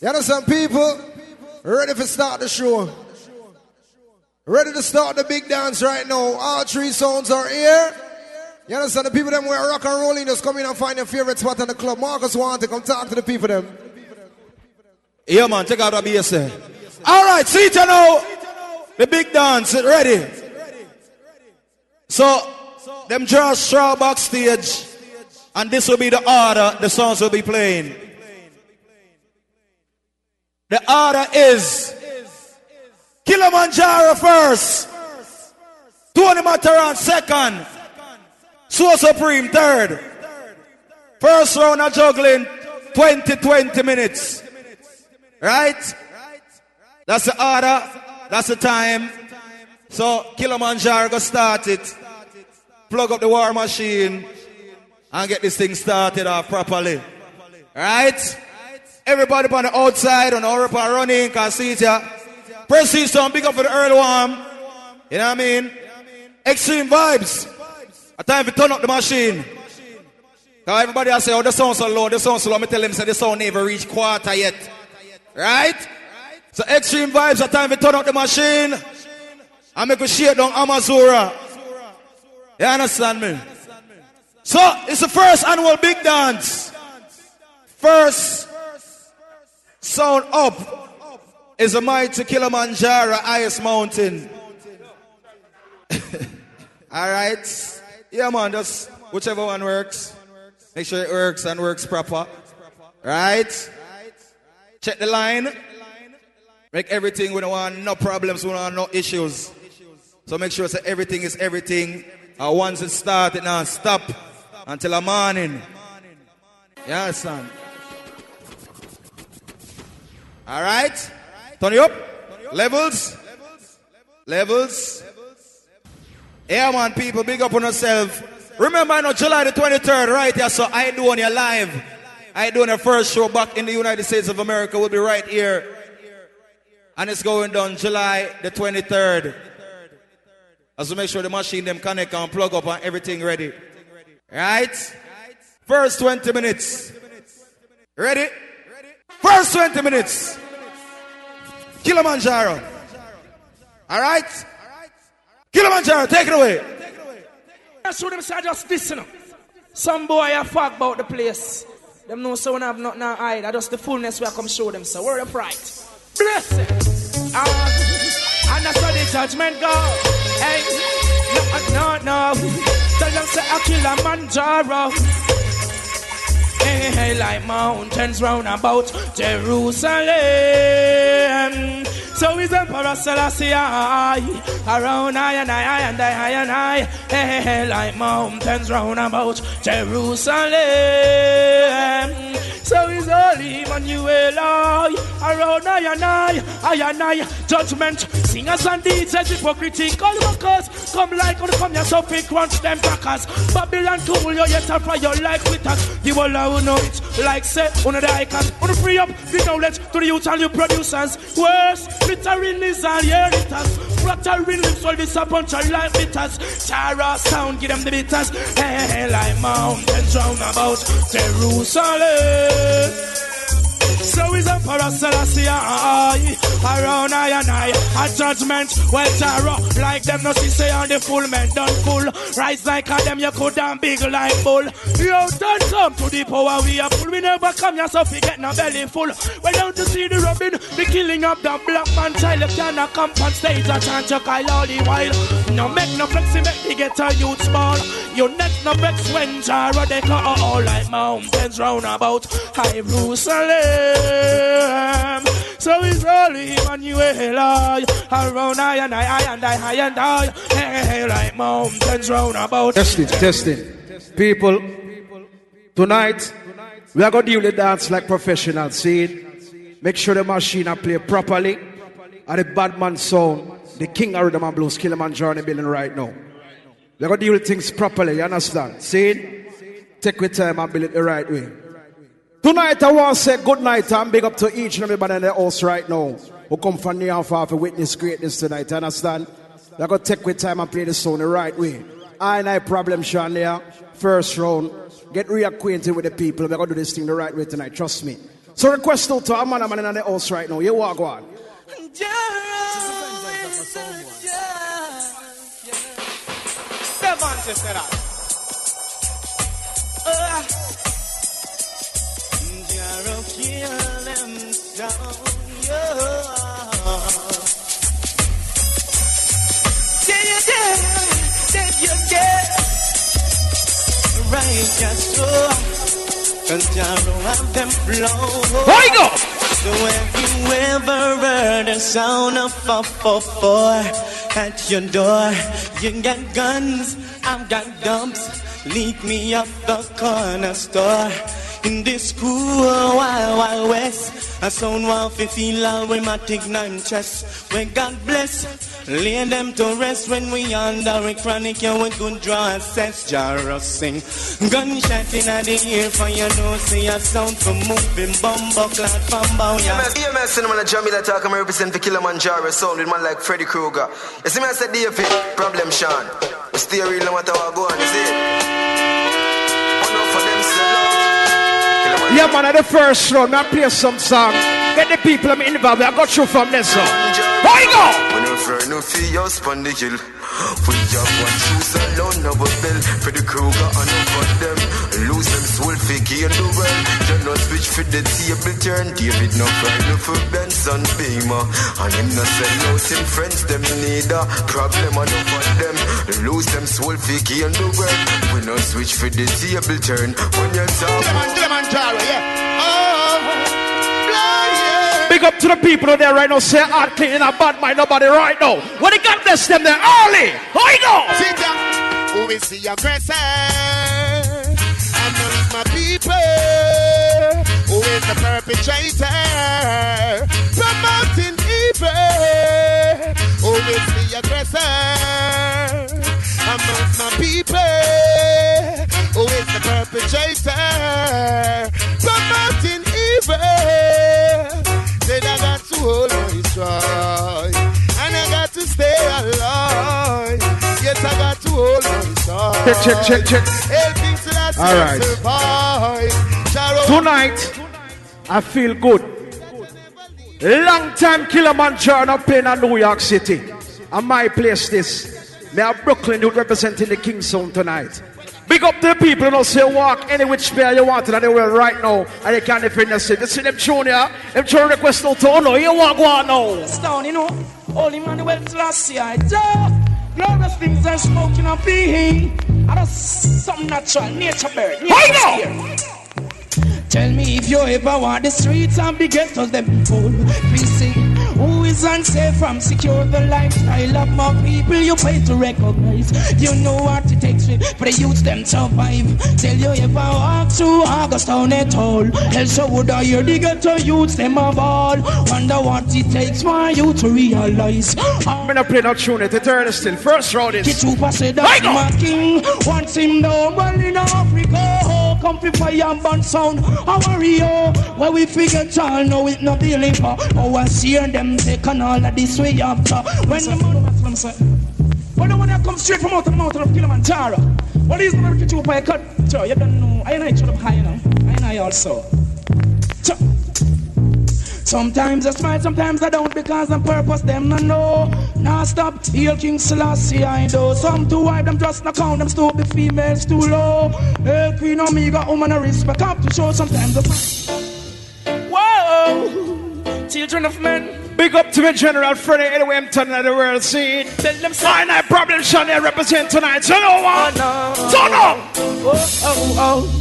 You understand, people? Ready to start the show. Ready to start the big dance right now. All three sounds are here. You understand the people them who are rock and rolling just come in and find your favorite spot in the club. Marcus want to come talk to the people them. Yeah man, take out the bass. Alright, see it now. The big dance, ready. So them just straw backstage and this will be the order the songs will be playing. The order is Killamanjaro first, Tony Matterhorn second, Soul Supreme third. First round of juggling, 20, 20 minutes. Right? That's the order. That's the time. So Killamanjaro go start it. Plug up the war machine and get this thing started off properly. Right? Everybody on the outside on are running, can see it here. Press this song, big up for the early one. You know what I mean? Extreme vibes. A time to turn up the machine. Everybody I say, oh, the sound so low, the sound so low. Me tell them, say the sound never reach quarter yet. Right? So extreme vibes, a time to turn up the machine. I make a shit down Amazura. You understand me? So it's the first annual big dance. First sound up is the mighty Killamanjaro highest mountain. All right. Yeah, man, just whichever one works. Make sure it works and works proper. Right? Check the line. Make everything we don't want no problems, we don't want no issues. So make sure everything is everything. And once it starts, it now stop until the morning. You understand? All right? Turn it up. Levels. Levels. Yeah, man, people, big up on yourself. Remember, I know July the 23rd, right here, so I do on your live. I do on the first show back in the United States of America. We'll be right here. And it's going down July the 23rd. As we make sure the machine them connect and plug up and everything ready. Right? First 20 minutes. Ready? First 20 minutes. Killamanjaro. All right? Killamanjaro, take it away. That's what them say, just listen. Some boy a fuck about the place. Them know so have nothing to hide. That's just the fullness where are come show them. So word of pride. Bless it. Uh, and that's where the judgment go. Hey, no, no, no. Tell them say I kill a Manjaro. Hey, hey, like mountains round about Jerusalem. So is Emperor Selassie around I and I, and I, and I. Hey, hey, hey, like mountains round about Jerusalem. So is Holy Emmanuel around I and I, I and I. Judgment, singers and DJs, hypocritical workers. Come like on here, so pick crunch them crackers. Babylon cool, you yet fry your life with us. The world will know it. Like say, one of the icons, on free up the knowledge to the youth and your producers. Worse, glittering is all it has. Fluttering lips, all this a bunch of bitters. Chara sound, give them the bitters. Hey, like mountains round about Jerusalem. So is Emperor Selassie around I and I a judgment well terror like them no see say on the full men done full rise like a them you could damn big like bull. Yo don't come to the power we are full. We never come here so we get no belly full. We down to see the robbing the killing of the black man child you cannot come on stage and chant your Kyle all the while. No make no flexi make me get a youth small. You net no vex when Jara they cut all like mountains round about high Jerusalem. So is holy Emmanuel around I and I, I and I, I and I, hey, hey, like mountains round about. Testing, testing. People, tonight we are going to deal with dance like professionals. See it? Make sure the machine are play properly. And the bad man sound, the king of rhythm and blues, Killamanjaro in the building right now. We're going to deal with things properly, you understand? See? Take your time and build it the right way. Tonight I want to say good night and big up to each and everybody in the house right now who come from near and far to witness greatness tonight. Understand? We're going to take with time and play the song the right way. I and I problem Sean there. First round. Get reacquainted with the people. We're going to do this thing the right way tonight. Trust me. So request out to a man, a man in the house right now. You walk on. Devante será. Uh, Jaro kill them down, yeah. Yeah, yeah, yeah, them. So have you ever heard the sound of a four four at your door? You got guns, I've got dumps. Lead me up the corner store. In this cool wild, wild west, a sound want fi feel all my take nine chest. When God bless, lay them to rest when we under a chronic, yeah, we good draw assess, jar sing. Gunshot in the ear for you know, see a sound for moving bumbo clad from bow, yeah. EMS, Cinnamon and Jamila talk, I'm represent for Killamanjaro sound with man like Freddy Krueger. You see me, I said David, problem Sean. You stay real no matter what go on, you see? Oh for them. Killamanjaro. Yeah, man, at the first round, I play some song. Get the people I'm involved. I got you from this song. You go. When you fry no fee, you spun the hill. We have one shoes alone, no bell. For the Kruger and them. Lose them soul figgy the world. You no switch for the table turn. David no cry no for Benson Beamer. And him no sell out him friends, them need a problem and over them. Lose them soul figgy in the world. We no switch for the table turn. When you talk. Killamanjaro, yeah. Oh, blood. Big up to the people out there right now. Say hard clean in a bad mind, nobody right now. What they God bless them there early. There you go. Sit down. Who is the aggressor? The perpetrator? Promoting evil. Who oh, is the aggressor? Amongst my people. Oh, Who is the perpetrator? Promoting evil. Said I got to hold on strong. And I got to stay alive. Yes, I got to hold on strong. Check, check, check, check. Helping till I All right. Tonight, I feel good. Long time Killamanjaro not playing in New York City. And my place this. Me are Brooklyn youth representing the King Sound tonight. Big up to the people who don't say walk any which way you want in the world right now. And they can't defend yourself. You see them tune here? Them tune request out to oh, no. You walk one now. down, you know. Holy Manuel Selassie, I do. Glorious things are spoken of being. And that's some natural nature bird. Why Nature's no? here. Tell me if you ever want the streets and be ghettos them full. Please see is unsafe from secure the lifestyle of my people. You pay to recognize. You know what it takes for the youths them survive. Tell you ever walk through August town at all. Else so would I hear the ghetto youths them of all. Wonder what it takes for you to realize. I'm gonna play that tune at the turn still. First round is. trooper said Right that my king wants him down well in Africa. Oh, come fi fire and burn sound. How are you? Where we figure all know it no dealing for. Oh, I see them taking all of this way after. When the man well, the one that comes straight from out of the mountain of Kilimanjaro. You up a cut. You don't know. I know high now. I know you also. So, Sometimes I smile, sometimes I don't because I'm purpose them no know. Now stop, heal King Selassie I do. Some too wide, them just not count, them stupid females too low. Hey, Queen Omega, woman I respect up to show sometimes I Whoa, children of men, Big up to the General Freddie anyway, I'm turning at the world scene. tell them I and I problem Sean represent tonight. So no one. Turn up. Oh, oh, oh.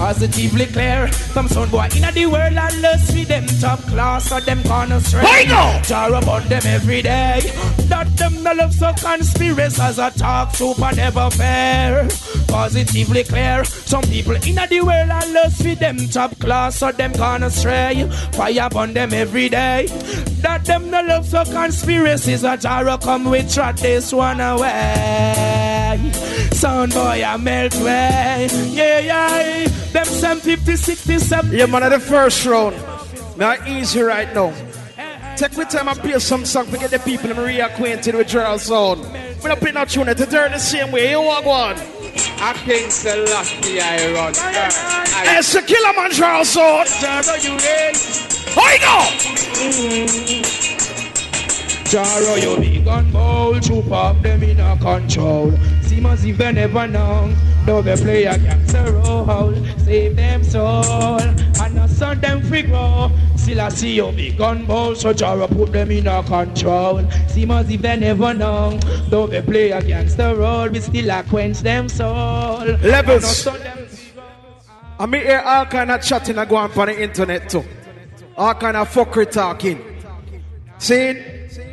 Positively clear. Some sound boy in the world and lust with them top class or them gonna stray. Why no? Jar about them every day. That them no love so conspiracy as a talk super never fair. Positively clear. Some people in the world and lust with them top class or them gonna stray. Fire upon them every day. That them no love so conspiracies a jar come with trot this one away. Sound boy I melt way. Yeah, yeah. Them some 50, 60, 70. Yeah, man, at the first round. Not easy right now. Take with time and play some song to get the people reacquainted with Gerald Sound. We're not playing that tune the turn the same way. You walk one. Eh? I King Selassie I run. It's a Killamanjaro sword. Jaro, you ready? I go. Jaro, you big and bold, troop up them in a control. Seem as if they never know. Though they play a gangster role, save them soul, and not son them free grow. Still I see you big and bold, so Jaro put them in a control. Seem as if they never know. Though they play a gangster role, we still a quench them soul. Levels. And not son them free grow. Ah. I mean, hear all kind of chatting I go on for the internet too. All kind of fuckery talking. See?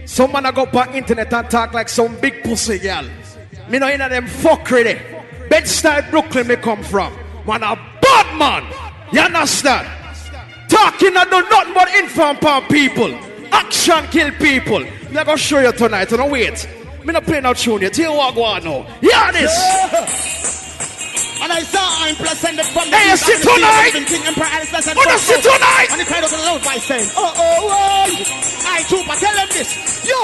Some man I go on internet and talk like some big pussy girl. Me know in them fuckery there. Bed-Stuy, Brooklyn me come from. Man a bad man. You understand? Talking and do nothing but inform upon people. Action kill people. Me gonna show you tonight. Don't wait. Me not playing no tune yet. Tell you what go on now. Hear this. And I saw I'm presented from the Hey, you east see and the sea, tonight? the King Emperor Alice Blessed Wanna First see Soul. tonight? And he cried out aloud by saying, Oh, oh, oh. I too, but tell them this. Yo.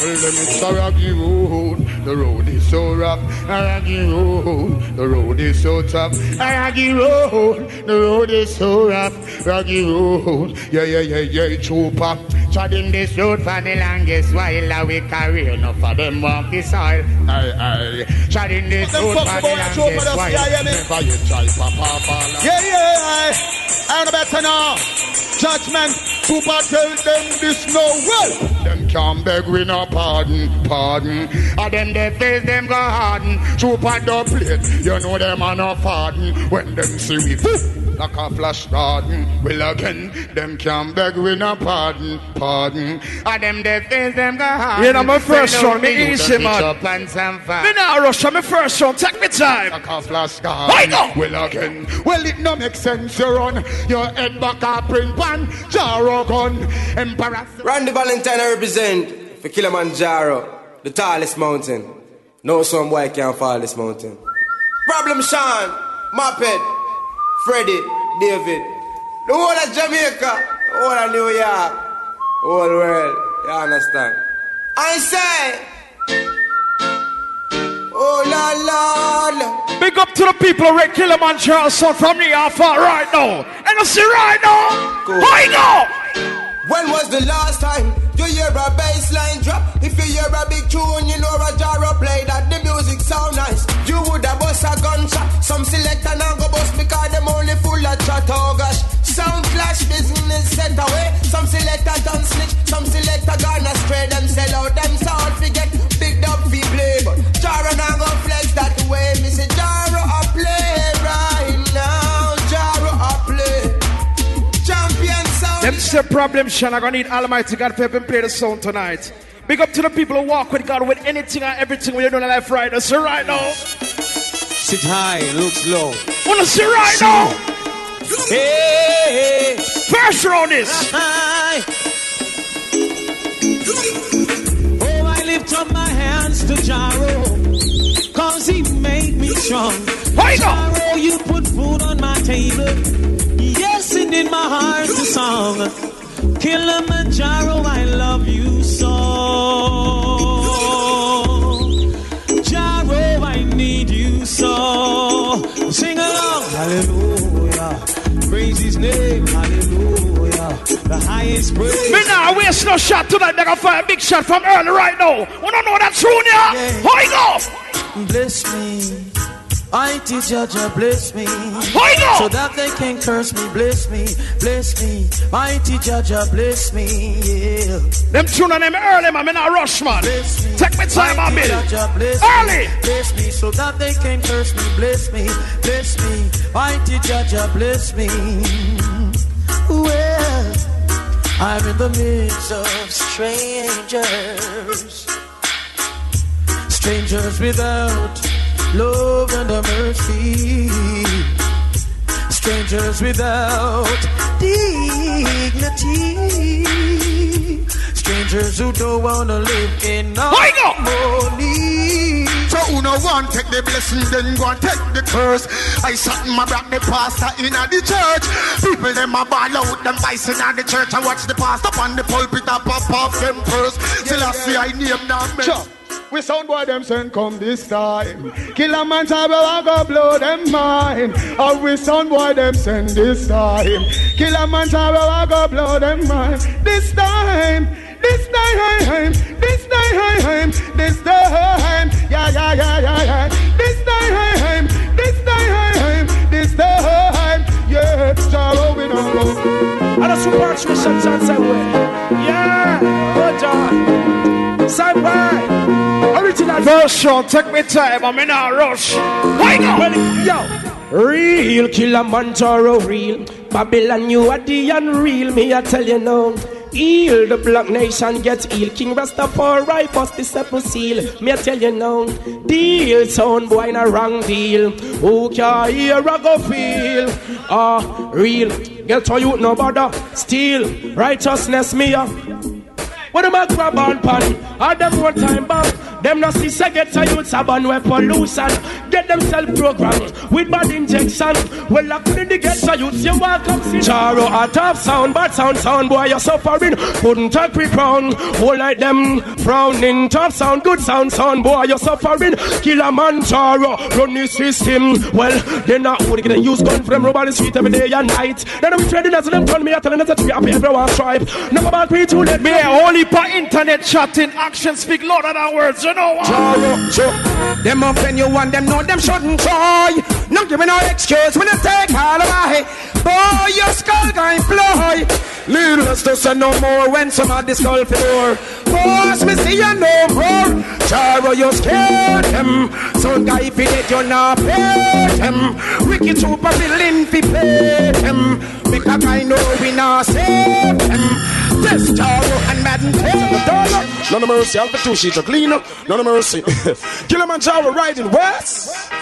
Tell them it's a rocky road, the road is so rough. A rocky road, the road is so tough. A rocky road, the road is so rough. Rocky road, yeah, yeah, yeah, yeah, trooper. Treading this road for the longest while, we carry enough of them walk the soil. Aye, aye. Treading this road for the longest while. Never you try, papa, Yeah, yeah, aye. I don't better now. Judgment, Super tell them this no well. Them can't beg we no pardon, pardon. And them they face them go harden. Super double plate, you know them are no pardon. When them see we whoop, like a flash garden. Well again, them can't beg we no pardon, pardon. And them they face them go harden. You know, my first Well, one, me you easy, don't man. pitch up and some fat. Me not rush on my first one. Take me time. Like a flash Why garden. not? Well again, well it no make sense you run your head back up print pan, jar gun, emperor. Randy Valentine I represent for Killamanjaro, the tallest mountain. No some boy can't fall this mountain. Problem Sean, Muppet, Freddie, David. The whole of Jamaica, the whole of New York, the whole world. You understand? I say, oh la la la. Big up to the people of Red Killamanjaro son from the Alpha right now. And I see right now. Cool. I know. When was the last time you hear a bass line drop? If you hear a big tune, you know a gyro play that the music sound nice. You would have bust a gunshot. Some selector now go bust because them only full of chat. Oh gosh, sound clash business set away. Some select selector done snitch, some select selector gone astray. Them sell out them sound forget big dub fi play, but gyro now go flex that way. Me say say problem, Sean. I'm gonna need Almighty God for help him play the song tonight. Big up to the people who walk with God with anything and everything when you're doing life right. Now, see right now. Sit high, look low. Wanna see right now? Hey, First round is. high. Oh, I lift up my hands to Jaro, cause he made me strong. Jaro, you put food on my table. Song. Killamanjaro, I love you so. Jaro, I need you so. Sing along, hallelujah. Praise his name, hallelujah. The highest praise. Me now waste no shot tonight. They gonna fire a big shot from early right now. We don't know that tune, yeah? Yeah. Why go? Bless me. Mighty Judge, bless me. So that they can curse me, bless me, bless me. Mighty Judge, bless me, yeah. Them tune on them early, man. Me not rush, man. Take me time, my Mighty bill. Judge, bless Early. me, bless me. So that they can curse me, bless me, bless me. Mighty Judge, bless me. Well, I'm in the midst of strangers. Strangers without love and mercy. Strangers without dignity. Strangers who don't wanna live in harmony. So who no want take the blessing, then go and take the curse. I sat in my back the pastor in the church. People them a ball out them vice in the church. I watch the pastor on the pulpit a pop off them purse. Till I see I name them. Sure. We sound boy them send come this time. Killamanjaro I go blow them mind. Oh, we sound boy them send this time. Killamanjaro I go blow them mind. This time. This time, this time, this time, yeah, yeah, yeah, yeah, yeah. This time, this time, this time, yeah. Sorrow we don't go. And a super Christian chance away. Yeah, good on. Side by. Original version. Take me time. I'm in a rush. Why not? Yo. Real Killamanjaro, real Babylon, you are the unreal. Me, I tell you now. Heal the black nation, get healed. King Rastafari, bust the step seal. Me I tell you now, deal sound boy in a wrong deal. Who can hear a go feel? Ah, uh, real. Get to you no bother. Steal righteousness me ah. What am I grab on pan? All them one time back. Them not see say get a youth a ban with pollution. Get themselves programmed with bad injection. Well, I couldn't get a youth, you walk up see Charo a top sound, bad sound, sound boy, you're suffering. Couldn't take me crown. Whole like them frowning. Top sound, good sound, sound boy, you're suffering. Kill a man, Charo, run the system. Well, they're not only gonna use gun from rubber the street every day and night. Then I'm trading as them turn me out and that's a happy everyone stripe. Never about me to let me. Only by internet chatting, action speak louder than words you know what? Charo, cho. Them offend you and them know them shouldn't try. Not giving no excuse when you take all of my Boy, your skull going fly. Needless to say no more when some of the skull floor. Boss, me see you no more. Charo, you scared them. Some guy if it you not pay them. Wicked super villain fi play them. Because I know we not save them. Yes, Charo and Madden Taylor. None of mercy, Alpha 2 sheet a cleaner. None of mercy. Killamanjaro riding west.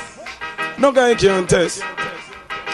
No guy can test.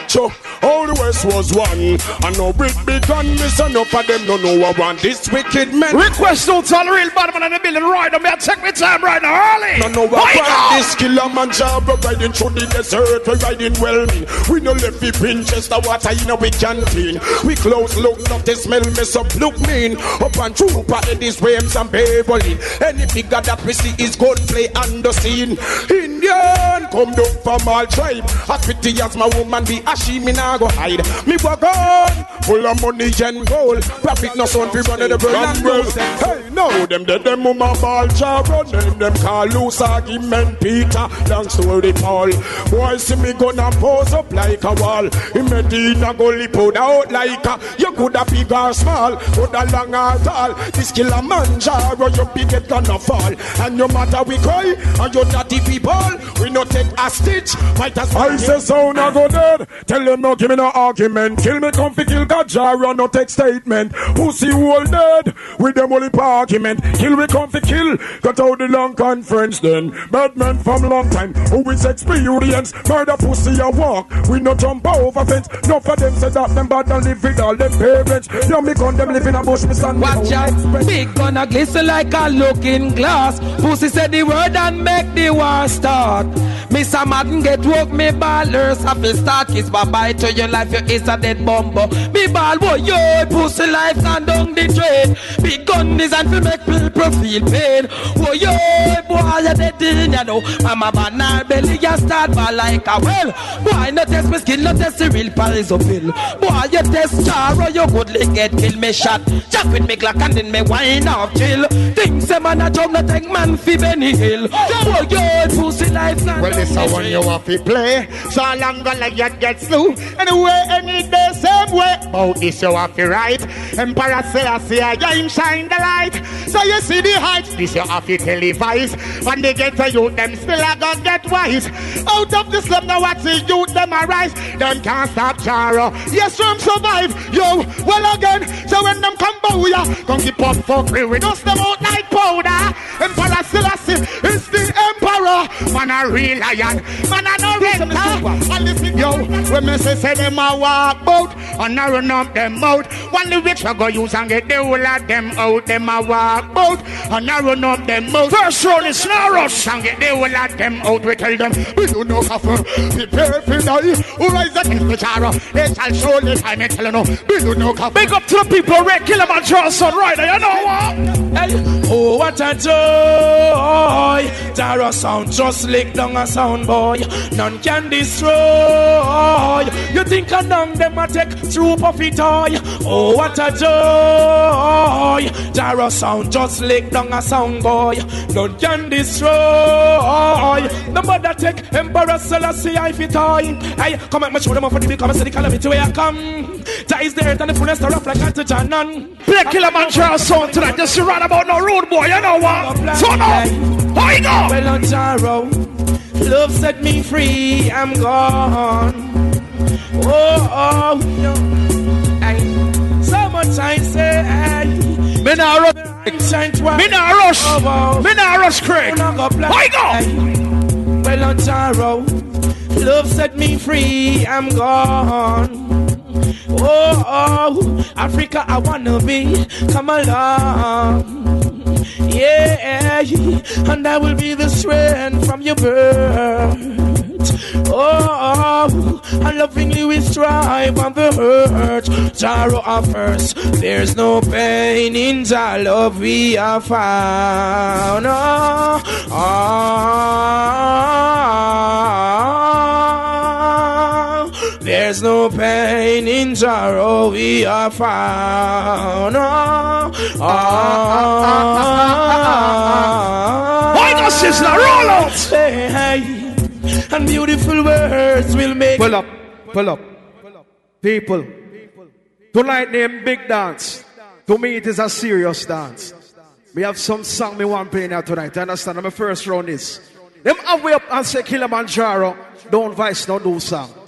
Cho, all the West was one. And no big big gun, miss enough of them don't know what want this wicked man. Request don't real bad man in the building right now. May take me time right now early. No know what want this Killamanjaro riding through the desert. We riding well mean. We no left the Winchester water in a we canteen. We close look, not the smell mess up look mean. Up and trooper Eddie's Waves and Beverly. Any bigger that we see is gunplay on the scene. Indian come down from all tribe. As pretty as my woman be she me nah go hide. Me walk on, full of money and gold. Profit no son fi run the burn and roll. Hey, no, them dead them mama ball job run them them call loose argument Peter. Long story Paul. Boy see me gonna pose up like a wall. In Medina go lip out like a. You coulda big or small, coulda long or tall. This killer man jar you big it gonna fall. And no matter we cry, and you dirty people, we no take a stitch. Fight as I say so, now go dead. Tell them no give me no argument. Kill me come comfy, kill Gajara, no take statement. Pussy all dead with them only argument. Kill me come comfy, kill. Cut out the long conference then. Bad man from long time who is experience. Murder pussy a walk. We no jump over fence. No for them say that them bad and live with all them parents. Now me gun them live in a bush. Me stand Watch out. Big gun a glisten like a looking glass. Pussy said the word and make the war start. Mr. Madden get woke me ballers. Have to start his bye bye to your life, you is a dead bumbo. Me ball boy, yo, pussy life and down the drain. Big gun is and to make people feel pain. Oh yo, boy, you dead in you know. I'm Mama banana belly, you start ball like a well. Boy, no test me skin, no test the real pariso pill. Boy, you test star or you good lick get kill me shot. Jack with me glock and then me wine off chill. Things a man a jump, no take man fi Benny Hill. Oh yo, pussy life and Well, this a one you want to play. So long gonna get get slew. Anyway, any day, same way. About this you have to right. Emperor Selassie, I him shine the light. So you see the heights, this you have to televise. When they get to you, them still a gonna get wise. Out of the slum, now watch the youth, them arise. Them can't stop Charo. Yes, some survive. Yo, well again. So when them come bow ya, come keep up. We dust them out like powder. Emperor Selassie is the emperor. Man a real lion. Man a no renter. And listen, yo, when me say say them a walk bout and I run up them out. One the rich I go use and get the whole of them out. Them a walk bout and I run up them out. First round is now rush and get the whole of them out. We tell them we do no cover. Prepare for die. Who rise against the chara? They shall surely time and tell them we do no cover. Big up to the people red Killamanjaro son right now. You know what? Hey, oh what a joy. Tara sound just lick down a sound boy. None can destroy. You think I done them a take troop of it toy. Oh, what a joy. Tara sound just lick down a sound boy. None can destroy. Nobody take Emperor Selassie if it toy. Hey, come at me show them off for the big come see the calamity where I come. Ties the earth and the fullness rough like a to none. Play Killamanjaro song tonight. Just run about no road boy, you know what? So now, how you go? Well, Jaro, love set me free. I'm gone. Oh, oh, no. Hey, so much I say. Me nah rush. Me nah rush. Me nah rush, Craig. You go? Well, on Jaro, love set me free. I'm gone. Oh, oh, Africa, I wanna be. Come along. Yeah, and I will be the strength from your birth. Oh, and lovingly we strive on the hurt. Sorrow offers, there's no pain in our love we have found. Oh, oh, there's no pain in sorrow we are found. Oh, oh, oh, Why does this not. Roll out. Hey, and beautiful words will make. Pull up, pull up. People, tonight name big dance. To me, it is a serious dance. We have some song me want playing now tonight. understand? My first round is. Them have way up and say Killamanjaro. Don't vice, don't do song.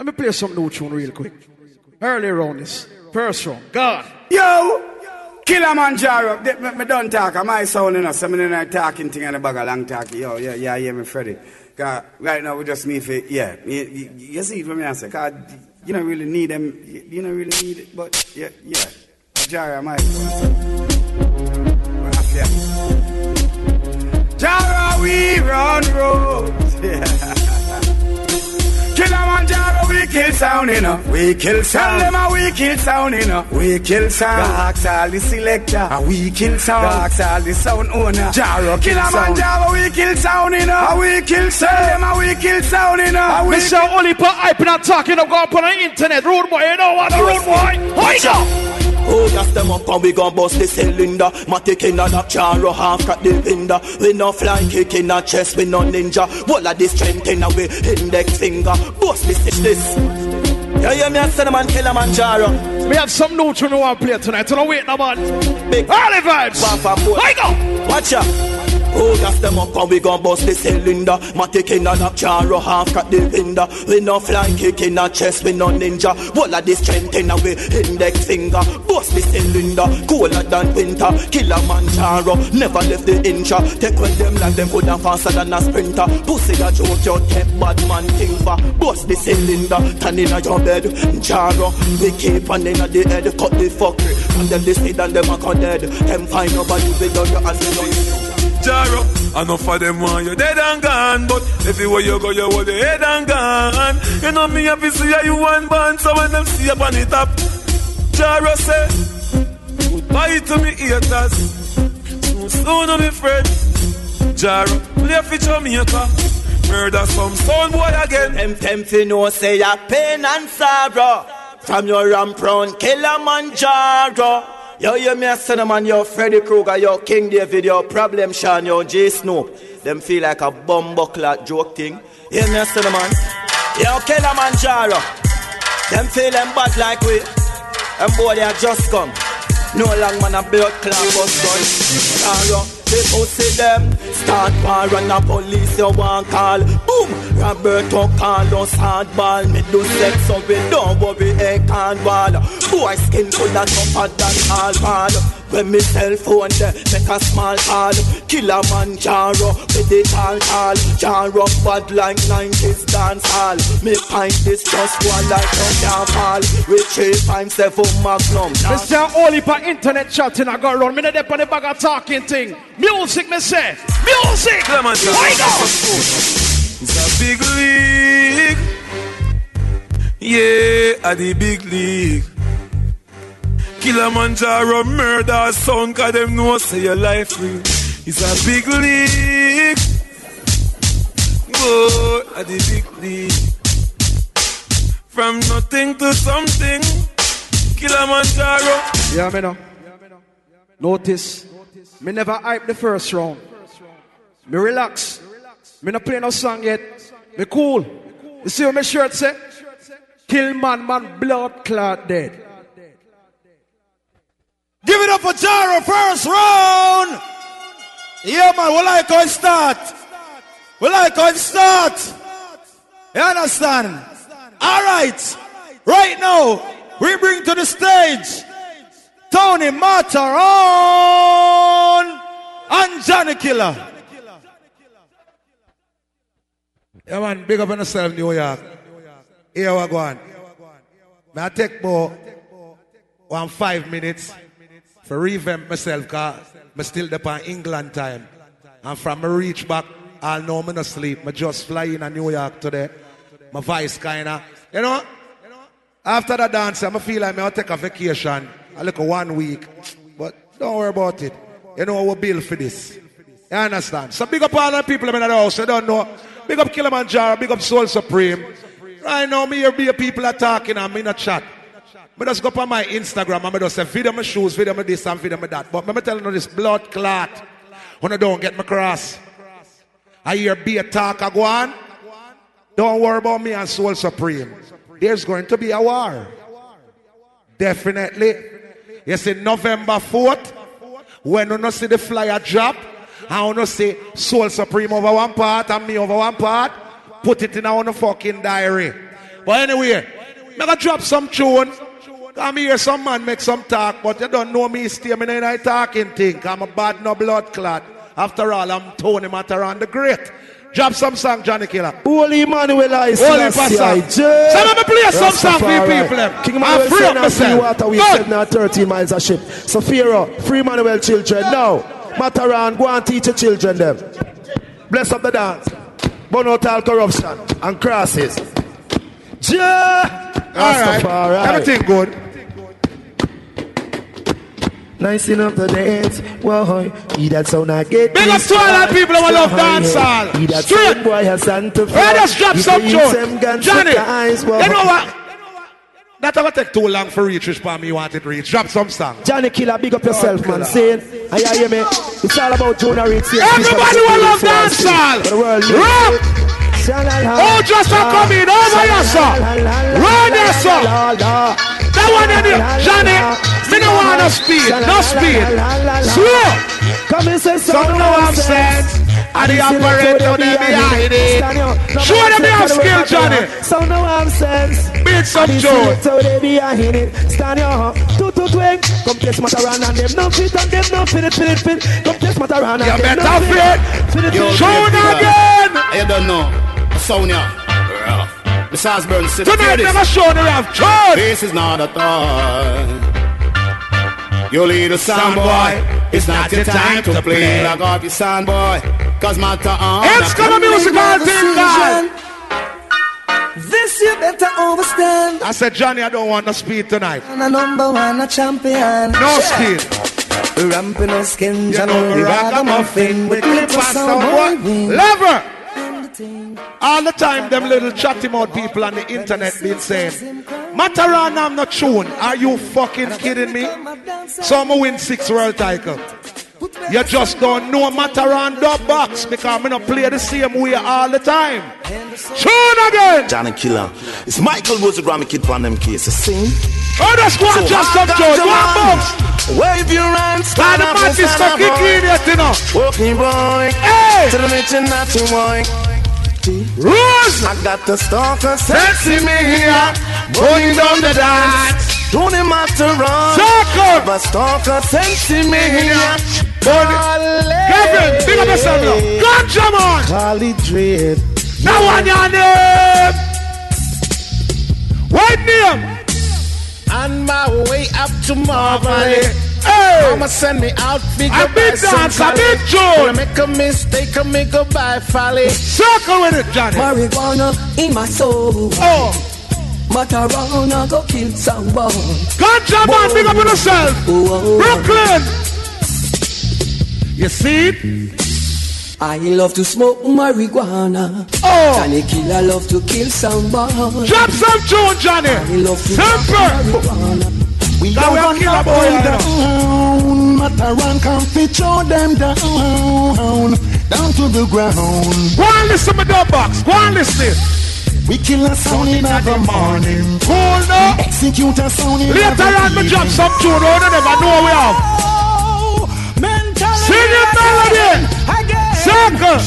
Let me play some new tune real quick. Early round is. First round. God. Yo! Killamanjaro, they- me, me don't talk. Am I sound enough? Some of them talking thing and a bag of long talk. Yo, yeah, yeah, yeah, me Freddy. Cause right now we just need for, yeah. You, you, you see it me, I say, cause you don't really need them. You, you don't really need it, but yeah, yeah. Jara, am I yeah. Jara, we run roads. Yeah. Killamanjaro, we kill sound, you know. We kill sound. Tell them how we kill sound, you know. We kill sound. Ask all the selector. And we kill sound. Ask all the sound owner. Jaro kill sound. Killamanjaro, we kill sound, you know. And we kill sound. Tell them how we kill sound, you know. And we Mr. Oliver hype not talking of going up on the internet. Rude boy, you know what? The rude boy. How you go? Oh, gas them up and we gon' bust the cylinder. Matic in a charo, half crack the window. We no fly kick in a chest, we no ninja. Wall of the strength in a we index finger. Bust this, this, this. Yeah, yeah, me a cinnamon Killamanjaro. We have some new tune we want to play tonight. So don't wait no man. Big Early vibes. One for you go? Watch ya. Oh, gas them up and we gon' bust the cylinder. Matic in a charo, half cut the window. We no fly kick in a chest, we no ninja. Wall of the strength in a we index finger. Bust the cylinder, cooler than winter. Killamanjaro, never left the incha. Take when them like them coulda faster than a sprinter. Pussy a joke, you take bad man for. Bust the cylinder, turn in a your bed. Jaro, we keep on in a the head, cut the fuckery. And them they speed and them a cut dead. Them find nobody with your hands Jaro. Enough of them want you dead and gone, but everywhere you go, you hold your head and gone. You know me happy see how you one band, so when them see up on the top, Jaro say, goodbye to me haters, soon soon to be friend. Jaro, play for Jamaica, murder some sound boy again. Them tempting no say ya pain and sorrow. From your round Killamanjaro. Yo, you me a cinnamon, yo Freddy Krueger, yo King David, yo Problem Sean, yo J Snoop. Them feel like a bum buckler joke thing. Hear me a cinnamon. Yo Killamanjaro. Them feeling bad like we. Them boy they a just come. No long man a blood clot bust gun. The pussy them Start war and the police you want call. Boom! Roberto Carlos hardball Me do sex so we don't worry a can wall Boy skin full of tougher than all ball When me cell phone there make a small call Killer man Jaro with the tall tall Jaro bad like 90s dance hall Me pint this just one like no can fall We three times seven magnum Mr. Oliver internet chatting I got run. Me not there on the bag of talking thing. Music me say. Music. Killamanjaro. Why go? It's a big league. Yeah, at the big league. Killamanjaro murder sound, cause them know say your life free. It's a big league. Whoa, at the big league. From nothing to something. Killamanjaro. Yeah, me know. Notice, me never hype the first round. Me relax. Me not play no song yet. Me cool. You see what my shirt say? Kill man, man, blood clot dead. Give it up for Jaro, first round. Yeah, man, we like how it start. We like how it start. You understand? All right. Right now, we bring to the stage Tony Matterhorn and Johnny Killer. Yeah, man, big up on yourself, New York. Here we go. May I take more? one five minutes for revamp myself, because I'm still there on England time. And from me reach back, I'll know me no sleep. I just fly in New York today. My voice kinda, you know, after the dance, I feel like I'll take a vacation. I look one week. But don't worry about it. You know we build for this. You understand? So big up all the people in the house. You don't know. Big up Killamanjaro, big up Soul Supreme. Right now, me be people are talking and me in a chat. I just go up on my Instagram and I just say video my shoes, video my this and video my that. But me telling you this blood clot. When I don't get my cross. I hear be a talk I go on. Don't worry about me and Soul Supreme. There's going to be a war. Definitely. You see, November 4th, when you not see the flyer drop, I want to see Soul Supreme over one part and me over one part, put it in our fucking diary. But anyway, to drop some tune. Come here, some man make some talk, but you don't know me, stay me in a talking thing. I'm a bad no blood clot. After all, I'm Tony Matterhorn the Great. Drop some song, Johnny Killer. Holy Emmanuel I Holy Pastor. So let me play some song for you people. King Emmanuel free up myself. water we said now 13 miles a ship. So Pharaoh, free Emmanuel children now. Matterhorn, go and teach your children them. Bless up the dance. Burn out all corruption and crosses. Yeah. All right. Everything good. Nice enough to dance. Whoa, he that sound I get. Big up to all that people who love dancehall. He that Straight. boy has Santa Hey, just drop He some tune. Johnny, the eyes, you know what? That ever take too long for reach which me want it reach. Drop some song. Johnny Killer, big up yourself, man. Saying, I hear me. It's all about Jonah saying, Everybody will love dancehall. the. Rap. Oh, just a come in over here, sir. Run there, sir. That one in there, Johnny. Me no want no speed, no speed. Slow. Come and say Some know I'm sense. And the operator they behind it. Show them they have skill, Johnny. So no I'm sense. Beat some And the joy. selector, they behind it. Stand your up. Two, two, twing. Come test Matterhorn and them no fit and them no fit it, fit it, fit. Come test Matterhorn and them no fit fit. it. Fit it. Show it again. You don't know. Sonia. The Salzburn City. Tonight never show the have church. This is not a time. You little sound boy. It's not your time to play. Like off your sound boy. Cause Matterhorn. It's gonna be musical thing. This you better understand. I said, Johnny, I don't want no speed tonight. I'm a number one, a champion. No speed. Ramping no skin, You know, the ragamuffin ragamuffin. with clip and some boy. Lever. All the time, them little chatty mouth people on the internet been saying, Matterhorn, I'm not tune. Are you fucking kidding me? So I'm win six world title. You just don't know Matterhorn dub box because I'm gonna play the same way all the time. Tune again. Johnny Killer. It's Michael Woods, oh, the Grammy Kid on them cases. Sing. Oh, that's one just some joy. One box. Wave your hands. Stand up and stop kicking it, you know. Walking boy. Hey. To the rich and not to boy. Rose. I got the stalker Sexy me here. Going down the dance. Don't it matter run. Circle. But stalker sexy me here. Kevin, big up yourself now. Ganja man. Cali Dread. Now on your name. What name? On my way up to Marvin. Hey. Mama send me out figure I big dance, I big When I tune. make a mistake, I make a buy folly. Circle with it, Johnny. Marijuana in my soul. Oh. Matterhorn, I go kill someone. Ganja man, big up on yourself. Brooklyn. You see it? I love to smoke marijuana. Oh. Johnny Killer love to kill someone. Drop some tune, Johnny. I love to Simple. marijuana. We we are are kill a gonna boy, down. Matterhorn can fit show them down, down to the ground. Go and listen to the box. Go and listen. We kill a sound in the morning. Cool now. Execute a sound in Later the on, me drop some tune. Oh, you never know we have. Sing it melody. Circle.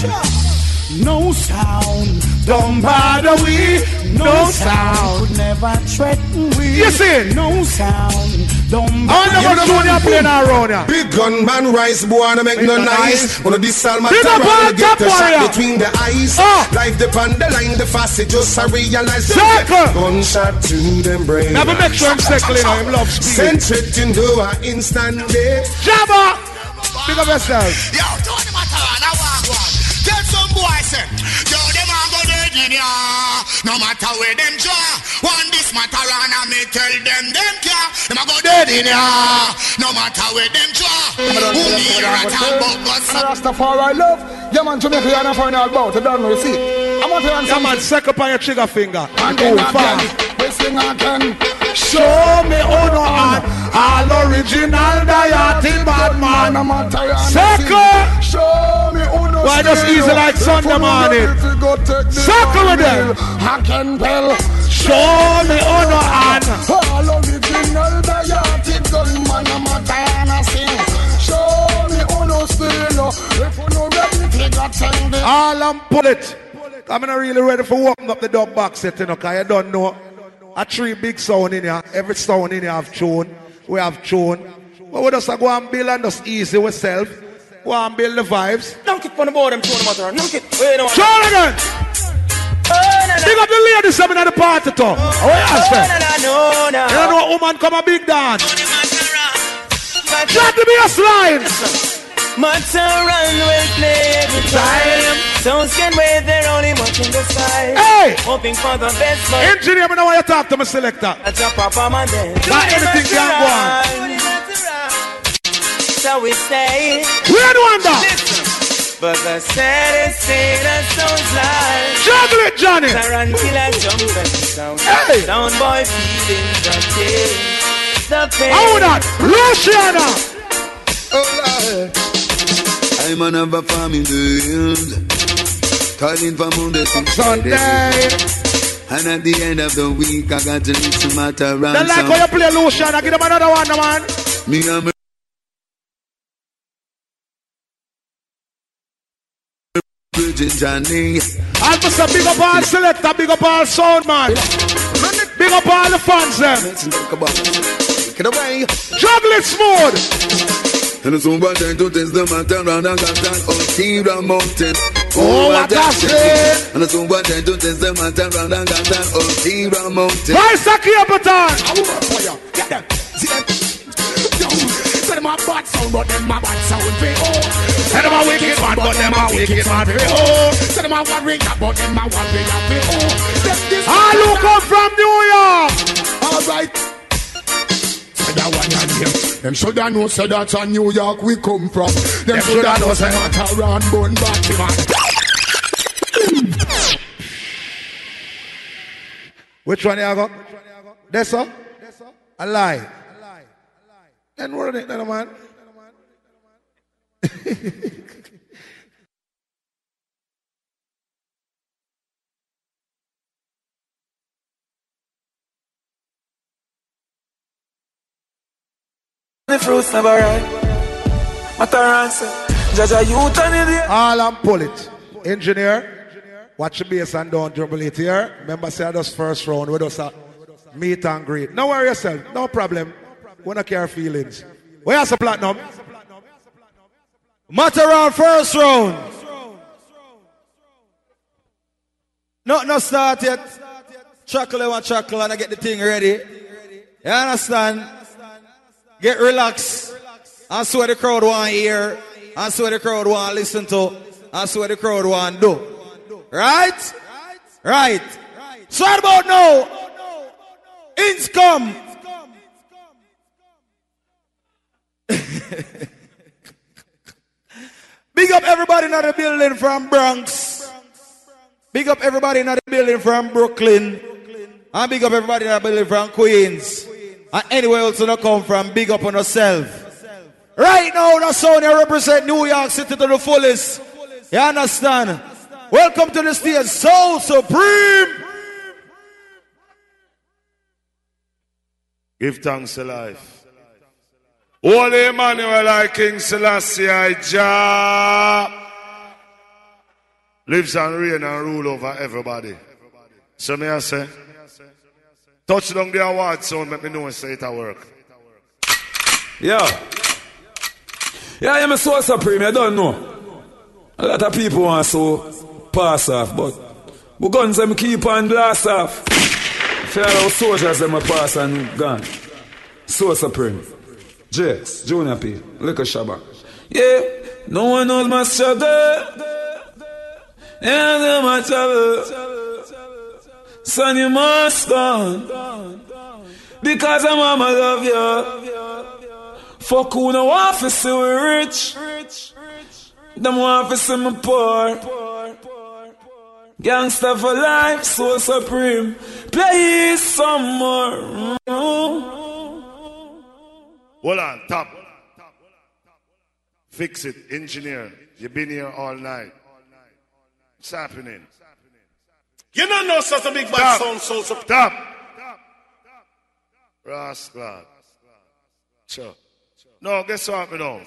No sound, don't bother we. No sound, could never threaten we. You see? No sound, don't I wonder what tune you're playing around here. Big gun man rise, boy, wanna make no nice. Wanna this Salma Big up get top a shot between the eyes. Ah. Life depend the line, the fast, it just I realize. them Circle. get Gunshot to them brain. Never make sure I'm circling. You know, him love speed. Send it into a instant day. Jabba. Big up yourself. Yo, Tony Matterhorn, I want one. Tell some boy, say, yo, them a go dead in ya. No matter where them draw. One this Matterhorn, I me tell them, them care. Them a go dead in ya. No matter where them draw. Who me rat and bogus. Rastafari love. Yeah, man, Jamaica, you're not finding out about it. Don't know, you see. I want to Yeah, answer. man, suck up on your trigger finger. And Go then fast. again, we sing again. Show me honor and all original Diati bad man. Circle. Show me who knows Why just easy like Sunday morning? know if you go take the Circle with them. I can tell. Show me honor and All original Diati gunman, I'm a Diana sing. Show me who knows still. If you know ready, you got the all I'm pull it. I'm not really ready for open up the dub box set, you know, cause you don't know. A three big sound in here. Every sound in here have tune. We have tune. But we just go and build and just easy ourselves. Go and build the vibes. Knock it from the board, them throwing the matter. Knock it. Wait, oh, no. Show it again. Big up the ladies coming at the party too. Oh, yes, sir. No, no, You don't know woman come a big dance. Drop the bass line. Matterhorn will play every time. Sounds can wait, they're only watching the side. Hey! Hoping for the best, but Engineer, me know why you talk to my selector. that's a proper man then. Not anything can go on. So we say, We ain't wonder. but the saddest thing that sounds like. Juggle it, Johnny. Taran killer jumping sound. Hey! Sound boy feeling the pain. The pain. How that? Luciana. I'm an of a farm in the hills. Calling for Monday to Sunday. And at the end of the week, I got to listen to matter They like how you play Lucian. I Give them another one, man. Me and Virgin Johnny. I'll just say big up all selector, big up all sound man. Big up all the fans them. Juggle it smooth. And it's over time to test the matter around and got that on Kira Mountain. Oh, what I say. And it's over time to test the matter around and got that on Kira Mountain. Vice a Capleton. Get them. See them. Yo, them a bad sound, but them a bad sound for oh. Say them a wicked bad, but them a wicked bad for oh. Say them a warrior, but them a warrior for oh. Them this All who from New York. All right. That one and them. Them shoulda know say that's a New York we come from. Them shoulda know say not a round bun Batman. Which one you got? This one? A lie. Then what it, then, man? The fruits never ripe. Matterhorn say, Jaja, you turn it here. All and pull it. Engineer, watch the bass and don't dribble it here. Remember, say this first round with us a meet and greet. No worry yourself, no problem. We don't care feelings. Where's the platinum? Matter Matterhorn first round. Not no start yet. Chuckle one chuckle and I get the thing ready. You understand? Get relaxed. I swear what the crowd want hear. I swear what the crowd want listen to. I swear what the crowd want do. Right? Right. So right about now. Come. Big up everybody in the building from Bronx. Big up everybody in the building from Brooklyn. And big up everybody in the building from Queens. And anywhere else you come from, big up on yourself. Right now, the sound you represent New York City to the fullest. You understand? Welcome to the stage, Soul Supreme. Give thanks to life. Holy Emmanuel, I King Selassie, I Jah lives and reign and rule over everybody. So may I say, touch down the award sound, let me know and say it at work. Yeah. Yeah, I'm a Soul Supreme, I don't know. A lot of people want so pass off, but we guns them keep on blast off. Our soldiers them a pass and gone. Soul Supreme. Jakes, Junior P, Liquor Shabba. Yeah, no one knows my struggle. Yeah, my trouble. Son, you must go. Because I'm mama love you. Fuck who no want to see we rich. Them want to see me poor. Gangster for life, Soul Supreme. Play some more. Hold on, top. Fix it, engineer. You've been here all night. What's happening? You don't know such a big bad sound, Soul Supreme. Stop. Rascal. Sure. No, guess what me know?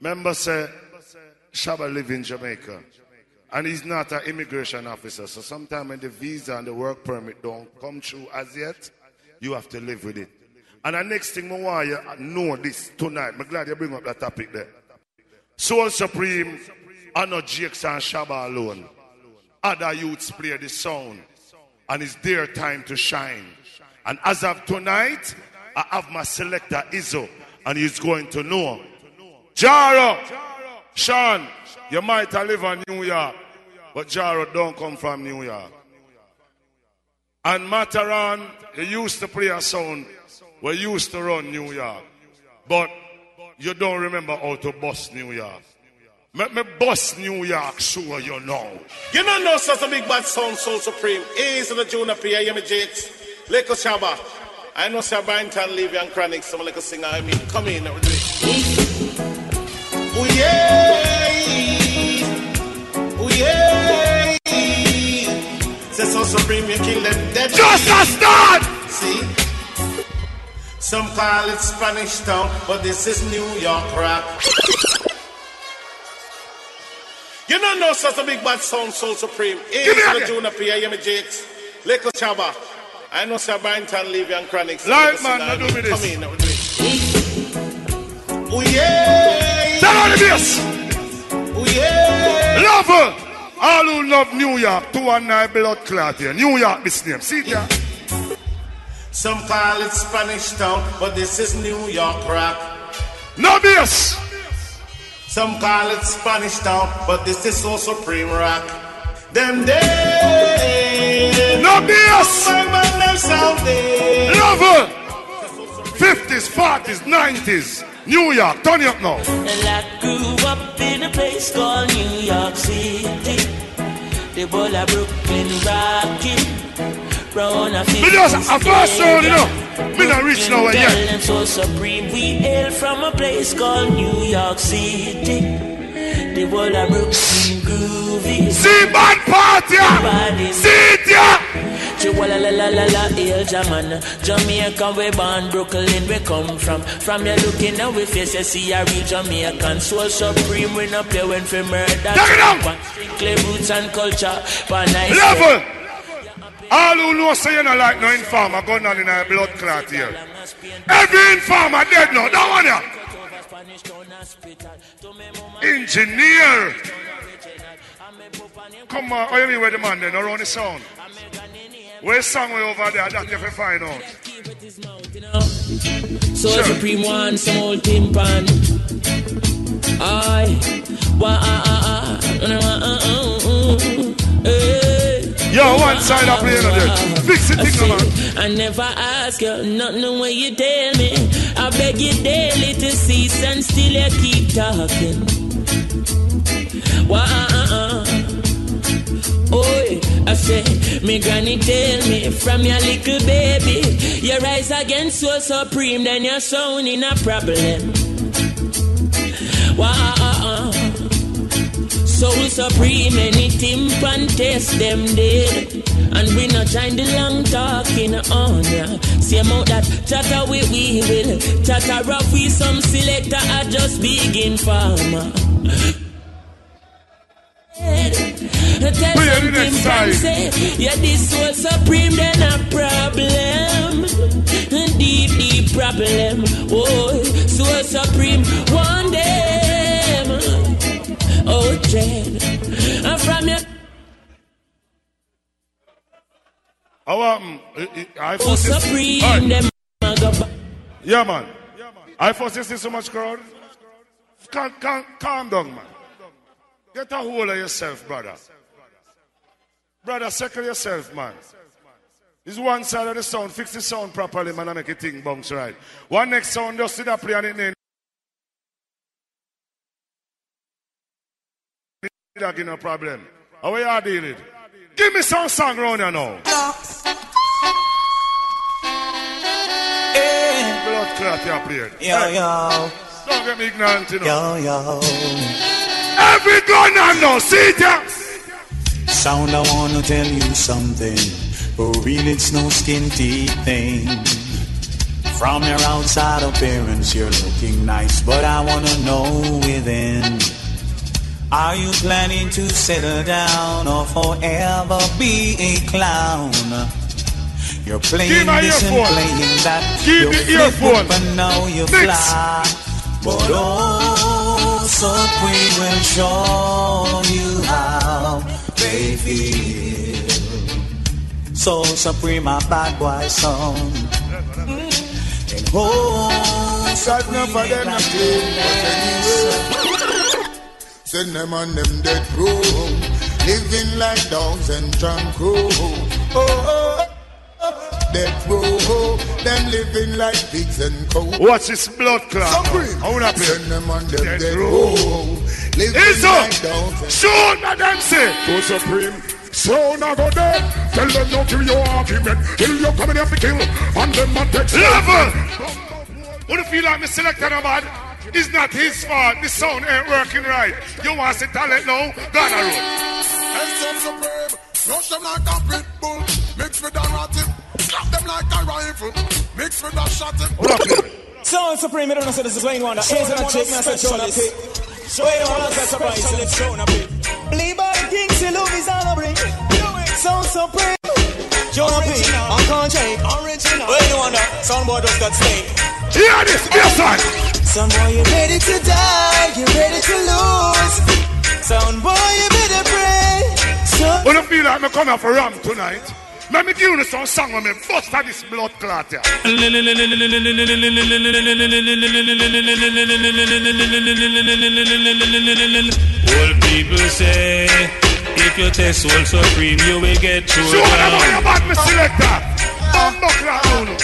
Member say Shabba live in Jamaica. And he's not an immigration officer. So sometimes when the visa and the work permit don't come through as yet, you have to live with it. And the next thing I want you know this tonight. I'm glad you bring up that topic there. Soul Supreme are not Jakes and Shabba alone. Other youths play the sound. And it's their time to shine. And as of tonight, I have my selector Izzo. And he's going to know. Jaro, Sean, you might have live in New York. But Jaro don't come from New York. And Matterhorn, he used to play a sound. We used to run New York. But you don't remember how to bust New York. Let me bust New York, sure you know. You don't know such a big bad sound, Soul Supreme. Easy the Junior P, I am Jakes. Leko Shabba. I know Sir Barrington, Levy and Chronic, some like a singer. I mean, come in. Oh yeah. Oh yeah. Say Soul Supreme, you kill them dead. Just a start. See? Some call it Spanish Town, but this is New York rap. You don't know such a big bad sound, Soul Supreme. Eh, Give me the Junior P, I am Jakes. Leko Shabba. I know Sir Barrington, Levy and Chronic. Light man, now do me this. Come in, now do it. Oh yeah. Tell all the bass. Oh yeah. Lover. Uh, all who love New York, two and nine blood clot here. New York, this name. See there? Some call it Spanish Town, but this is New York rap. No bass. Some call it Spanish Town, but this is Soul Supreme rock. Them days. No bass. Someday. Lover. 50s, 40s, 90s. New York, turn it up now. Well, I grew up in a place called New York City. The whole of Brooklyn rocking. Round a Me just a first round, you know. Me not nowhere Girl, yet. Soul Supreme. We hail from a place called New York City. The whole of Brooklyn groovy. See bad party. See it, yeah. Chihuahua la la la la hail Jaman Jamaica we born Brooklyn we come from From you looking at we face you see a real Jamaican Soul supreme we no play when fi murder Strictly roots and culture But nice Level. All who know say you not like no informer going on in a blood clot here. Every informer dead now. That one here. Engineer. Come on, oh, you mean where the man then around the sound? Where's song way over there? That you find out. Soul Supreme one, some old timpan. Uh, hey. Yo, one side of playing it. Fix it, thing, man. I never ask you nothing when you tell me. I beg you daily to cease and still you keep talking. Why? Oh, I say, me granny tell me from your little baby, your eyes against Soul Supreme, then your sound in a problem. Wow, soul supreme, anything pan test them dead. And we not join the long talking on ya. See about that chatter we we will. Chatter rough we some selector I just begin farmer. Tell something next from say, yeah, this soul supreme, then a problem. Deep, deep problem. Oh, soul supreme, one them. Oh. And from your How um, I, Oh, supreme, back. Yeah, man. I force this so much crowd. Calm, calm, calm down, man. Get a hold of yourself, brother. Brother, settle yourself, man. This one side of the sound. Fix the sound properly, man, and make it thing bounce right. One next sound, just sit up play and it That give no problem. How are you dealing? Give me some song round here now. Eh. Blood clot you played. Yo, Hey, yo. Don't get me ignorant, you know. Yo, yo. Every gun I know, see ya. Sound, I wanna tell you something. For real, it's no skin deep thing. From your outside appearance, you're looking nice, but I wanna know within. Are you planning to settle down or forever be a clown? You're playing Give my this and playing that. Give you flip earphone. up and now you Mix. fly. But oh, Supreme will show you how they feel. Soul Supreme, a bad boy song. Mm. And oh, Supreme, for them not clean, but anyway. Send them on them dead row, living like dogs and drunk crow. Oh, oh, dead row, them living like pigs and cows. Watch this blood clot. I wanna play. Send them on them Dead dead, row. row, living Izzo, like dogs and shoot at them say. To Supreme. So now go there. Tell them don't kill your argument. Kill your coming here to kill. And them not text. Level. What if you like me selected a bad? It's not his fault. The sound ain't working right. You want to talent now? Gonna roll. And some supreme, rush them like a pit bull, mix with a ratty, clap them like a rifle, mix with a shotty. Soul Supreme, I don't know so this is Wayne Wonder. Here's a chick, man, specialist. Wayne Wonder, that's a surprise. So let's show up it. Believe by the king, see love is on a bring. Sound Soul Supreme. Jonah P, I'm Conjay. Original. Wayne Wonder, soundboard does that stay. Hear this, yes, son. Some boy, you ready to die, you ready to lose. Sound boy, you better pray. So When I feel like me come here for ram tonight, let me give you some song when me bust out this blood clot here. All people say, if you test Soul Supreme, you will get through. Show them how you bad me selector. Bumbo clot, no, no.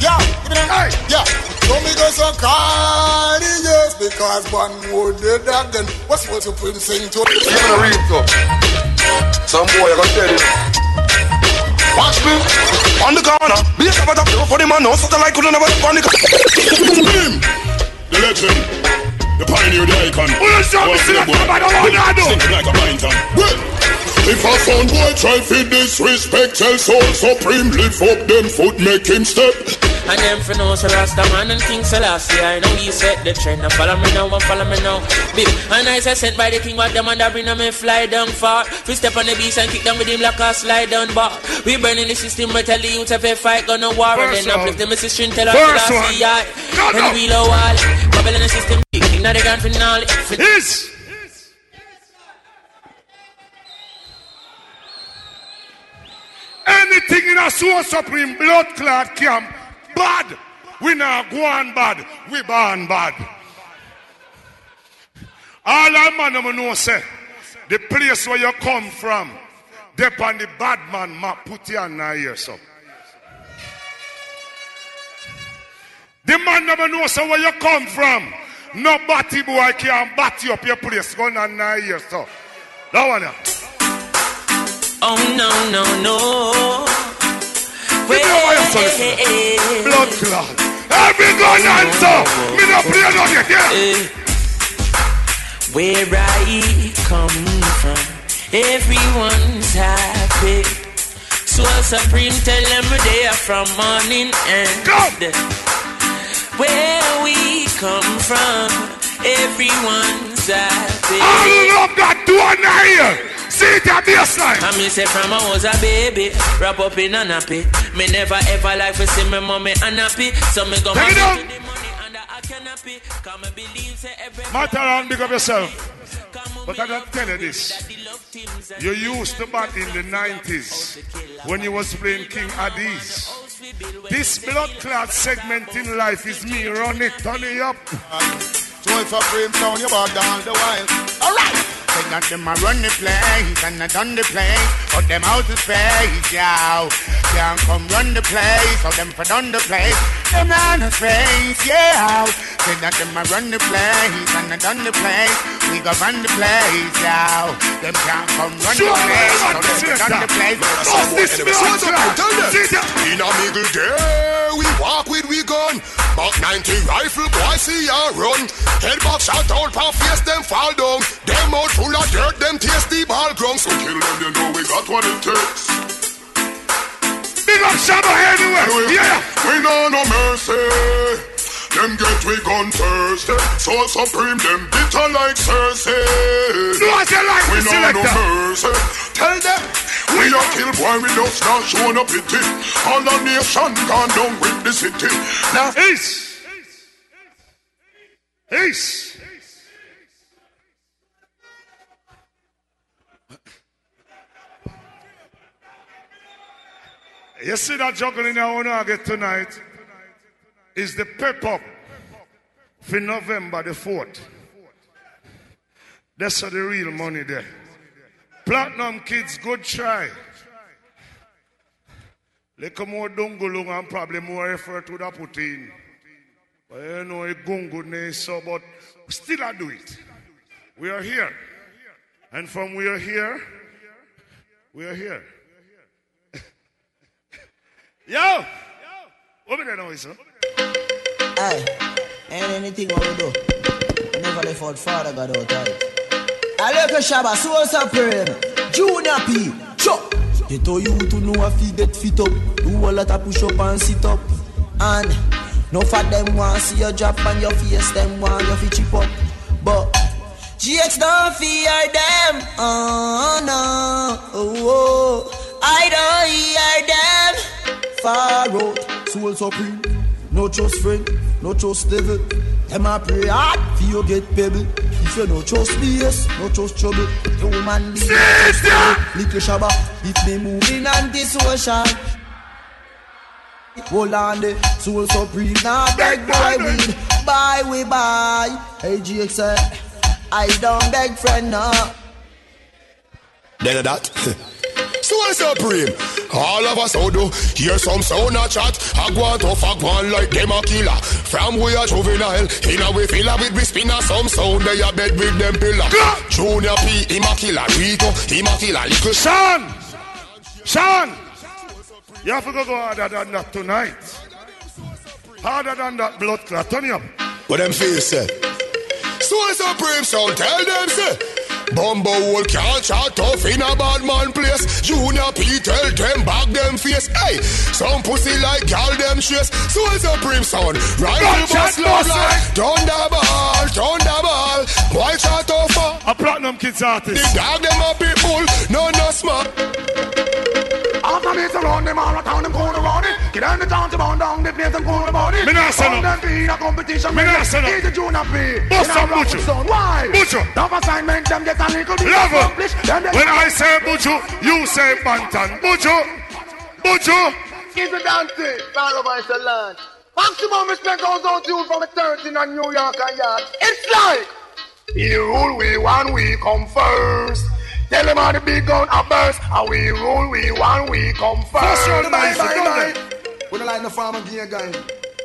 Yeah, give me that. Yeah, so me go so call yes because one more dead again. What's what supreme sing to? Even a read to. Some boy I gonna tell you. Watch me on the corner. Be a top for the man. No satellite could never on the Supreme. The legend. The pioneer, the icon. Who you show me Walk see the that boy. somebody want? Sing like a python. Well, If a sound boy try to disrespect, tell soul supreme, lift up them foot, make him step. And them for know so Rasta man and King Selassie. I know he set the trend. Now follow me now and follow me now. Big and I say sent by the king What them and that bring them and fly down far. We step on the beast and kick them with him like a slide down bar. We burning the system but tell the youth if they fight gonna war. And First then one. uplift them as string tell us First Selassie. I Go, go. And we low wall Bubble in the system big King of the grand finale. Is anything in a soul supreme blood clot camp bad. We not go on bad. We born bad. All our man them know say the place where you come from, Dep on the bad man map, put hand in here, so. The man never knows so where you come from. No batty boy can bat you up your place. Go on years, so. That one. Oh, no, no, no. Over your son, Blood clot. Every gun answer. Me no play no yeah. Where I come from, everyone's happy. Soul Supreme tell them they are from morning and Go. Where we come from, everyone's happy. I love that door here. See it at the side. I me say from I was a baby, wrap up in a nappy. Me never ever like to see my mommy unhappy. So me go Take it marry down. to the money under a canopy. Come and believe say every Matter on, big up yourself. But I gotta tell you this. You used to bat in the 90s when you was playing King Addies. This blood clot segment in life is me. Run it, turn it up. Soul Supreme sound, you bought down the wild. Alright! Say that them a run the place and I done the place. Put them out of space, yeah. Can't come run the place, so them for done the place. Them on the space, yeah. Say that them a run the place and I done the place. We go run the place, yeah. Them can't come run the place, so them for done the place. Bust this blood clot. In a middle day, we walk with we gun. About 90 rifle, boy, see ya run. Head back, shot out, pop face, them fall down. Them out full of dirt, them taste the ball ground. So kill them, you know we got what it takes. Big up Shabba anyway. Yeah. We know no mercy. Them get we gun Thursday. Soul Supreme, them bitter like Cersei. What you like, We know no mercy. Tell them. We a kill boy, we just not show no pity. All the nation gone down with the city. Now, East. East. You see that juggling I want to get tonight is the pep up for November the 4th. That's the real money there. Platinum kids, good try. Little more dungulung and probably more effort would have put in. But you know, it gungu so, but still I do it. We are here. And from we are here, we are here. Yo! What me know, sir? Aye, ain't anything what we do. I never left out Father God out right. I look at Shabba, Soul Supreme, Junior P, Chop. They told you to know if you get fit up, do a lot of push up and sit up. And no for them want see you drop on your face, them want you fi chip up. But GX don't fear them, oh no, oh, oh. I don't hear them. Far out, Soul Supreme, no trust friend, no trust devil. Them a pray hard for you get pebble. If you no trust BS, no trust trouble. Human being, little shabba. If me moving anti-social. Hold on the soul supreme. Now beg boy weed, buy we buy. Hey GX say, eh. I don't beg friend now. Then that. Soul Supreme. All of us out do hear some sound a chat. I go on tough, I go on like them a killer. From we a juvenile, in a we filler with we spinner some sound. They a bed with them pillar. Junior P, him a killer. Rito, him a killer. Little Sean! Sean! You have to go harder than that tonight. Harder than that blood clot. Turn it up. What them face say? Soul Supreme sound, tell them say. Bumbo hole can't chat tough in a bad man place. Junior P tell them back them face. Hey, some pussy like gal them chase. Soul Supreme sound, right Don't to chat bust love like thunderball, thunderball. Boy chat tough. A platinum kids artist. The dog them a bull, no no smart. After me surround them all around them corner around it. Get down the town to burn down the place and cool about it. No. them be in a competition. Me not say no. He's a junior P. Bust In a some rock Why? Butcher. Tough assignment, them get a little bit get When I say Buju, you say Banton. Buju! Buju! Give the Dante, follow by the land. Maximum respect goes out to you from a 13 in New York and yard. It's like, you rule we one, we come first. Tell them how the big gun a burst. How we rule, we want, we come first. First round, Bye, nice, bye, you know bye. We don't like the farmer gear guy.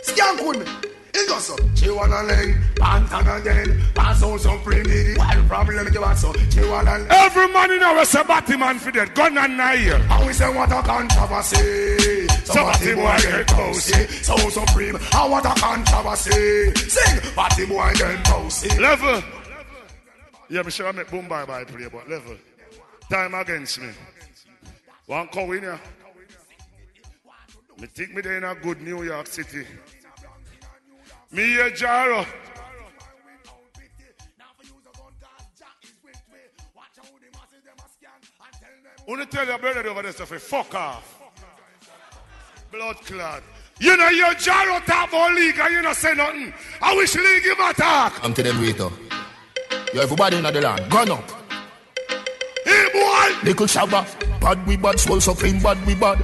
Skank with me. It goes so. She wanna lay, Pantana again, pass on some pretty, one problem give us so. She wanna lay. Every man in our say batty man for that gun and nail. And we say what a controversy. So batty boy get cozy, Soul Supreme. And what a controversy. Sing, batty boy get cozy. Level. Yeah, me sure I make boom bye bye play, but level. Time against me. One cow in here. Me think me there in a good New York City. Me here, Jaro. Wanna tell your brother over there stuff, fuck off. Blood clot. You know your Jaro talk about league and you not say nothing. I wish league him attack. I'm to them waiter. Yo, everybody in the land, gun up. Hey, boy! Little Shabba, bad we bad, soul supreme, bad we bad.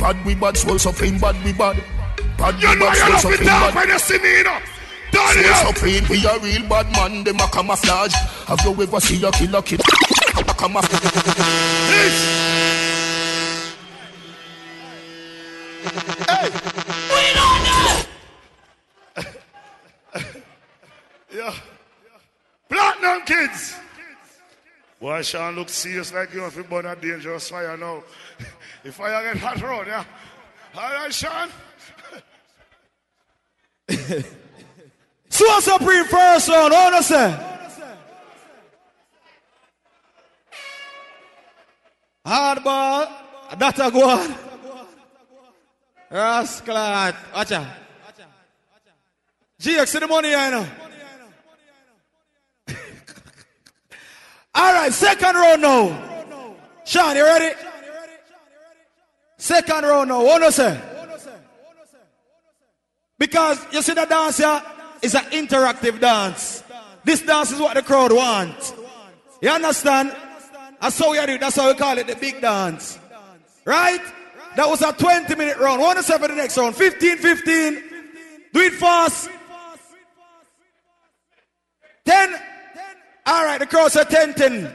Bad we bad, soul supreme, bad we bad. Bad we know bad, you soul love to supreme, talk bad. when you see me, you know. Soul up. we a real bad man, them a camouflage. Have you ever seen a killer kid? A camouflage. Yeah. Platinum kids. Boy, Sean look serious like you if you burn a dangerous fire now. if fire get hot road, yeah. All right, Sean. Soul Supreme first round, you say? Eh? Hardball, that a go on. Rascal, watch out. GX, see the money here now. All right, second round now. Sean, you ready? Second round now. What you say? Because you see the dance here is an interactive dance. This dance is what the crowd wants. You understand? That's how we do. That's how we call it the big dance. Right? That was a 20 minute round. What you say for the next round? 15 15. Do it fast. 10. All right, the crowd said 10 10.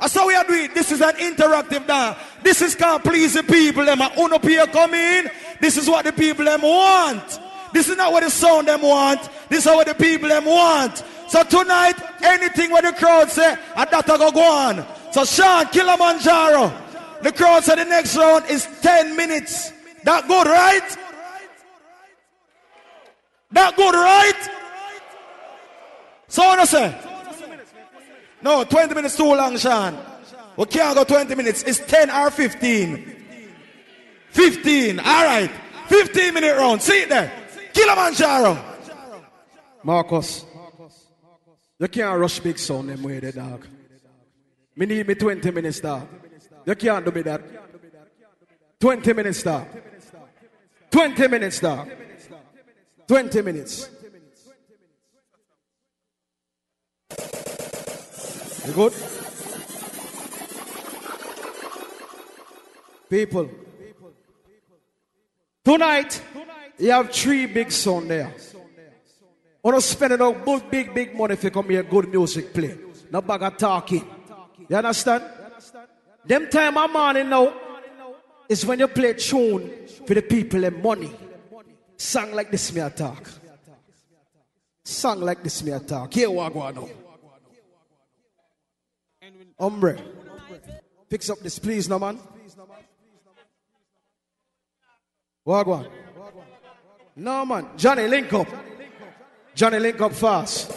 That's how we are doing. This is an interactive dance. This is called please the people. Them are uno here come in. This is what the people them want. This is not what the sound them want. This is what the people them want. So tonight, anything what the crowd say, and that go go on. So Sean Killamanjaro, the crowd said the next round is 10 minutes. That good, right? That good, right? So what I say? No, 20 minutes too long, Sean. We can't go 20 minutes. It's 10 or 15. 15. All right. 15 minute round. See it there. Killamanjaro. Marcus, you can't rush big son them way, the dog. Me need me 20 minutes, dog. You can't do me that. 20 minutes, dog. 20 minutes, dog. 20 minutes. Good? People, tonight you have three big songs there. Want to spend enough big, big, big money if you come here, good music play. No bag of talking. You understand? Them time of morning now is when you play tune for the people and money. Song like this me attack. Song like this me attack. Here what go on now. Hombre. Fix up this please no man. Wagwan. No man. Johnny link up. Johnny link up fast.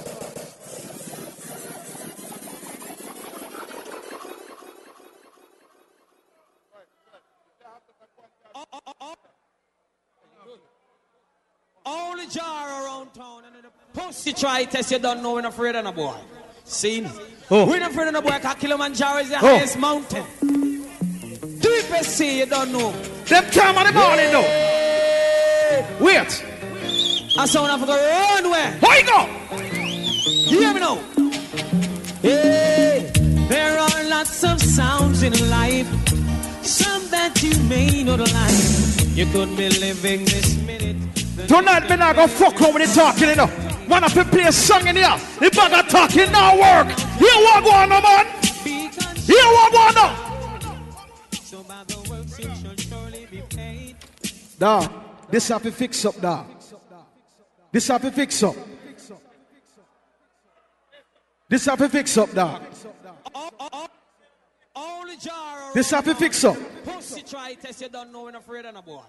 Only jar around town and the pussy try test you don't know we're afraid of no boy. Seen? Oh. We're not afraid of no boy because Killamanjaro is the Oh. highest mountain. Deepest sea you don't know. Them time of the morning though. Wait. I saw one go run where? Where you go? You hear me now? Hey, there are lots of sounds in life. Some that you may not like. You could be living this minute. Tonight me not gonna fuck with the talking enough. Man, if you play a song in here, the bag of talking now work. Here what go on, no man. Here what one surely be paid. Dog, this have to fix up, dog. This have to fix up. This have to fix up, jar This have to fix up. Pussy try test you don't know when afraid of boy.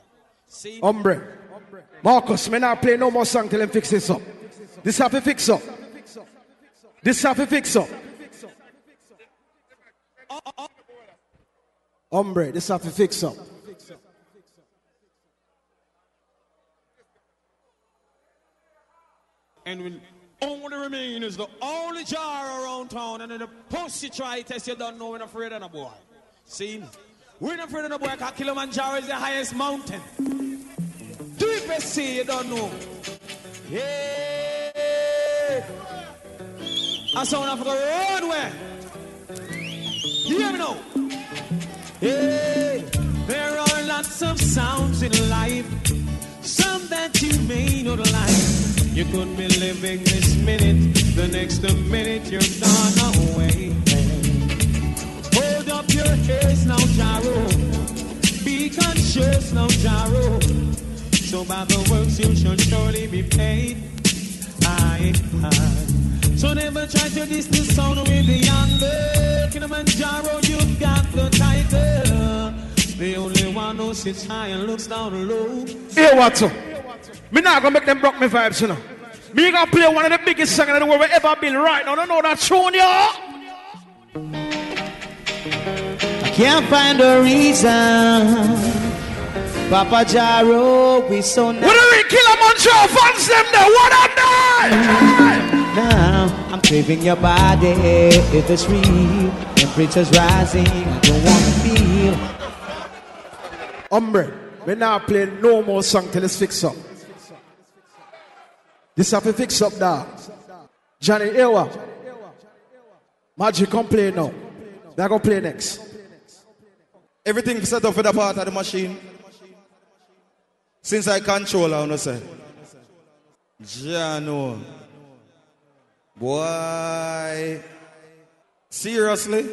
Marcus, me not play no more song till him fix this up. This have to fix up. This have to fix up. Hombre, this have to fix up. And when only remain is the only jar around town, and then the pussy try test you don't know when afraid of a boy. See? We're not afraid of a boy because Killamanjaro is the highest mountain. Deepest sea you don't know. Yeah. I sound off of the roadway. You hear me now? Hey, there are lots of sounds in life, some that you may not like. You could be living this minute, the next minute you're gone away. Hold up your heads now, Jaro. Be conscious now, Jaro. So by the works you shall surely be paid. Aye, aye. So never try to diss the sound with the younger. Killamanjaro, you've got the title. The only one who sits high and looks down low. Here what so? Me not gonna make them broke me vibes, you know. Me gonna play one of the biggest songs in the world we ever been right now. Don't know that tune, y'all. I can't find a reason. Papa Jaro, we so nice. What do we kill a bunch of fans them there? What am I? Now I'm craving your body. If it's real, temperature's rising. I don't wanna feel. Hombre, we're not play no more song till it's fixed up. This have to fix up now. Johnny Ewa. Magic come play now. They gonna play next. Everything set up for the part of the machine. Since I control, I wanna say. Jano. Boy. Seriously?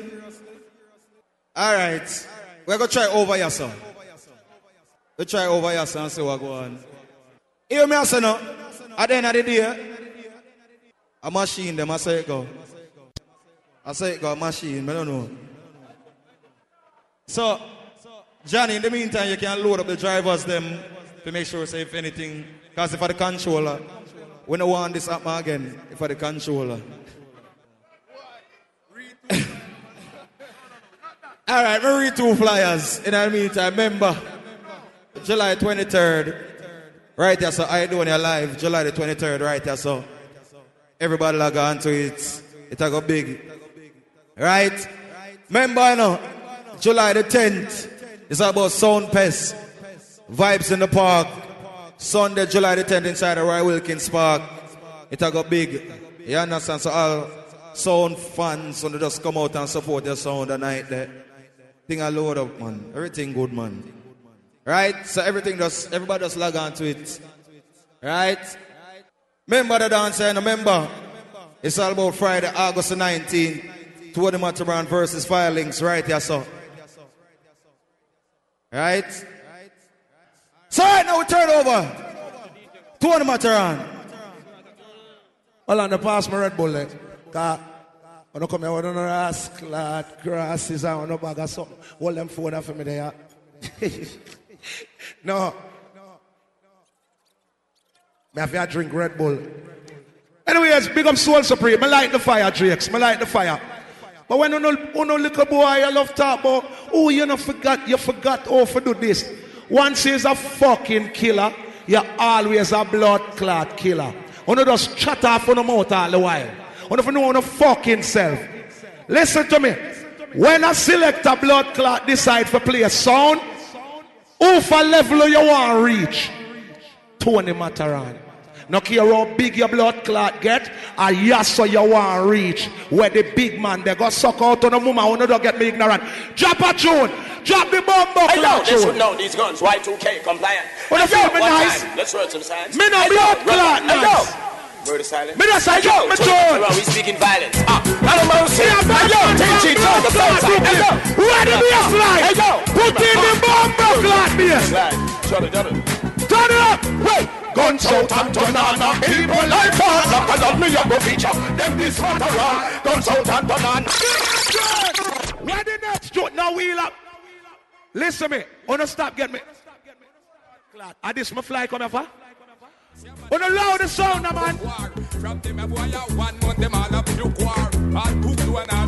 Alright. We're gonna try over here, sir. We try over here, sir, and see what go on. Hear me, say no. At the end of the day, a machine, them, I say it go. I say it go, a machine, I don't know. So, Johnny, in the meantime, you can load up the drivers them to make sure, say, if anything, because if I the controller, we don't want this happen again, if I the controller. All right, we read two flyers. In the meantime, remember, July 23rd, right here, so I doing your live, July the 23rd, right here, so everybody log on to it. It a go big. Right? Remember, you know, July the 10th, it's about Sound Pest, Vibes in the Park. Sunday, July the 10th, inside the Roy Wilkins Park. It a go big. You understand? So all sound fans, they just come out and support your sound the night there. Thing a load up, man. Everything good, man. Right? So everything just, everybody just log on to it. Right? Remember the dance and remember, it's all about Friday, August the 19th. Tony Matterhorn versus Filings right here, so. Right? So right now we turn over. Tony Matterhorn. Hold on, the pass my Red Bull when I come here, I don't know ask lad, grasses and no bag of something. Hold them phone for me there. no. Me have to drink Red Bull. Anyways, big up Soul Supreme. I like the fire, Drakes. I like the fire. But when you know, you know little boy, I love talk about, oh, you know, forgot, you forgot, oh, for do this. Once he's a fucking killer, you're always a blood clot killer. You know, just chat off on the mouth all the while. You know, know on fucking self. Listen to me. When I select a selector blood clot decide for play a sound, who for level you want to reach? Tony Matterhorn. No care how big your blood clot get, I yes so you want reach. Where the big man they go suck out on a woman who don't get me ignorant. Drop a tune, drop the bomb buckle. Hey, no, this, no, these guns, Y2K compliant. What hey, yo, me nice. Let's roll some signs. Me no hey, blood yo, clot, nice. Yo. Murder silence. Me just like yo. We speaking violence. Ah, I don't know. See, I'm back. Yo, Tenchi, the fence. Hey yo, ready me a. Hey yo, put in the bomb, blood, me. Turn it. Turn it up. Wait guns out and turn on and people like fun. Like I love me, I go feature. Them this matter uh, on. Guns out and turn on. Where the next joke? Now wheel up. Listen me. Oh, Wanna stop get me. I this my fly come here for? Oh, Wanna loud the sound now man.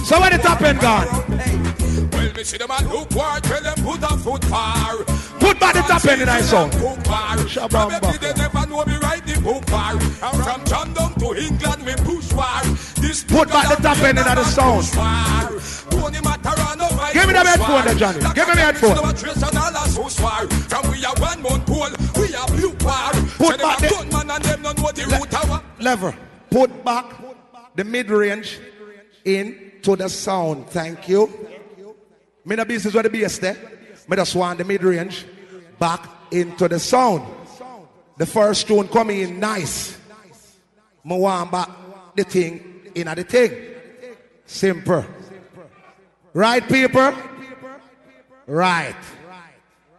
So where the top end gone? Me see them look tell them put a foot far. Put back the top end in song. They never know me write the book. I'm from to England, me push war. This Put back the top end in that sound. Tony Matterhorn, Give me the headphone there, Johnny. Give me the headphone. From we are one month we are blue war. Put back the- gunman and them don't know the root Lever. Put back the mid range into the sound. Thank you. Me the business where the bass there. Me just want the mid range back into the sound. The first tune coming in nice. Me want back the thing in the thing. Simple. Right, people? Right.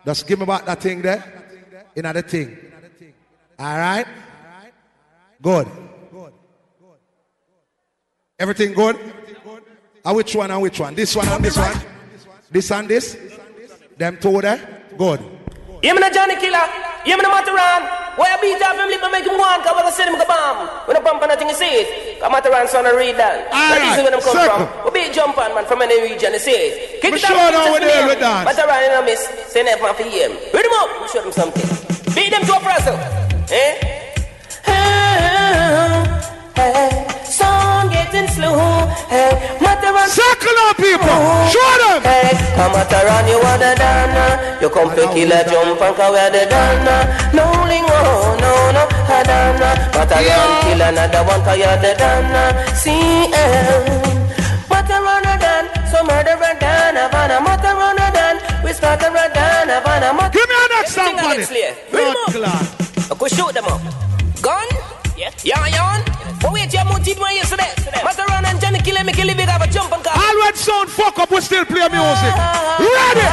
Just give me back that thing there. In the thing. All right? Good. Everything good? And which one and which one? This one and this one? This and this? Them two there? Good. You mean a Johnny Killer? You mean a Matterhorn? Why you beat off him lip and make him one? Cause we're gonna send him go bomb. When I bump on nothing he says. Cause Matterhorn son of read that. That is where them come circle. from. We beat jump on man from any region he says. Kick it up, sure now just we there with dance. Matterhorn in a miss. Say never for him. Read him up. We show them something. Beat them to a puzzle. Eh? Hey, song getting slow. Hey, Matterhorn. Circle up, people. Oh. Show them. Hey, come Matterhorn, you are the dana. You come to kill a jump and cause we're the dana. No lingo, oh, no, no, a dana. Matterhorn, kill another one cause you're the dana. CM. Matterhorn a dan, so murder a dan. Havana, Matterhorn a dan. We start a dan, Havana, Matterhorn. Give me a next song Everything on on it. Slayer. Bring 'em up. I could shoot them up. Gun? Yeah. Yawn, yawn. But wait, you moved it one yesterday. Matterhorn and Johnny kill him, kill him, big have a jump and come. All red sound fuck up, we still play music. Ready?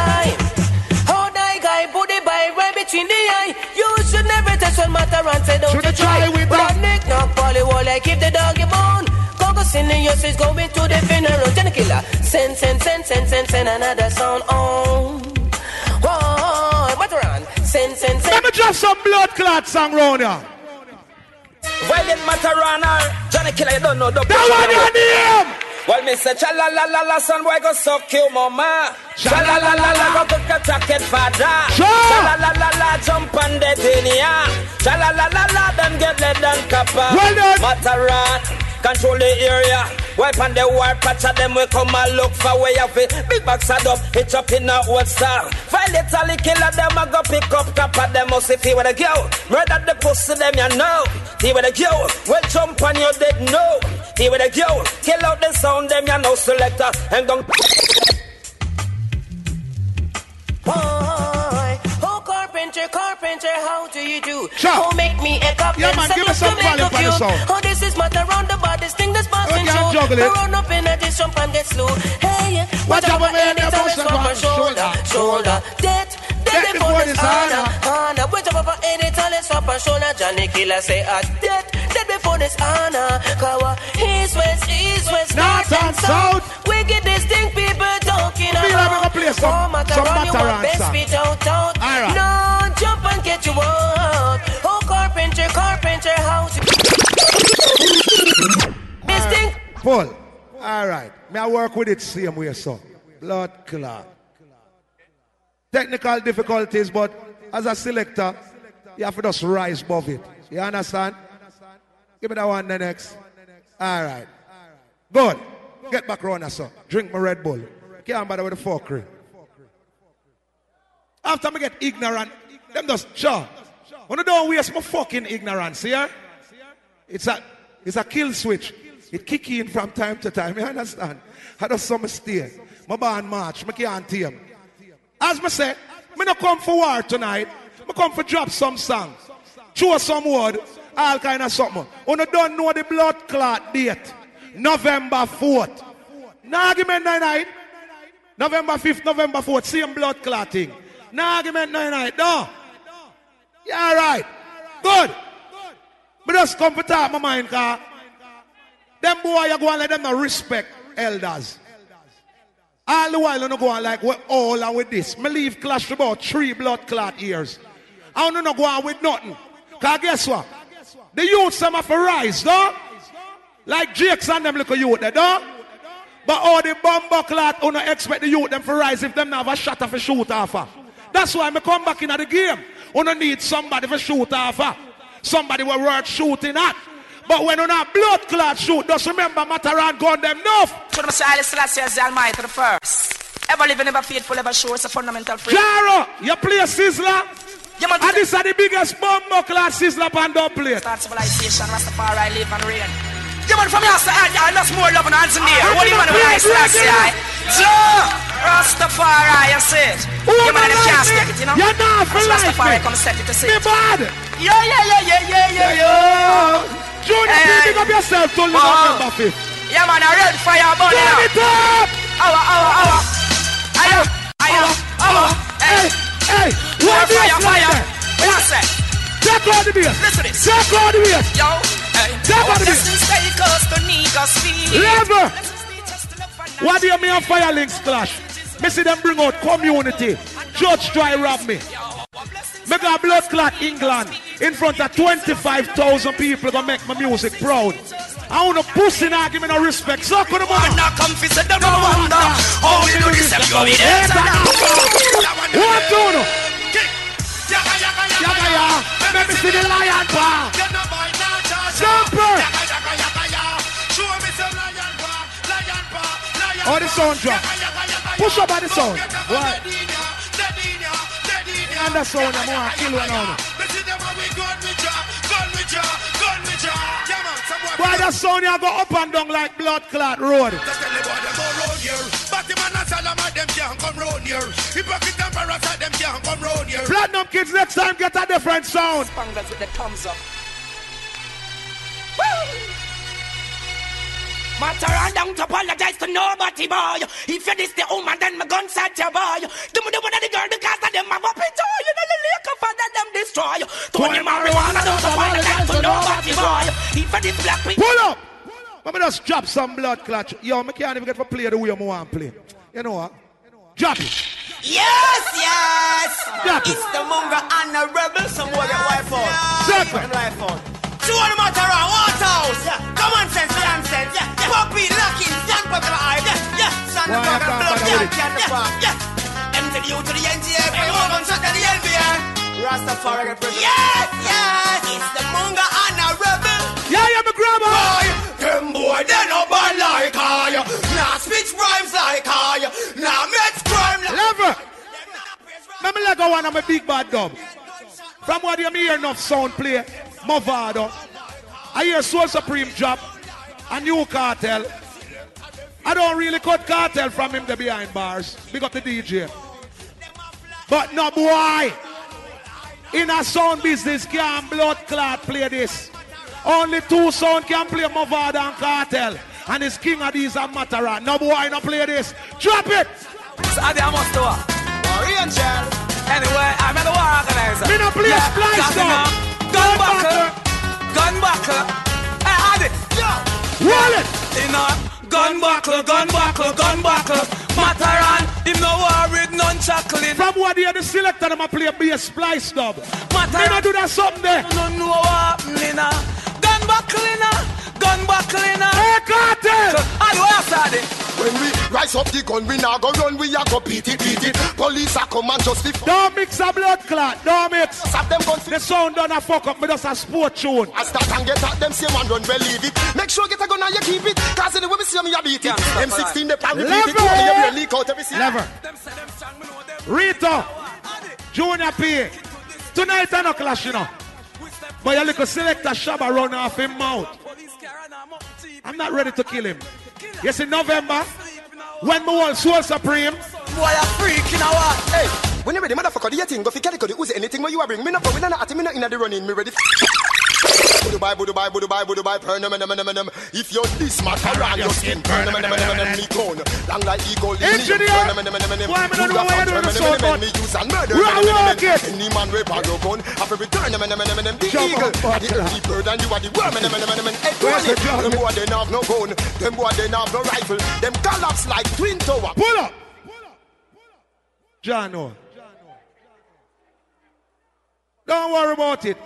How die guy put the Bible right between the eye. You should never touch one matter and say don't you try. But Nick knock Polly wall like keep the doggy bone. Coco Seniors is going to the funeral. Jenny killer. Send, send, send, send, send, send another sound on. Whoa, matter on. Send, send, send. Let me drop some blood clot song round here. Violent Matarana, Johnny Killer, you don't know the That one your name. Well, me say, cha la la la la, son boy go suck you, mama. Cha la la la la, go cook a jacket father. Cha la la la la, jump on the yeah. Cha la la la la, them get lead and copper. Well done. Matterhorn, control the area. Wipe on the war patch of them, we come and look for way of it. Big box of up, hitch up in a old star. Violate all the killer, them a go pick up copper, them must see where they go. Murder the pussy, them you know. See where they go. Well, jump on your dead, no. See where they go. Kill out the sound, them you know, selector. And don't. Carpenter, carpenter, how do you do? Sure. Oh, make me a cup Yeah, man, give me some a for the song. Oh, this is matter round the bar, this thing that's passing Okay, juggling. Run up in a this jump and get slow. Hey, Watch out, over man, any time bounce it's and my shoulder, shoulder. Dead, dead before this honor, honor. Wait up for any time it's from my shoulder. Johnny Killer say, ah, dead, dead before this honor. Kawa, east, west, east, west, north and south. Wicked this thing people talking Feel like we about. gonna play some- Oh, some Matterhorn want best beat out, out. All right. No, and get you out. Oh, carpenter, carpenter, house. Full. All right. May I work with it same way, so. Blood clot. Technical difficulties, but as a selector, you have to just rise above it. You understand? Give me that one the next. All right. Good. Get back round us, so. Drink my Red Bull. Can't bother with the fuckery. After me get ignorant, them just sure. Oh, when you don't waste my fucking ignorance, yeah? It's a it's a kill switch. It kick in from time to time. You understand? I just some stay. My band march. I can't tame. As I say, me not come for war tonight. Me come for drop some song. Show some word. All kind of something. Oh, when you don't know the blood clot date. November 4th. Now give me nine night. November 5th, November 4th. Same blood clotting. No argument, no night, no. Yeah, right. Good. But just come for talk my mind, car. Them boy, you go and let them no respect elders. All the while, you go on like, we're all and with this. Me leave clash about three blood clot years. I don't know go on with nothing. Because guess what? The youth some have to rise, though. Like Jakes and them little youth, they don't. But all the bomb clot, you don't expect the youth them to rise if them not have a shot of a shoot off. That's why I come back into the game. You don't need somebody to shoot off. her. Somebody will worth shooting at. But when you not blood clot shoot, just remember matter Matterhorn gun them enough. Should Mr. Haile Selassie as the Almighty the first. Ever living, ever faithful, ever sure it's a fundamental freedom. Jaro, you play Sizzla? and ah, this is the biggest bomb clot Sizzla on dub plate. Start civilization, Rastafari live and reign. Yeah, man, from your side, I just more love and hands in the air. What do you Haile Selassie? I? Joe, Rastafari, you see oh, it. You man, you can't stick it, you know. You're not for life, Rastafari come set it to see Me bad. Yeah, yeah, yeah, yeah, yeah, yeah, yeah. Junior, Hey. pick up yourself till Oh. November 5th. Yeah, man, I red fire burn Turn now. it up! Awa, awa, awa. Ayo, ayo, awa. Hey, hey, what fire, fire. What say? Check out the bass. Listen to this. Check out the bass. Yo, hey. Check out the bass. blessings take us to Negus feet. Level. What do you mean fire links clash? Me see them bring out community. Judge try rob me. Make a blood clot England in front of 25,000 people gonna make my music proud. I want a pussy now give me no respect. So could the man not come fi say them no wonder how we do this and you be there. What do you know? Yaga ya, let me see the lion paw. Jumper. Oh, the sound drop. Push up by the sound. What? And the sound, I'm gonna kill one now. Why the sound you go up and down like blood clot road? Platinum kids next time get a different sound. Spanglers with the thumbs up. Matter and don't apologize to nobody, boy. If you this the woman, then my gun at your boy. Do me the one of the girl because of them have up it. Oh, you know the liquor for that them destroy. Tony marijuana, don't apologize to nobody, boy. If you this black people. Pull up. Let me just drop some blood clot. Yo, I can't even get to play the way I want to play. You know what? Drop it. Yes, yes. Drop it. It's the Munga and the rebel. Some more get wipe out. Second. Wipe out. Two on the matter around Waterhouse. Yeah. Common sense, nonsense. Yeah. yeah. Puppy locking, stand up the eye. Yeah, yeah. Stand Why up I and can't blood bother can with the park. Yeah. M to the U to the NGA. Hey, woman, shut to the LBA. Rastafari get present. Yes, yes. It's the Munga and the rebel. Yeah, yeah, Let me let go one of my big bad dub. From what you hear enough sound play, Mavado. I hear Soul Supreme drop, a new Kartel. I don't really cut Kartel from him the behind bars. Big up the DJ. But no boy. In a sound business, can blood clot play this. Only two sound can play Mavado and Kartel. And it's king of these and Matterhorn. No boy, no play this. Drop it! I think I must do it. Anyway, I'm at the war organizer. Me no play Yeah, splice now. Gun buckle. Gun buckle. Hey, Adi. Roll it. You know, gun buckle, gun buckle, gun buckle. Matterhorn, him no war with none chuckling. From what the selector, them a play a bass splice dub. Me no do that something there. No know what happening now. Gun buckle in a, gun buckle in a. Hey, Kartel. I do what I When we rise up the gun, we now go run, we a go beat it, beat it. Police a come and justify. Don't mix a blood clot. Don't mix. Stop them guns. The sound done a fuck up. Me just a sport tune. I start and get at them, same and run, well leave it. Make sure get a gun and you keep it. Cause anyway, we see me, you beat it. M16, they pan repeat it. Lever. You will leak out every scene. Lever. Rita. Junior P. Tonight I no clash, you know. But your little selector Shabba run off him mouth. I'm not ready to kill him. Yes, in November, when my whole soul supreme. Boy, a freak in a what? Hey, when you ready, motherfucker, do your thing. Go fi carry, go do anything where you are bring. Me no go, we no at me no inna the running. Me ready. Dubai, Dubai, Dubai, Dubai, them. If you're this matter around your skin, burn me cone. Long like eagle, Engineer! Why not know got why you burn doing them, the them, sound, them, man? me use and murder Right, them, them, them, work them. it. Any man rape or gun, have to return. The eagle, the early bird, and you are the worm, Where's the drum? them boy they have no gun, them boy they have no rifle, them collapse like twin tower. Pull up. John, no. Don't worry about it.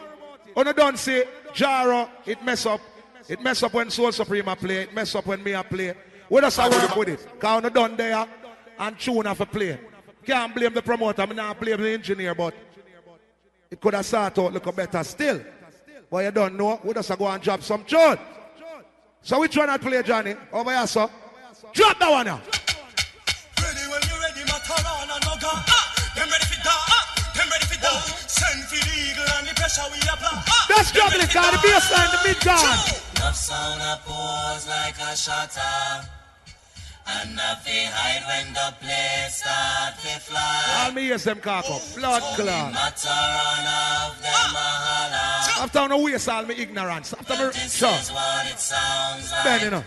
Oh, on the don't say, Jaro, it mess up. It mess up when Soul Supreme a play. It mess up when me a play. We just a work with it. Cause on done there and tune off a play. Can't blame the promoter. I not blame the engineer, but it could have started out look better still. But you don't know. We just a go and drop some tune. So which one I play, Johnny? Over here, sir. Drop that one now. That's them juggling, ready for cause the that. bass line, the mid gone. Enough sound a pose like a shutter. And nothing hide when the place start to fly. All me hears them cock up. Blood clot. Matarana of them a holler. After I no waste all my ignorance. After me, This sure. is what it sounds like. Then you know.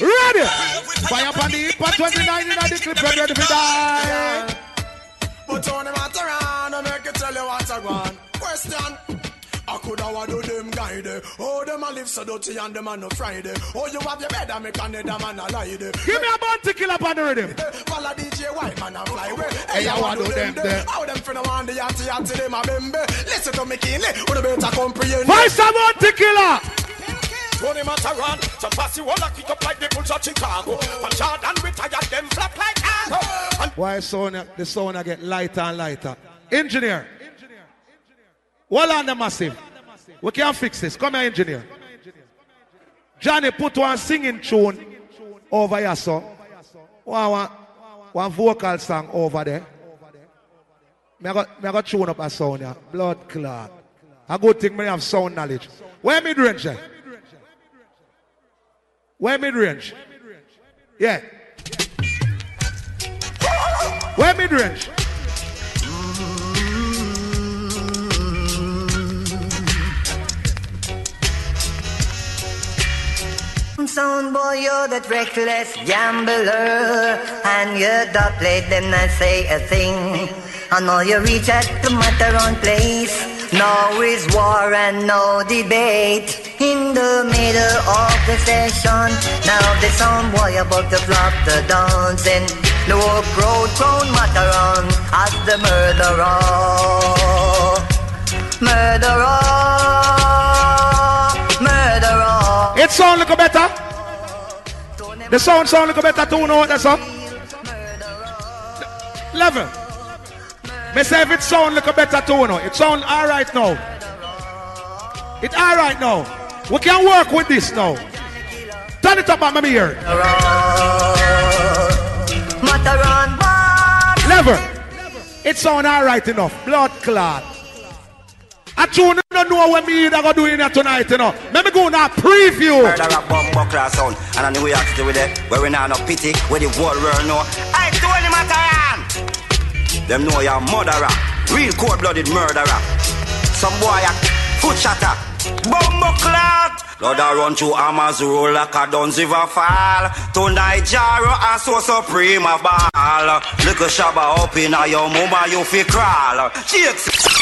Ready? Fire upon the hip for 29 in the clip and ready for die. But on the matter on, I make you tell you what I want. Question. I could have do them guide. Oh, them a live so dirty and them a no Friday. Oh, you have your bed and me can them and a lie. Give me a bounty kill up on the rhythm. Follow DJ White man and fly away. Hey, I want to do them there. How them finna want the yachty yachty them a bembe. Listen to me keenly, who the better comprehend. Vice a bounty killer. Tony Matterhorn, some pass you all a kick up like the Bulls of Chicago. And Jordan retired them flap like arrow. And Why sound, the sound I get lighter and lighter? Engineer. Well on the massive. We can't fix this. Come here, engineer. Johnny put one singing tune over here, so. One, one, one vocal song over there. Me I got, me got tune up a sound here. Blood clot. A good thing me have sound knowledge. Where mid range? eh? Where mid range? Yeah. Where mid range? Sound boy, you're that reckless gambler, and you don't play them not say a thing. I know you reach at the Matterhorn place. Now is war and no debate. In the middle of the session, now the sound boy about to flop the dancing. No crowd crown Matterhorn as the murderer. Murderer. Murderer. It sound look better. The sound sound look better too, no? That's up. Level. Me say if it sound look better too, no? It sound alright now. It alright now. We can work with this now. Turn it up on my ear. Matterhorn Level. It sound alright enough. Blood clot. I tune don't know what me either go do in here tonight, you know. Let me go now preview. Murder a bomb buckler sound. And I know we have to with it. Where we now no pity Where the whole world know. I do any matter. Them know you're a murderer. Real cold-blooded murderer. Some boy a foot shatter. Bomb clot Lord I run through Amazon like a done river fall. Tonight Jaro a Soul Supreme a ball. Little shabba up in a your mama you fi crawl. Shakes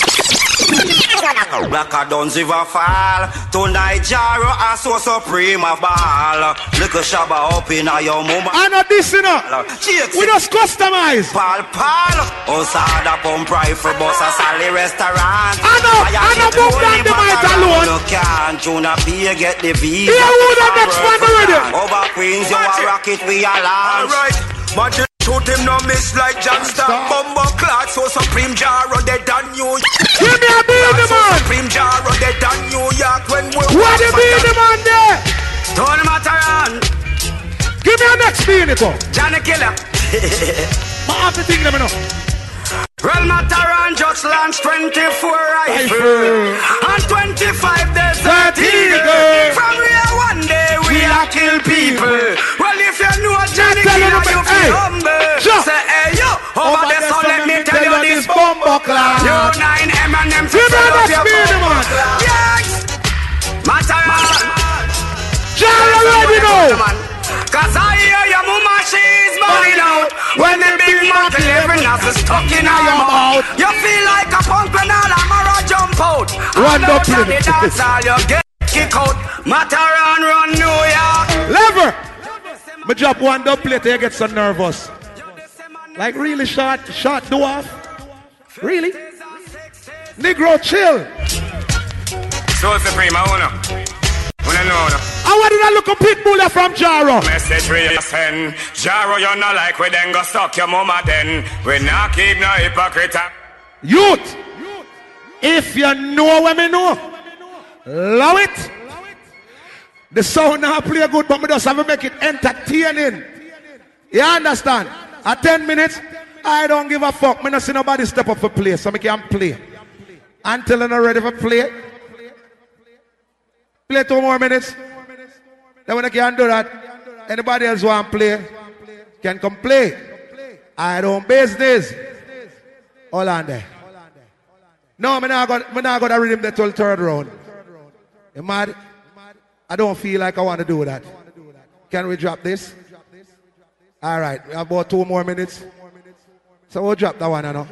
like a done river fall. Tonight Jaro a Soul Supreme a ball Little shabba up in a your mama. I know this, you know. Shakes We just customize. Pal pal. Osada pump rifle boss a Sally restaurant. I know, I know book down the mic alone. You can't tune up here get the visa Here who the next one already? Over Queens you a rocket we a launch. Alright, but you shoot him no miss like Johnston Bumbo clock Soul Supreme Jaro dead on you. Give me a beat, so man. supreme Jaro dead on New York when we What the beat, the man there? Tony Matterhorn Give me a next beat, up. Johnny Killer. I have to think them, know. Real Matterhorn just launched 24 rifle. And 25 days That eagle. From here one day we a kill people over, there, so let me tell you this bumbo. Yo, nine that speed, man. Yes. You ready now? Cause I hear your mama, she's burning out. When the big man stuck in. You feel like a punk when all jump out. Run up in the dance, all you get kick out. Matter and run New York. Lever. Me drop one double plate, you get so nervous. Like really short, short dwarf. Really? Negro, chill. Soul Supreme, I wanna. Wanna know. no? I want to look a pit buller from Jaro. Message we send. Jaro, you're not like we then go suck your mama then. We not keep no hypocrite. Youth. If you know what me know, love it. The sound now play good, but me just have to make it entertaining. You understand? At 10 minutes, I don't give a fuck. Me not see nobody step up for play, so me can play. Until I'm ready for play. Play two more minutes. Then when I can do that, anybody else want to play, can come play. I don't business. Hold on there. No, I'm not going to not gonna the third round. You mad? I don't feel like I want to do that. Can we drop this? All right, we have about two more minutes. So we'll drop that one, I know.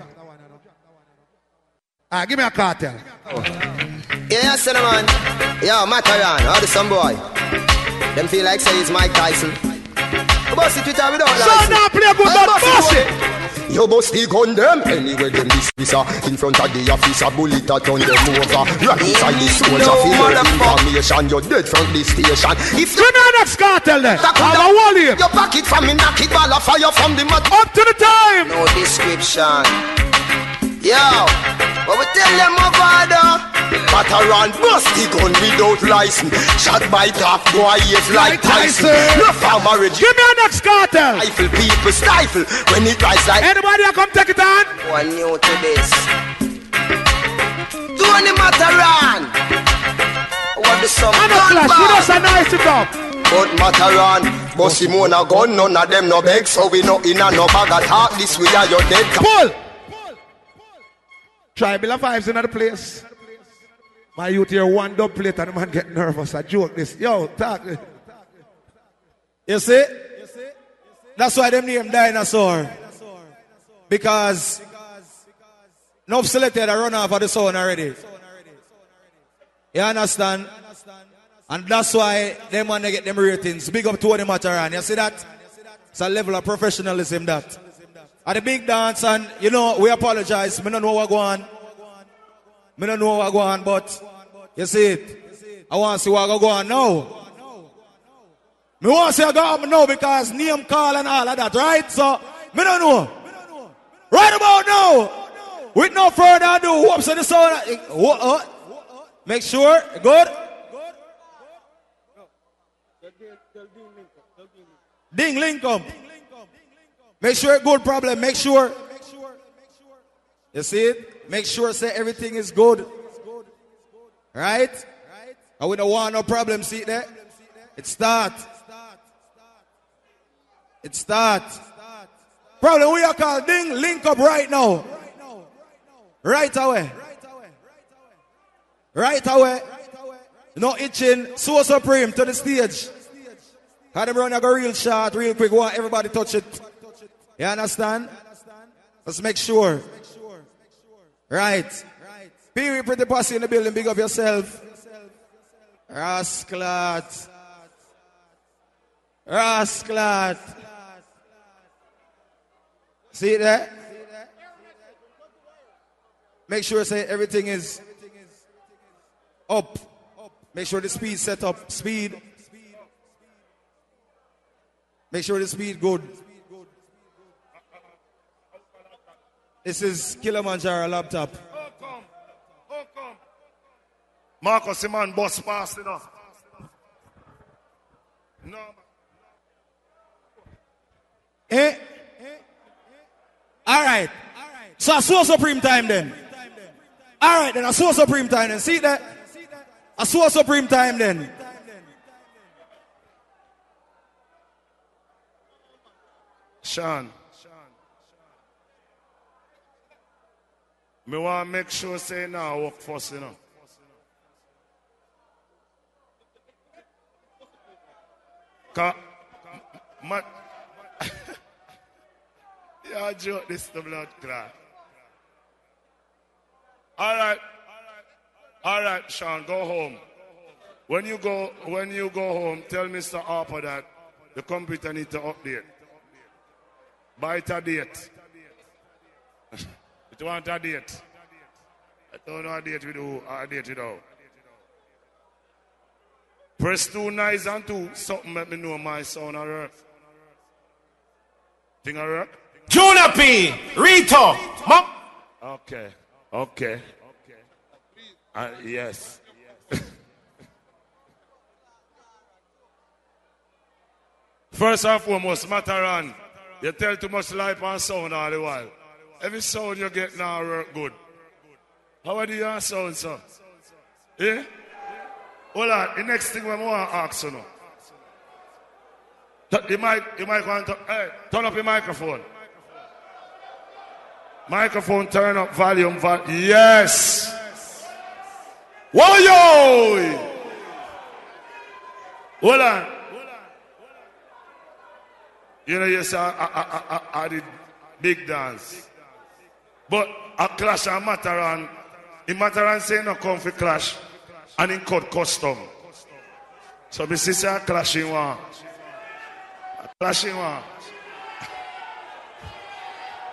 All right, give me a Kartel. Yeah, Cinnamon. Yo, Matterhorn, how the some boy? Them feel like say it's Mike Tyson. Boss it with her without license. now play good, boss it. You bust the gun them Anyway them this officer In front of the officer Bullet a turn them over. Right inside the soldier No, Feel the information. You're dead from the station. If you know next Kartel then. Have a wall here. Your pocket from me Knock it ball of fire from the mud. Up to the time. No description. Yo But we tell them over there Matterhorn bust the gun without license Shot by top boy yes like Tyson No farmer Give me a next Kartel Stifle people stifle When it rise like Anybody that come take it on? One new to this Tony Matterhorn What the sum And a flash, we just a nice it up. But Matterhorn Boss him own a gun None of them no beg So we no in a no bag of talk This we are your dead Pull Pull. Pull. Pull. Tribal of vibes in the place. My youth here one double plate and the man get nervous. I joke this. Yo, talk. You see? That's why them name dinosaur. Because enough selected a run off of the sound already. You understand? And that's why them want to get them ratings. Big up to the and You see that? It's a level of professionalism that. At the big dance and you know we apologize. Me don't know what go on. Me don't know what go on, but you see it. I want to see what go on now. Me want to see I go on now because name call and all of that, right? So me don't know. Right about now. With no further ado, whoops in the sound. Make sure, good. Ding up. Make sure good problem. Make sure. You see it? Make sure say everything is good. Right? We don't want no problem. See there? It start. It start. Problem we are called ding link up right now. Right away. Right away. Right away. No itching. Soul Supreme to the stage. Had them run a real short, real quick. Want everybody touch it. You understand? Let's make sure. Right. be Pee pretty posse in the building. Big up yourself. Rasclat. Rasclat. See that? Make sure say everything is up. Make sure the speed set up. Speed. Make sure the speed good. This is Killamanjaro laptop. Oh, come. Oh, come. Marcus, the man, boss pass enough. No. Eh? All right. So I saw supreme time then. All right, then I saw supreme time then. See that? I saw supreme time then. Sean. Me want make sure say now work first, you know. Ka, ma, yeah, joke this the blood clot. All right. All right, Sean, go home. When you go, when you go home, tell Mr. Harper that the computer need to update. It a date. you want a date? I don't know a date with who, a date without. Press two nice and two, something let me know my sound on earth. Thing on earth? Junior P, Rito, Mom. Okay, okay. Uh, yes. First and foremost, Matterhorn, you tell too much life and sound all the while. Every sound you get now work good. How are your sound, sir? Eh? Hold on, the next thing we want to ask you now. The mic, the mic hey, turn up your microphone. Microphone, turn up volume, vol- yes. Whoa, yo! Hold on. You know, yes, I, I, I, I, I did big dance. But a clash and Matterhorn, in Matterhorn say no come for clash, and in cut custom. So me say a clashing one. A clashing one.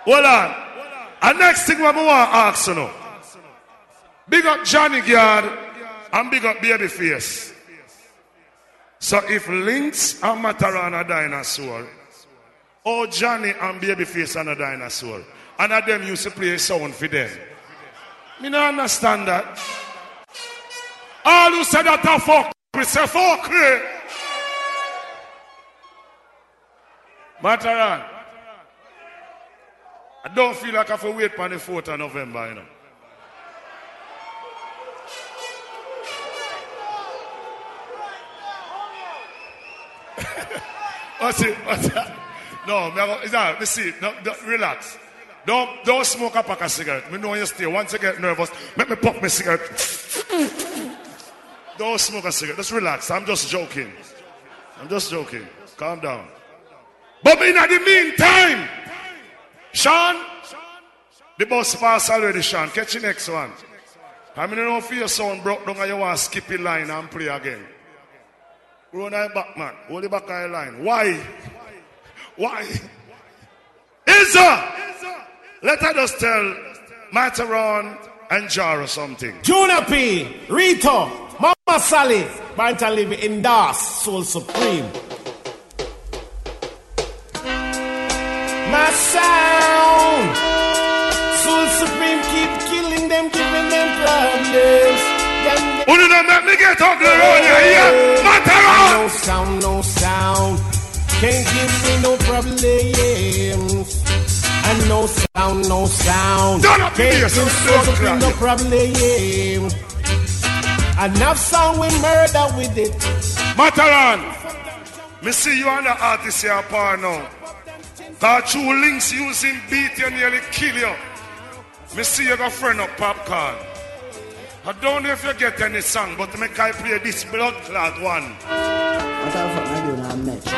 Hold on. And next thing I want to ask you know. Big up Johnny Gard and big up Babyface. So if Lynx and Matterhorn are dinosaur, or Johnny and Babyface are a dinosaur, and of them used to play sound for them. Me not understand that. All who said that are fuck, we say fuck. Matterhorn. I don't feel like I have to wait for the 4th of November, you know. What's it? What's that? No, me go, that, me see, no, don't- relax. Don't, don't smoke a pack of cigarette. Me know you stay. Once you get nervous, make me pop my cigarette. Don't smoke a cigarette. Just relax. I'm just joking. I'm just joking. Calm down. But in the meantime, Sean, the bus pass already, Sean. Catch the next one. I mean, you know, if your sound broke down and you want to skip a line and play again. Run that back, man. Hold the back of the line. Why? Why? Isa! Let her just tell Matterhorn and Jar or something. P, Rito, Mama Sally, Banton Live in Das, Soul Supreme. My sound, Soul Supreme keep killing them, giving them problems. Who make me get ugly around you here? Matterhorn! No sound, no sound, can't give me no problems. And no sound, no sound, Don't up can't here, give so Soul don't Supreme no cry. problems. Enough sound we murder with it. Matterhorn, me see you and the artist here apart now. That two links using beat you nearly kill you. Me see you got friend up popcorn. I don't know if you get any song, but me can play this blood clot one. What the fuck I do now, matches?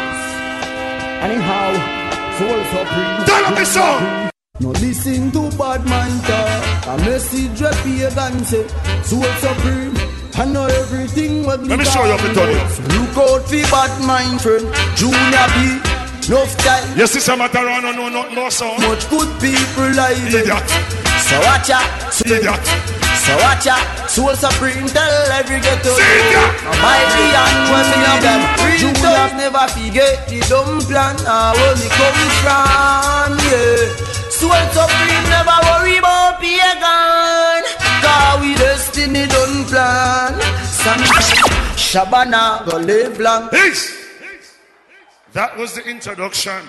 Anyhow, Tell up the song. No listen to bad man talk. A message we pagan say, soul supreme. I know everything what Let me show you how to turn it up. Look out for bad mind friend, Junior B. Enough time. Yes, sister Matterhorn, no, no, no, no sound. Much good people like. Idiot. So watch out. Idiot. So watch out. Soul supreme tell every ghetto. Idiot. My beyond when me have them. Juniors never forget the dumb plan. Ah, where me come from, yeah. Soul supreme never worry about pagan. Cause we destiny done plan. Some Shabana go live long. Peace. That was the introduction.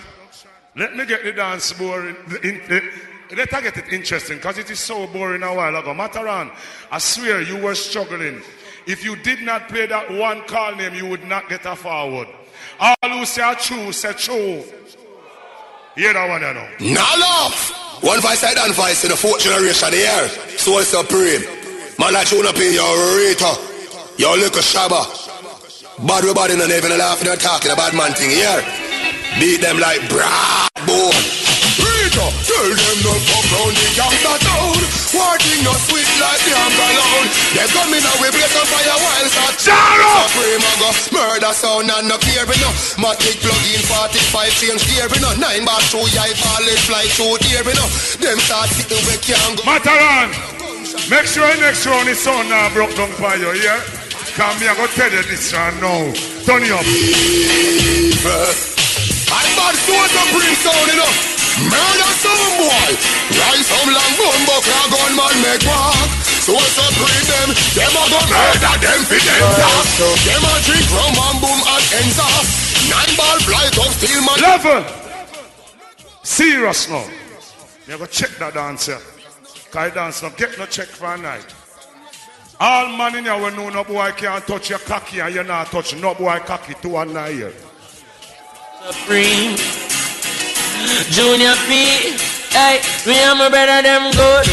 Let me get the dance the in- the- Let her get it interesting because it is so boring a while ago. Matterhorn, I swear you were struggling. If you did not play that one call name, you would not get a forward. All who say true, say true. Hear that one, you know. Now love. One voice side and voice in the fourth generation here. Soul supreme. Man like you up in your Rita. Your little Shabba. Bad we body not even laughing or talking about man thing here. Beat them like brah. Rita, tell them no fuck round the gangsta town. Working no sweet like the alone. They coming out we blaze on fire while start. Jaro! Supreme go murder sound and no care we no. Matic plug in 45 change gear we no. Nine bar through yai ball fly through here we no. Them start sitting we can't go. Matterhorn, make sure next round is sound now broke down for you, yeah? Come here, go tell you this one now. Turn it up. I bad Soul Supreme sound you know. Murder some boy. Rise some long gun buck a gunman make walk. Soul Supreme them, them a go murder them for them talk. Them a drink rum and boom and ends off. Nine ball flight of steel man. Level. Serious now. You go check that dancer. here. Cause dance now, get no check for a night. All man in here will know no boy can't touch your cocky and you not touch no boy cocky two and nine here. Supreme. Junior P. Hey, me and my brother them good.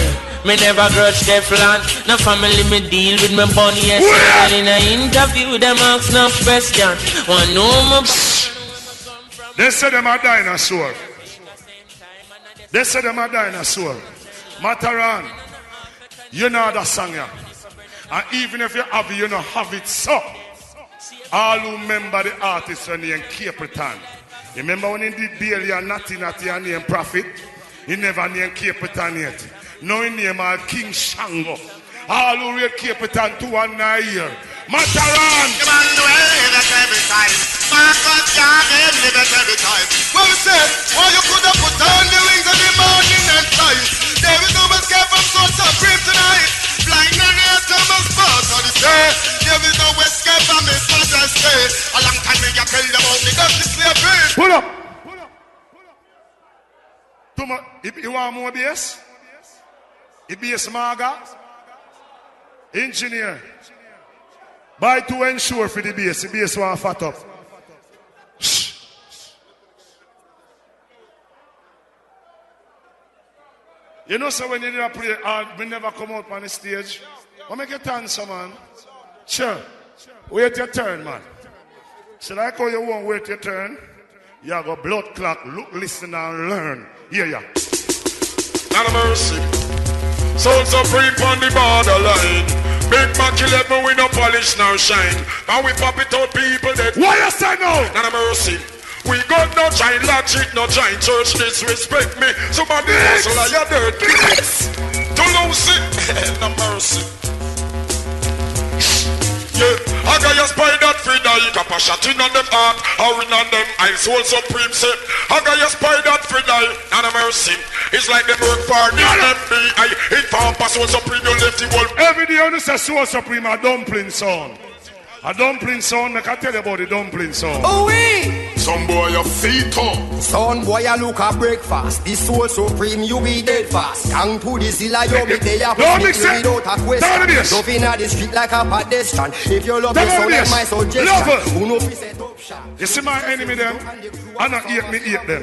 Me never grudge Teflon. No family me deal with me bunny yes. And in a interview them ask no question. One know my They say them a dinosaur. They say them a dinosaur. Matterhorn, you know that song, yeah. And even if you have it, you don't have it so. All who remember the artist when he Capleton. You remember when he did Bailey and Natty Natty and named Prophet? He never named Capleton yet. Now he named all King Shango. All who read Capleton two and nine year. Matterhorn! Marcus Garvey, said, why you could have put on the wings of the morning and flight. There is no escape from such supreme tonight. Blind and air Thomas Pass on the say. There is no escape from his mother's say. A long time me you tell about the to slavery. Pull up! Too much. You, you want more bass? You bass maga? Engineer. Buy to ensure for the bass. The bass want fat up. You know, so when you never play, uh, we never come out on the stage. What make you turn, some man? Sure. Wait your turn, man. So like how you won't wait your turn, you go blood clot, look, listen and learn. Yeah, yeah. Not a mercy. Soul supreme on the borderline. Big Mac 11 we no polish now shine. And we pop it out people that. What you say now? Not a mercy. We got no giant logic, no giant church disrespect me. Somebody hustle like your dirt. To lose it, no mercy. Yeah, I got your spider free die, cap a shot in on them heart, or in on them eyes, soul supreme set. I got your spider free die, and a mercy. It's like they work for the FBI. Inform for soul supreme, you left the world. Every day on this is Soul Supreme, a dumpling song. A dumpling song, I can tell you about the dumpling song. Oh, we. Some boy your feet up. Son boy, I look a breakfast. This soul supreme, you be dead fast. Gang to the zilla, you be there. Don't mix it. Without a Down question. this. Love inna the street like a pedestrian. If you love Down me, so this. like my Love suggestion. it. Who know fi set up shop? You see my enemy them? I not eat me eat them.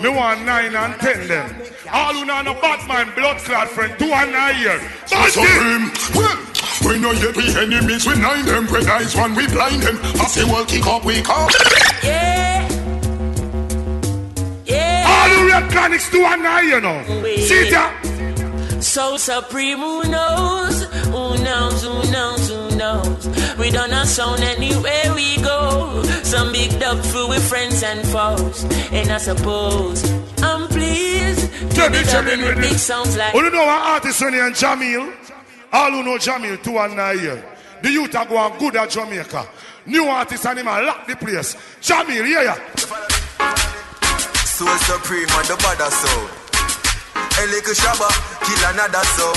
Me want nine and ten them. All who know no bad man, blood clot friend, two and nine year. Soul Supreme. Well, we know yet we enemies, we nine them. When eyes one, we blind them. I say, well, kick up, we come. Yeah. Yeah. All who read Chronixx two and nine year now. See ya. Soul Supreme, who knows? Who knows? Who knows? Who knows? We don't have sound anywhere we go. Some big dub full with friends and foes. And I suppose I'm pleased to be me, tell me, dubbing with big it. sounds like. Who you know what artist when and Jamil? All who know Jamil two and nine. The youth are going good at Jamaica. New artist and him a lock the place. Jamil, yeah, yeah. Soul supreme on the bada soul. A little shabba, kill another soul.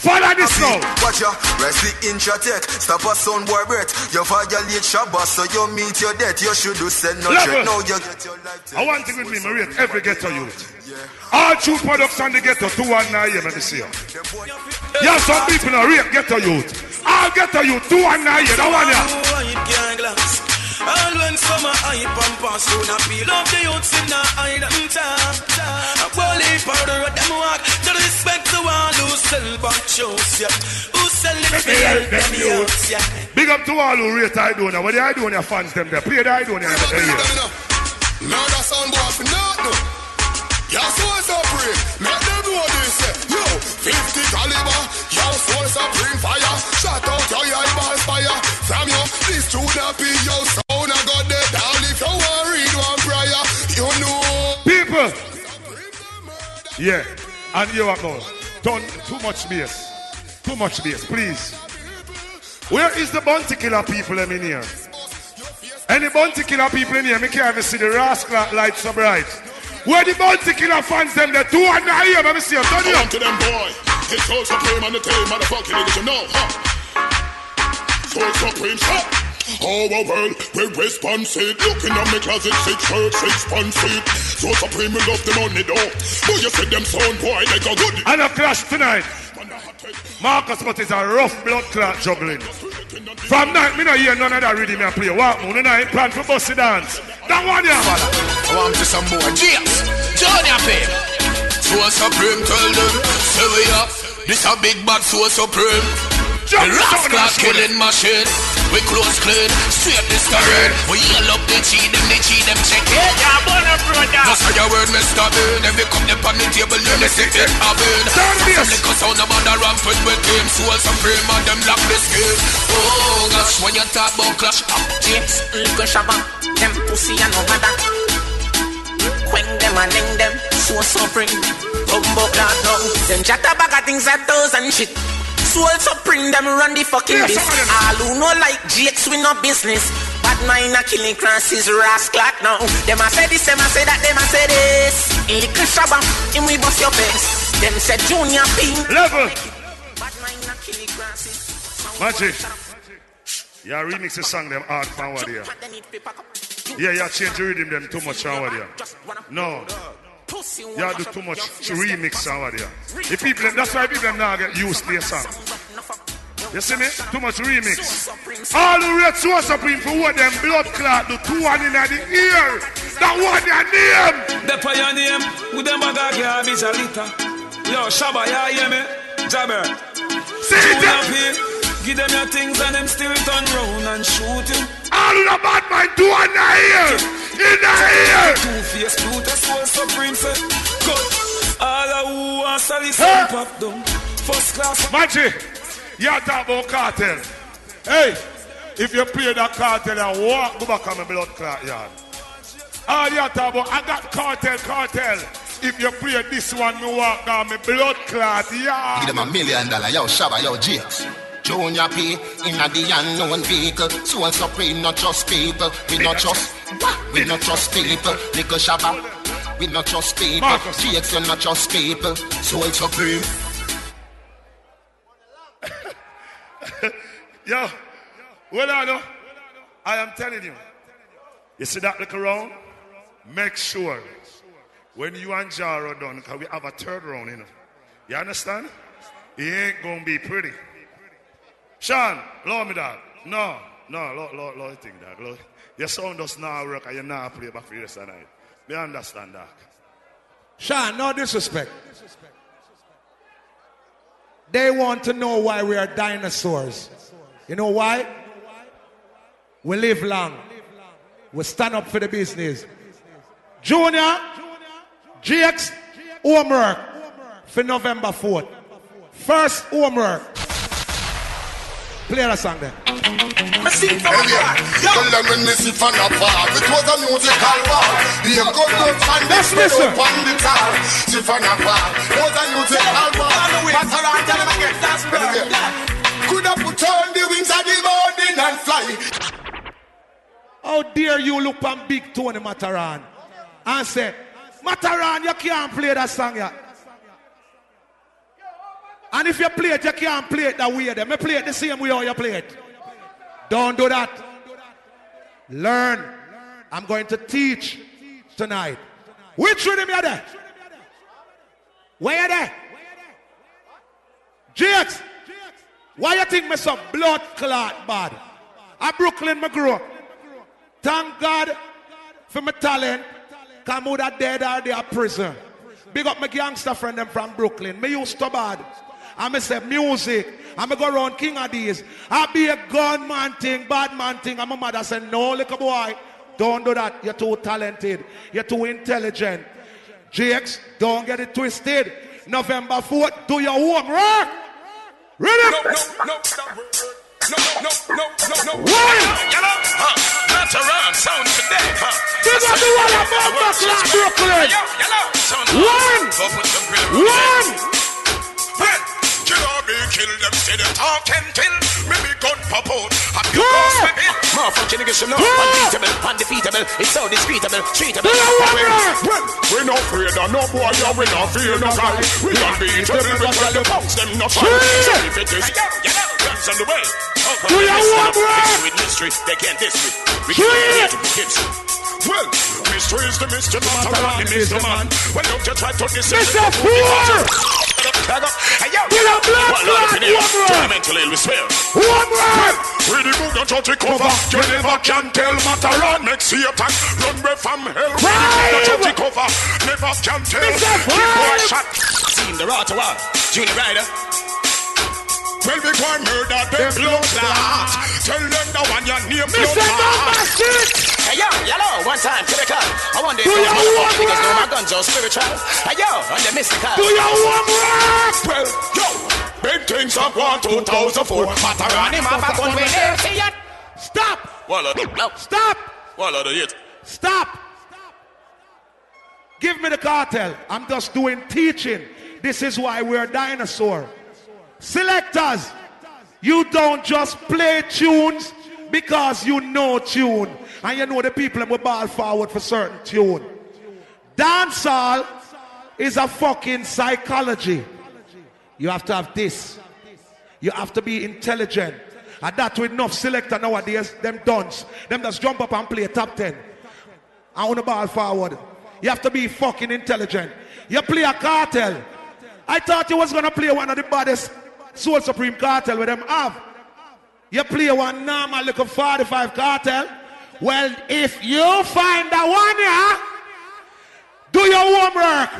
Follow this now. Watch ya, rest the intratech. Stop a sound boy breath. You violate Shabba, so you meet your death. You should do send no check. Now you get your life. I want to with me, Maria, every ghetto youth. All true products on the ghetto, two and nine, let me see. Yeah, some people are real ghetto youth. All ghetto youth, two and nine, you don't want ya. All when summer hype and pass through na peel Love the youths in the hide and talk A bully powder of them walk To respect the one who sell back shows, yeah Who sell the fear, them youths, yeah Big up to all who rate Idonia. What the Idonia fans them there? Play the Idonia in the area. Murder sound boy for not no. Your soul supreme, make them know this. Yo, 50 caliber, your soul supreme fire. Shut out your eyeballs fire. From you, this tune up be your Yeah. And you are now. Done too much bass. Too much bass, please. Where is the bounty killer people in here? Any bounty killer people in here? Me can't even see the rascal light so bright. Where the bounty killer fans them? The two and nine here. Let me see them. Turn Come you to them, boy. It's Soul Supreme on the team, motherfucking niggas, you know, huh? Soul Supreme, shot. Our world, we're responsive. Looking at me closet, six shirts, six pants seat. Soul Supreme, we love the money, though. But you see them sound boy like a good. And a clash tonight. Marcus Scott is a rough blood clot juggling. From night, me no hear none of that rhythm I play. Walk moon, and I ain't plan for bossy dance. That one yeah, man. I want to some more. James, Johnny Pay. Soul Supreme tell them, say we up. This a big bad Soul Supreme. The rascal killing machine. We close clean, straight this terrain. We yell up the cheat them, the cheat them check it. Yeah, brother, brother. Just say your word, Mr. Bean. Every cup them on the table, you me sit it a bin. Some little sound about the ramp with him. Soul Supreme and them lock the skin. Oh gosh, when you talk about clash, up James, little shabba, them pussy and no matter. Quang them and ling them, Soul Supreme. Bumbo clad now, them chatter bag of things that thousand shit. Soul supreme, them run the fucking Yes, biz. some of them. All who know like Jakes, we no business. Bad mind a killing crosses, rascal now. Them a say this, them a say that, them a say this. Little shabba, him we bust your face. Them say Junior P. Level. Bad mind a killing crosses. Magic. Yeah, remix the song them hard forward here. Yeah, yeah, change the rhythm them too much forward here. No. Yeah, do too much to remix forward here. The people, that's why people now get used to the song. You see me? Too much remix. All who rate Soul Supreme for what them blood clot, the two one in the ear. That one your name. The fire name, with them bag of garbage a liter. Yo, Shabba, ya hear me? Jabber. See Give them your things and them still turn round and shoot you. All of the bad man do in the ear. In the ear. Two face, Pluto, soul supreme, say. Cut. All of who are Sally Sun pop down. First class. Magic. You talk about Kartel. Hey, if you play that Kartel and walk, go back on my blood clot yard. All you talk about, I got Kartel, Kartel. If you play this one, me walk down my blood clot yard. Give them a million dollar, yo, Shabba, yo, Jakes. Junior P in a the unknown vehicle. So Soul Supreme, not just people. We not trust, we not trust people. Little Shabba, we not trust people. Jakes, you not trust people. So Soul Supreme. Yo, well, I know. I am telling you. You see that look around? Make sure when you and Jaro done, because we have a third round, you know. You understand? It ain't gonna be pretty. Sean, love me that. No, no, Lord, Lord, Lord, think that. Lord. Your sound does not work and you not play back for the rest of the night. Me understand that. Sean, no disrespect. They want to know why we are dinosaurs. You know why? We live long. We stand up for the business. Junior, GX, homework for November 4th. First homework. Play a song then. Tell them when me sit on a bar It was a musical war The good good fan Let's listen. on the car Sit on a bar It was a musical war Pass around tell them again That's right. Could have put on the wings of the morning and fly. How dare you look on Big Tony Matterhorn and say, Matterhorn, you can't play that song yet. And if you play it, you can't play it that way. Then me play it the same way how you play it. Don't do that. Learn. I'm going to teach tonight. Which one rhythm you there? Where you there? GX. Why you think me so blood clot bad? A Brooklyn me grow. Thank God for my talent. Come out of dead or they are prison. Big up my gangster friend them from Brooklyn. Me used to bad. I me say music. I me go around King of these. I be a gunman thing, bad man thing. My mother said, no, little boy. Don't do that. You're too talented. You're too intelligent. Jakes, don't get it twisted. November 4th, do your homework. Ready? No, no, no, no, no, no, no, no. One. Yellow, huh? Not around, sound today, huh? Up the one of Mumba Clap Brooklyn. Yo, yellow, sound One. Go put some grill. One. Well, kill or be kill them, say them talk and kill. Me be gun pop out. Have your boss me bill. Motherfucking niggas should know. Unbeatable, undefeatable. It's so discreetable, treatable. Well, we no afraid of no boy, yeah, we no fear no guy. We unbeatable, we tell the punks them no fight. So if it is, Guns on the way. Oh, Do you want Mixed with mystery, they can't diss me. We Three. can't to kids. Well, mystery is the mystery, matter and the mystery man. Well, don't you try to it. Mr. Four. Hey, yo. Get up, blood One lot of clot, in here. one more. Turn mental ill, we swear. One more. We the book don't touch it cover. You never can tell matter and make Satan run away from hell. We the book don't touch it cover. Never can tell. Keep boy shot. Team the Rata War, Junior Rider. Well, we go and murder them blood clot. Tell them the one your name blood Mr. clot. Hey yo, yellow, one time, typical. I wonder if Do those motherfuckers know my guns are spiritual. Hey yo, on the mystical. Do you want rock? Well, yo, big things have one, 2004. Matarani, motherfucker, we never see it. Stop. One lot. Uh, no. Stop. One lot of it. Stop. Give me the Kartel. I'm just doing teaching. This is why we're dinosaur. Selectors, you don't just play tunes because you know tune. And you know the people that will ball forward for certain tune. Dancehall is a fucking psychology. You have to have this. You have to be intelligent. And that with enough selector nowadays, them dons. Them just jump up and play top 10. I want the ball forward. You have to be fucking intelligent. You play a Kartel. I thought you was gonna play one of the baddest Soul Supreme Kartel with them have. You play one normal little 45 Kartel. Well, if you find that one, yeah, do your homework.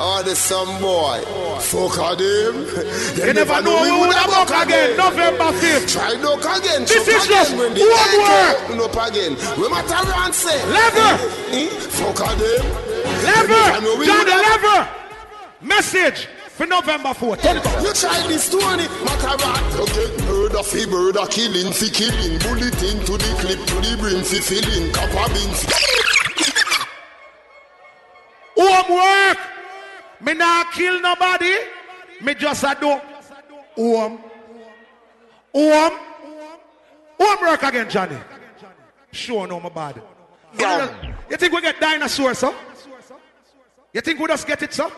Oh, there's some boy. Fuck them. They You never know we who would have have buck again. November 5th. Try look again. This is again just when the homework. Open up again. We matter and say. Lever. Eh? Fuck of them. They never know Lever. John the lever. Message for November 4th. Tell it us. You try this Tony Matterhorn. You get murder fi murder, killing fi killing, bulletin to the clip to the brim fi filling, copper bin fi. Homework. Me not kill nobody. Me just a do home. Home. Homework again, Johnny. Sure, no, my bad. You think we get dinosaurs, sir? You think we just get it, sir?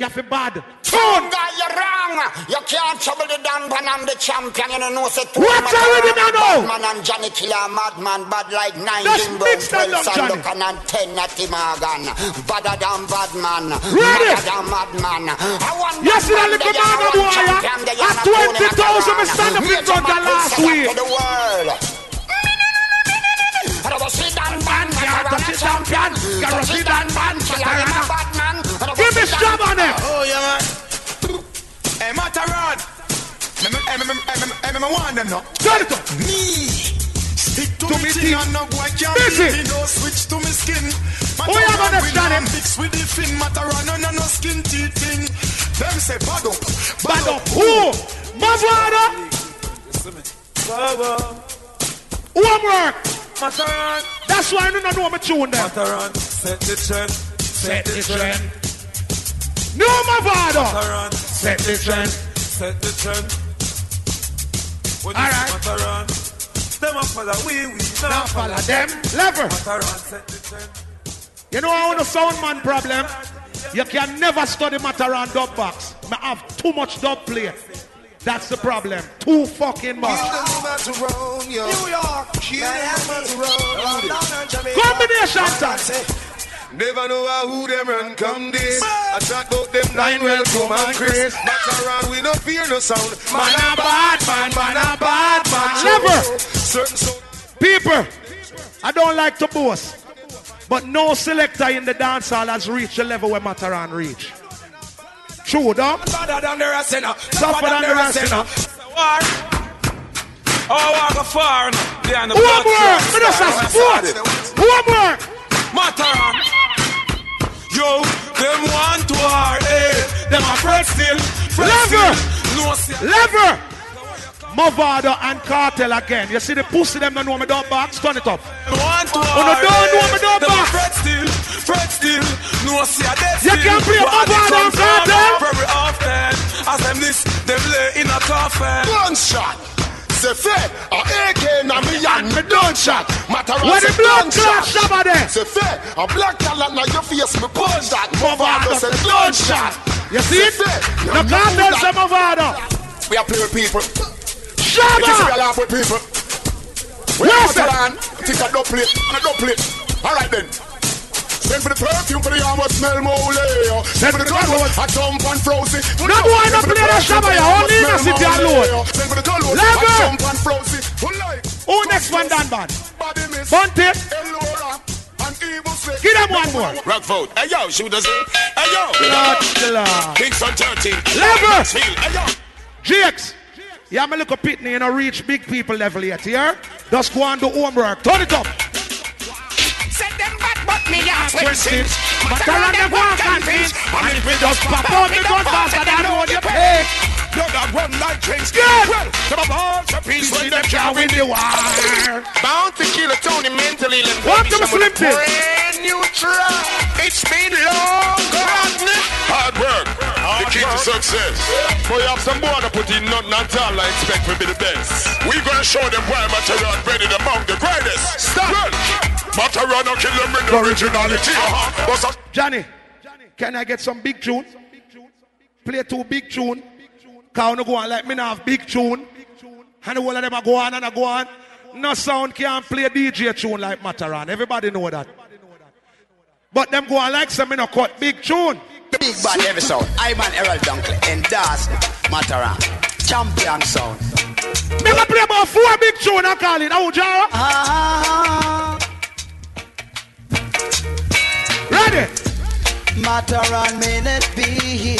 You have a bad. Tune guy, you're wrong. You can't trouble the Dan Pan, I'm the champion. You know, say two What's man already around. now? Batman and Johnny Killer, madman, bad like nine. Just mix them up, Johnny. And ten at Tim Morgan. Badder than badman. Ready? Madder than madman. I want You see that little man, they are boy, one yeah? champion, they are At not Tony 20,000, me Matterhorn. stand up in front of last week. the world. Garasi Dan Ban, Macarena champion. Garasi Dan Ban, killer in strap on it. Oh, yeah, man. Hey, Matterhorn. Me, me, me want them now. Turn it up. Me. Stick to, To me thing and no boy can Busy. beat me. No switch to me skin. Oh, yeah, man, that's we done not it. mix with the fin. Matterhorn no, no, no skin teeth thing. Them say bad up. Bad up. Who? Mavado. Homework. Matterhorn. That's why I don't know my tune there. Matterhorn. Set the trend. Set the trend. No Mavado. Matterhorn. Set the trend. Set the trend. When All it's right. Matterhorn. Them a follow we, we Now not follow them. Lever. Matterhorn. Set the trend. You know I want a sound man problem? You can never study matter on dub box. I have too much dub play. That's the problem. Too fucking much. New York, Combination time. Never know who them run come this. I chat about them nine well come and Chris. Back around we no fear no sound. Man a bad man, man a bad man. Never. Certain sound. People, I don't like to boast, but no selector in the dance hall has reached the level where Matterhorn reach. True, dog. Tougher than the rest, you know. Than the rest, you Oh, I go far. The Who am work? A sport. Who am work? Matterhorn. Yo, them want to war, eh? Them a fret still. Fret Lever. still. No. Lever. Mavado and Kartel again. You see the pussy them don't know me don't box? Turn it up. Want to Oh, no, don't know me eh? don't Them a box. fret still. Fret still. No, see a dead You can't play But Mavado and Kartel. Very often. As them this, them lay in a coffin. Gunshot. Say fair, a AK na me and me done shot. Matter Where the blood shabba there? Say fair, a black talent na your face me punch that. Mavado say gunshot. You see it? The Kartel say Mavado. We are playing with people. Shabba. It is we are laugh with people. We are sir. Matterhorn. Think a double plate, a double plate. All right then. Send for the perfume for the arm smell mole. Send for the club, I jump and frozen. No boy no play that shabba, you only in a city alone. Send for the club, I Lever. jump and frozen. Who like? Who next one done bad? Body miss. Bunty. Elora. And evil sick. Give them one more. Rock vote. Hey yo, shoot us in. Hey yo. Blood clot. Kingston 13. Lever. Maxfield. Hey yo. GX. Yeah, me look a little pitney, you know, reach big people level yet, here. Just go and do homework. Turn it up. Send them back, but me ask Twisted. But around the one convince. And if we just pop out, me gun faster than road you pay. Blood that run like drinks. Good. Well, to my balls, a piece when them can't win the war. Bound to kill a Tony mentally. Let What them slim thing? Brand new track. It's been long, Rodney. Hard work. the key to success. Boy, have some boy to put in nothing at all. I expect to be the best. We gonna show them why Matterhorn ready among the greatest. Stop. Well, Matterhorn will kill them with the originality. Uh-huh. But some- Johnny, can I get some big tune? Play two big tune. Cause no go on like me now have big tune. And the whole of them are go on and a go on. No sound can't play DJ tune like Matterhorn. Everybody know that. But them go on like some me no cut big tune. Big bad every sound. Ivan Errol Dunkley. and Endorse Matterhorn. Champion sound. Me gonna play about four big tune and call it. Oh, Jara. Ah, ah, ah. Matterhorn may it be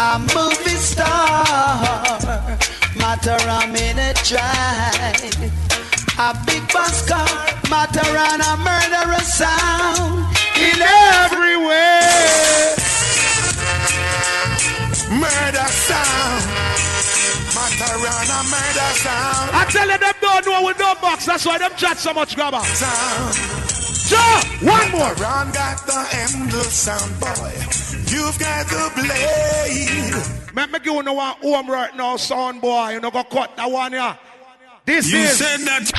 a movie star. Matter may minute drive a big bus car. Matterhorn a murderous sound In every way. Murder sound. Matterhorn a murder sound. I tell you, them don't know with no box. That's why them chat so much grabber. Sound. Ja, one more. Matterhorn got the endless sound, boy. You've got the blade. Make me give you one home right now, son boy. You know, go cut that one here. This You is said that.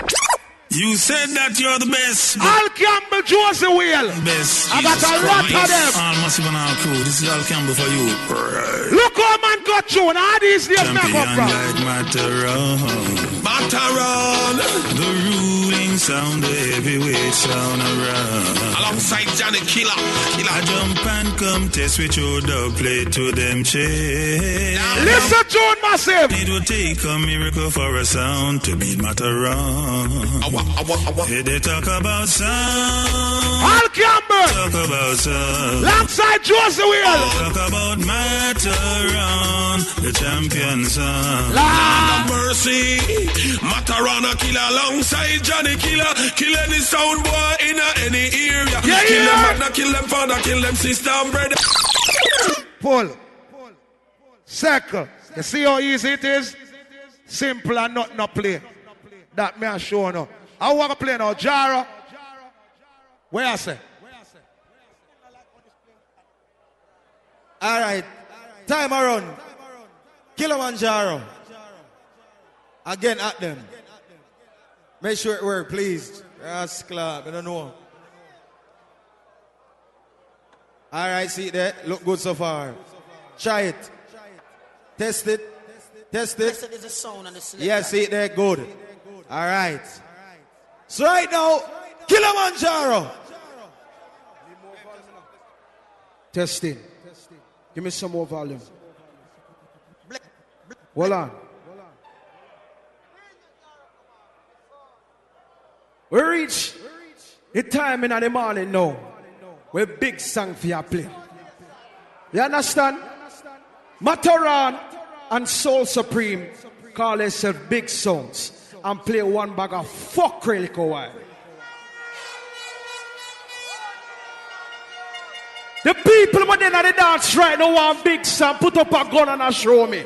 You said that you're the best. Al Campbell Josey Wales. Best. I got a lot of Christ. them. All massive and all crew. This is Al Campbell for you. Right. Look how man got tune. How these names not Champion come from? like Matterhorn. Matterhorn. The sound, the heavyweight sound around. Alongside Johnny Killer. Killer. I jump and come test with your dog play to them chest. Listen, June Massive. It will take a miracle for a sound to beat Matterhorn. Hey, they talk about sound. Al Campbell. Talk about sound. Alongside Josey Wales. Talk about Matterhorn, the champion sound. Lord of mercy. Matarana killer alongside Johnny Killer. Kill any sound boy in any area. Yeah, kill yeah. them mother, kill them father, kill them sister and brother. Pull. Circle. You see how easy it is? Simple and not not play. That me I show no. I want to play now. Jara. Where I say? All right. Time around. Killamanjaro. Again at them. Make sure it work, please. Rascal, I don't know. All right, see it there. Look good so far. Try it. Test it. Test it. There's a sound on the. Yeah, see it there. Good. All right. So right now, Killamanjaro. Testing. Give me some more volume. Hold on. We reach the time in the morning now. Where big song for you play. You understand? Matterhorn and Soul Supreme call themselves big songs and play one bag of fuck really while. The people within the dance right now want big song. Put up a gun and a show me.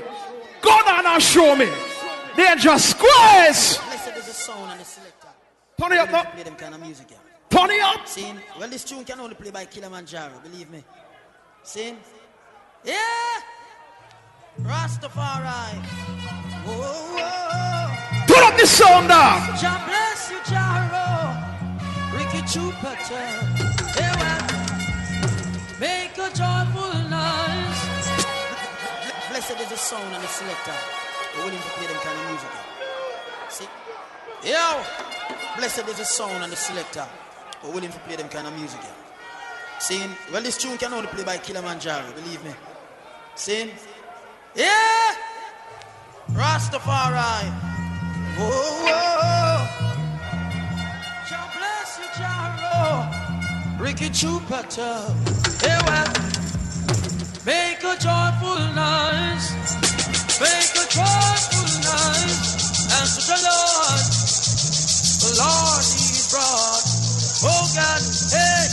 Gun and a show me. They just squares. Listen, there's a sound and a selector. Turn it up now. Play them kind of music, yeah. Turn it up. See? Well, this tune can only play by Killamanjaro, believe me. See? Yeah! Rastafari. Whoa, whoa. Turn up the sound uh. down. God bless you, Jaro. Ricky Jupiter. Yeah, well. Make a joyful noise. Blessed is the sound and the selector. We're willing to play them kind of music. See? Yo! Blessed is the sound and the selector. We're willing to play them kind of music. See? Well, this tune can only play by Killamanjaro, believe me. See? Yeah! Rastafari. Whoa, whoa. God bless you, Jaro. Ricky Jupiter. Yeah, well. Make a joyful noise. Make a joyful noise. And to the Lord. The Lord he brought. Oh God, hey.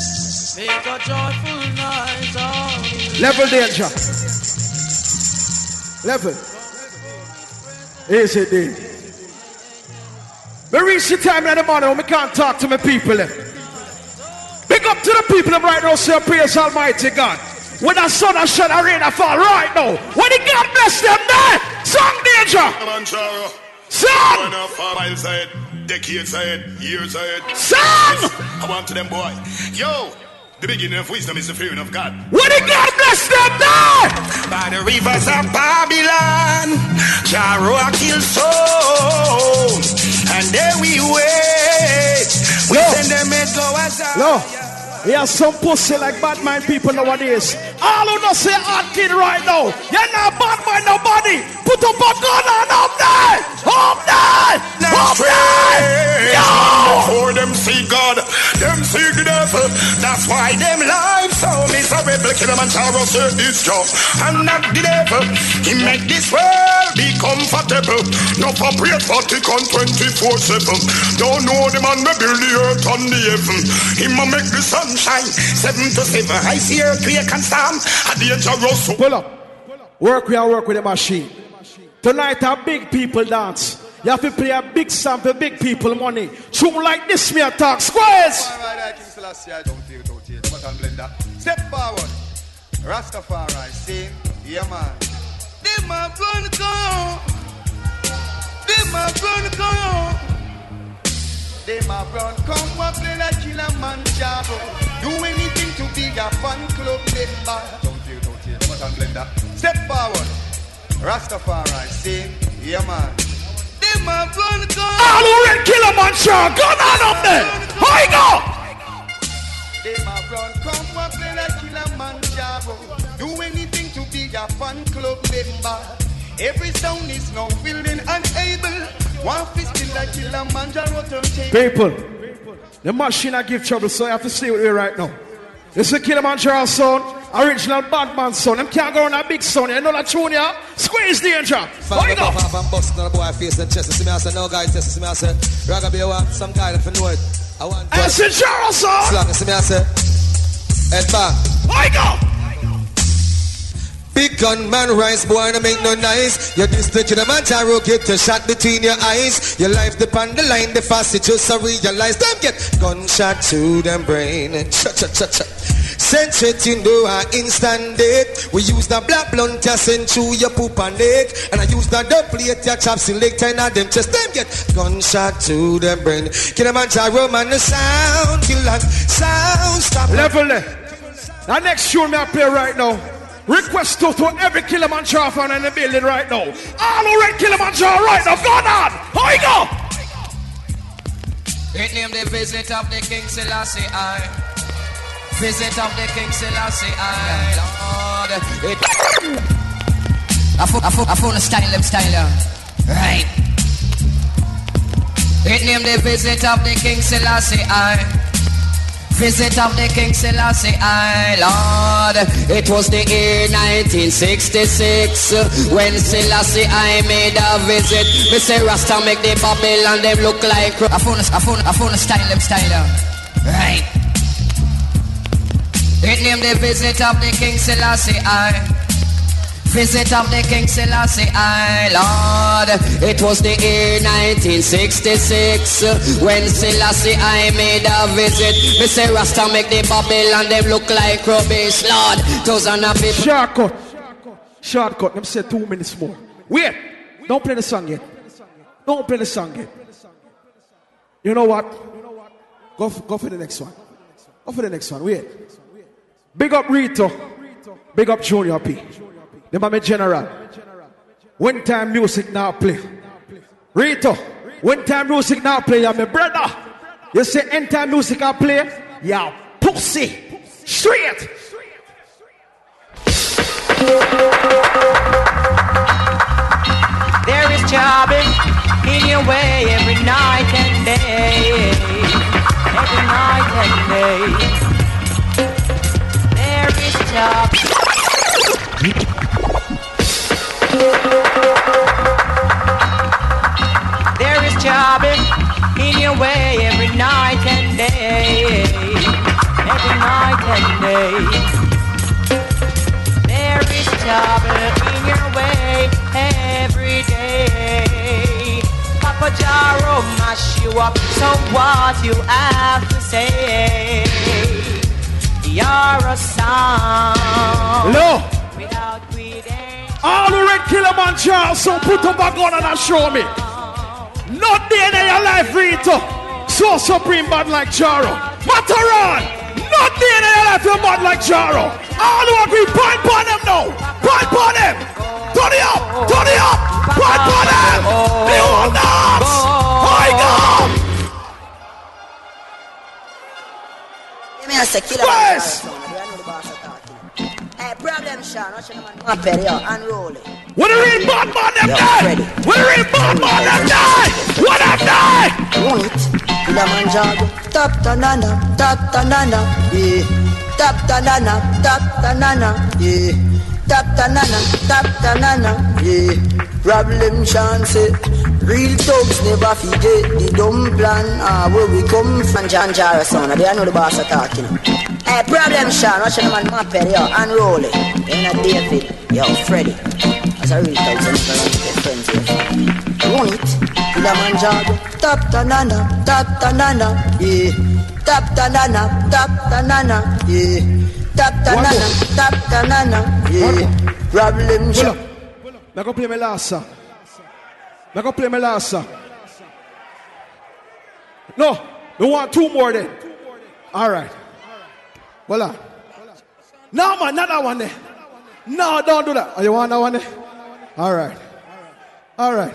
Make a joyful noise. Oh, Level danger. Level. Easy day. We reach the time in the morning when we can't talk to my people. Big up to the people right now, say praise Almighty God. When the sun has shut a rain a fall right now. When the God bless them there. Song danger. Song. Decades ahead, years ahead. Song. I want to them boy. Yo, the beginning of wisdom is the fearing of God. When the God bless them there. By the rivers of Babylon, Jaro kill souls, and there we wait. We Yo. send them and go as No. He has some pussy like bad mind people nowadays. All who not say hard kid right now. You're not bad mind nobody. Put up a gun on there. Up there. Up there. Yo. Before them see God, them see the devil. That's why them lives so miserable. Killamanjaro say it's job and not the devil. He make this world be comfortable. No for break Vatican 24-7. Don't know the man that build the earth and the heaven. He ma make the sunshine seven to seven. I see earthquake and storm. A dangerous. Pull up. Work we and work with the machine. Tonight a big people dance. You have to play a big sample, big people money. Tune like this, me a talk. Squares. Alright, King Selassie, I don't hear it out here. But I'm blender. Step forward. Rastafari, sing. Yeah, man. Them a run come. Them a run come. Them a run come. What play like killer man job. Do anything to be a fan club member. Don't hear it out here. But I'm blender. Step forward. Rastafari, sing. Yeah, man. Them a run come. All who red killer man show. Gun on up there. How you go? Them a run come and play like killer man job. Do anything to be a fan club member. Every sound is now willing and able. One fist in like killer man turn. People, the machine I give trouble, so I have to stay with me right now. This is Killamanjaro sound, original Batman sound. Them can't go on a big sound. You know that tune, yeah? Squeeze danger. How you go? Pop and bust on the boy face and chest. See me I say no guy test. See me I say Raga be what some guy that know it. I want. It's a Jaro sound. Slang. See me I say head back. You go? Big gun man rise, boy, no make no nice. You this the Killamanjaro get a shot between your eyes. Your life depend the line, the fast you just a realize. Them get gunshot to them brain. Cha cha cha cha. Send it into a instant date. We use the black blunt to send through your poop and leg. And I use the double plate your chops in leg ten of them chest. Them get gunshot to them brain. Killamanjaro man the sound, kill that sound stop. Level there. That next tune me I play right now. Request to, to every Killamanjaro fan in the building right now. All who red Killamanjaro right now. Go on. How you go? It named the visit of the King Selassie I. Visit of the King Selassie I. Lord, it. I full, I full, I full of style, them style. Right. It named the visit of the King Selassie I. Visit of the King Selassie I, Lord. It was the year 1966 when Selassie I made a visit. Me say Rasta make the Babylon them look like. I found a, found, I found a style them style. Right. It named the visit of the King Selassie I. Visit of the King Selassie I, Lord. It was the year 1966 when Selassie I made a visit. Me say Rasta make the Babylon them look like rubbish, Lord. Thousand of people. Shortcut. Shortcut. Let me say two minutes more. Wait. Don't play the song yet. Don't play the song yet. You know what? Go, f- go for the next one. Go for the next one. Wait. Big up Rito. Big up Junior P. Them are my general. When time music now play. Rito. When time music now play, you're my brother. You say end time music I play, yeah, pussy. Straight. There is jobbing in your way every night and day. Every night and day. There is job. There is jobbing in your way every night and day. Every night and day. There is trouble in your way every day. Papa Jaro mash you up, so what you have to say? You're a song. Hello. All the red Killamanjaro, so put up a gun and show me. Not day in your life, Rito. Soul Supreme bad like Jaro. Matterhorn. Not day in your life, you bad like Jaro. All who agree, point on them now. Point on them. Turn it up. Turn it up. Point on them. The old dogs. My God. Give me a sec, killer. Yes. Problem, Sean. Watch your. Up there, yo, unroll it. When the real bad man them die. When the real bad man them die. When them die. Run it. Killamanjaro. Tap tanana, tap tanana, yeah. Tap tanana, tap tanana, yeah. Tap tanana, tap tanana, yeah. Problem chance, real thugs never forget the dumb plan. Ah, where we come from, John Jara son. They know the boss are talking. Hey, problem, Sean. Watch your man map it, yo, unroll it. Then a David, yo, Freddy. As a real thugs, and never run with friends here. Run it. Killamanjaro, tap tanana, tap tanana, yeah. Tap tanana, tap tanana, yeah. Tap tanana, tap tanana, yeah. Problem Pull up. Me go play my last. Me go play my. No, we want two more then. All right. Voila. No, man, not that one there. No, don't do that. Oh, you want that one there? All right. All right.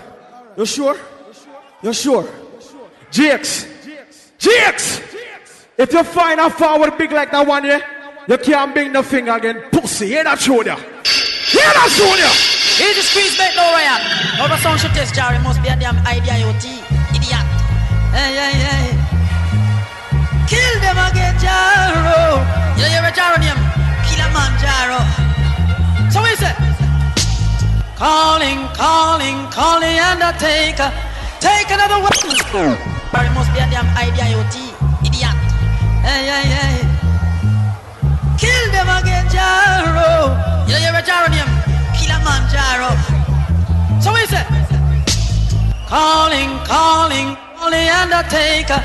You sure? You sure? GX. GX. If you find a forward big like that one here, you can't bring the finger again. Pussy. Hear that, Junior? Hear that, Junior? Here's the squeeze back no now, Ryan. Over sound should test Jerry must be a damn you Idiot. Hey, hey, hey. Kill them again, Jaro. You hear a Jaro name? Killamanjaro. So we say, calling, calling, calling Undertaker. Take another one. Barry must be a damn you Idiot. Hey, hey, hey. Kill them again, Jaro. You hear a Jaro name? Killamanjaro. So we say, calling, calling, calling Undertaker.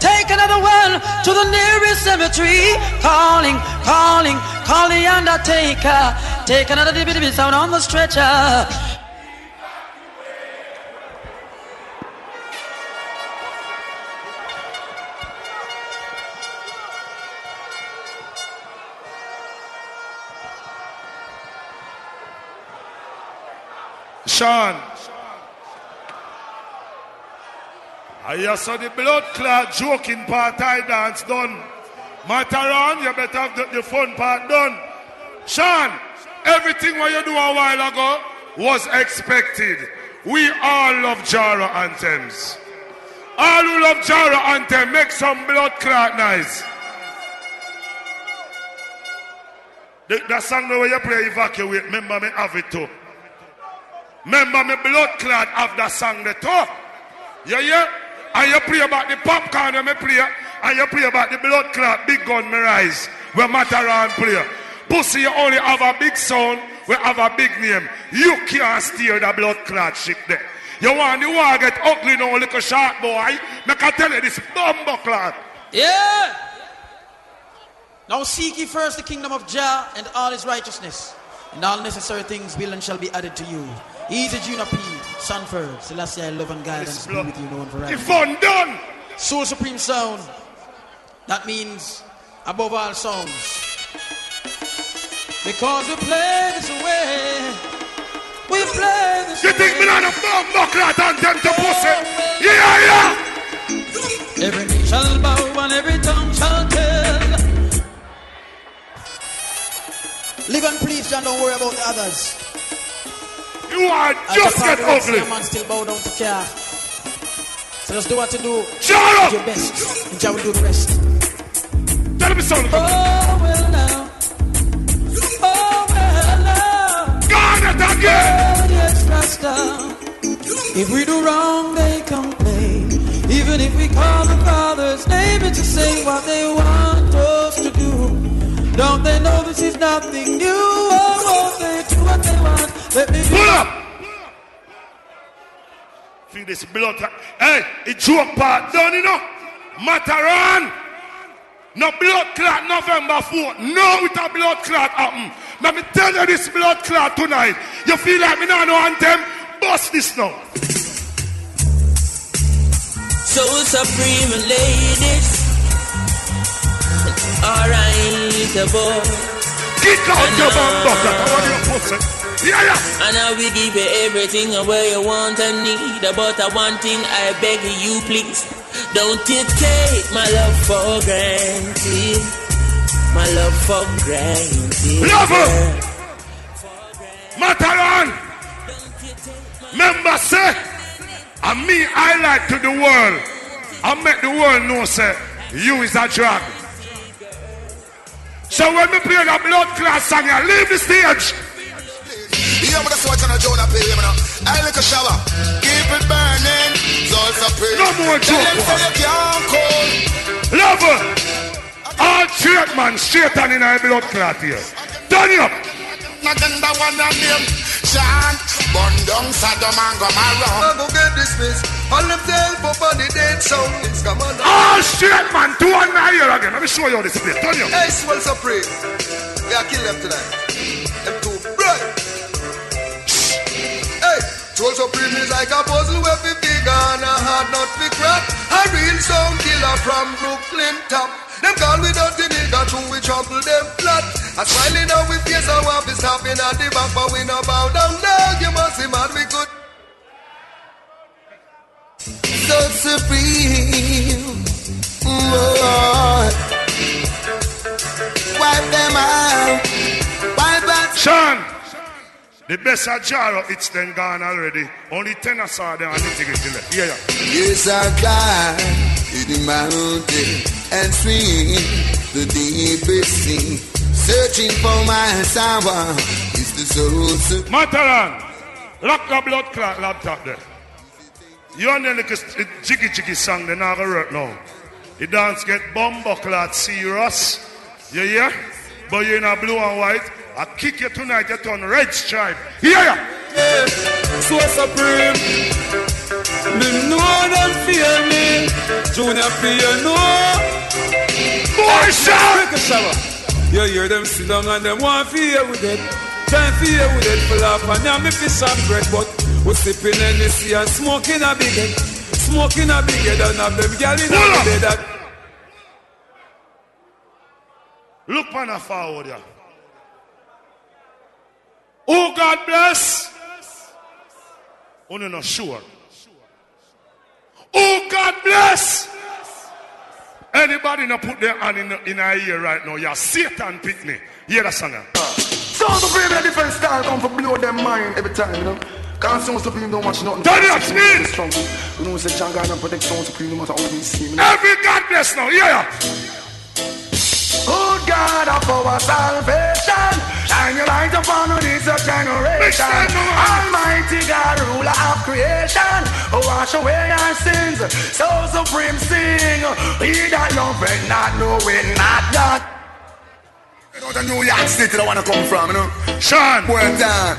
Take another one to the nearest cemetery. Calling, calling, calling Undertaker. Take another dibby sound on the stretcher. Sean. I saw the blood clot joking part I dance done. Matterhorn, you better have the, the fun part done. Sean, everything what you do a while ago was expected. We all love Jara anthems. All who love Jara anthem, make some blood clot noise. The, that song where you play evacuate, remember me have it too. Remember me blood clot that song there too. Yeah, yeah. And you play about the popcorn and me play. And you play about the blood clot, big gun me rise. We matter Matterhorn play. Pussy, you only have a big sound, we have a big name. You can't steer the blood clot ship there. You want the war get ugly now, little short boy. Make I tell you this bumbo clot. Yeah. Now seek ye first the kingdom of Jah and all his righteousness, and all necessary things will and shall be added to you. Easy Junior P, Sanford, I love and guidance be with you now and forever. Fun done. Soul Supreme Sound. That means above all sounds. Because we play this way. We play this You way. think me not a bumbo clot and them to pussy? Yeah, yeah. Every knee shall bow and every tongue shall tell. Live and please, John, don't worry about the others. You are As just the get party rocks, ugly. man still bow down to care. So just do what you do. Shut up! Do your best. And Jah will do the rest. Tell me something. Oh, well now. Oh, well now. Gone it again. Oh, yes, Rasta. If we do wrong, they complain. Even if we call the Father's name, it's to say what they want us to do. Don't they know this is nothing new? Oh, won't they do what they want? Let me be. Pull up. Feel this blood. clot. Hey, it joke part done, you know. Matter Matterhorn. No blood clot November 4. No with a blood clot happen. Let me tell you this blood clot tonight. You feel like me now no anthem? Bust this now. Soul Supreme ladies. Alright, boy. Kick out your uh, bum bucket. I want your pussy. Yeah, yeah. And I will give you everything where you want and need. But I one thing I beg you, please. Don't you take my love for granted. My love for granted. Love her. Matterhorn. Member say, and me I like to the world. I make the world know say, you is a drug. So when me play the blood class song, you leave the stage. Yeah, but that's what I'm doing up here, you know. I like a shower. Keep it burning. Soul supreme. No more Tell joke, them can't cool. Love her. All straight man, straight on in our blood clot here. Turn it up. Nothing but one of them. Chant. Burn down Sodom and Gomorrah. go get dismissed. All them tell for body dead sound. It's come on. All straight man, two and nine here again. Let me show you this place. Turn you. Hey, Soul Supreme. We are kill them tonight. Them two bright. Soul Supreme is like a puzzle where we big and a hard not fi crack. A real sound killer from Brooklyn top. Them call we dirty nigga true we trouble them flat. A smiling out with face and want be stopping at the back, but we no bow down now. You must be mad we could. Soul Supreme, Lord. Wipe them out. Wipe out. Sean, the best of Jaro, it's then gone already. Only ten I saw them and integrity left. Yeah, yeah. Yes, I climb to the mountain and swim the deepest sea. Searching for my sour is the soul. Matterhorn, lock the blood clot laptop there. You and the little jiggy jiggy song, they're not gonna work now. The dance get bumbo clot serious. You hear? But you in a blue and white. I kick you tonight, you turn red stripe. Yeah, yeah. Soul Supreme. Me know them fear me. Junior fear no. Boy, shout! Take a shower. You hear them sit down and them want fear with it. And fear with it full of and now me fish and bread, but we sipping Hennessy and smoking a big head. Smoking a big head and have them gal in Pull up. bed that Look on a forward, yeah. Oh, God bless. Oh, Only not sure. Oh, God bless. Anybody not put their hand in, in our ear right now? You're Satan pick me. Hear the song. Sound of a different style come for blow them mind every time, you know. Can't sound supreme, don't watch nothing. Turn it up, speed. Strong. You know, say John God and protect sound supreme, no matter how we see me. Every God bless now, yeah. God of our salvation, shine your light upon this generation. Almighty God, ruler of creation, wash away our sins. Soul Supreme sing, he that loveth not knowing not that. You know the New York City that wanna come from, you know? Sean. Well done.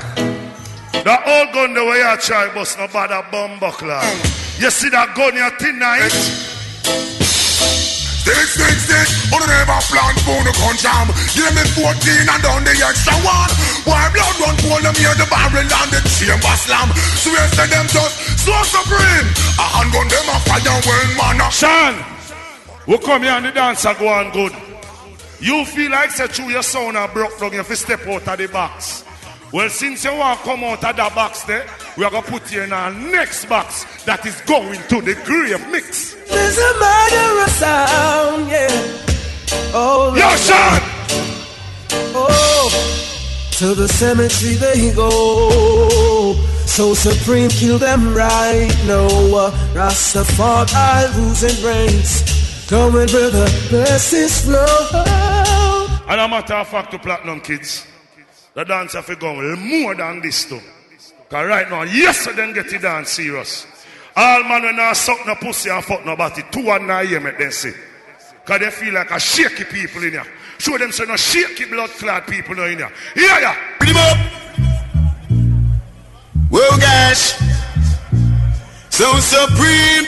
The old gun the way I try bust no bad a bomb buckler. Mm. You see that gun you tonight? Stick, stick, stick. On the never plant for the gun jam. Give me 14 and down the extra one. Why blood run pull them here the barrel and the chamber slam. We say them just Soul Supreme. A handgun them a fire when man a Sean, we come here and the dancer go on good. You feel like say through your sound and broke down, you have step out of the box. Well, since you want to come out of that box there, we are going to put you in our next box that is going to the grave mix. There's a murderous sound, yeah. Oh, Yo. Sean! Oh, to the cemetery they go. Soul Supreme, kill them right now. Uh, Rastafari losing brains. Come on, brother, bless this flow. And a matter of fact to Platinum Kids, the dance have to go more than this too. Because right now, yes, them get it dance serious. All man when I suck no pussy and fuck no body, two and nine year make them. Because they feel like a shaky people in here. Show them say no shaky blood clad people in here. Yeah, yeah. Him up. Gosh. Soul Supreme.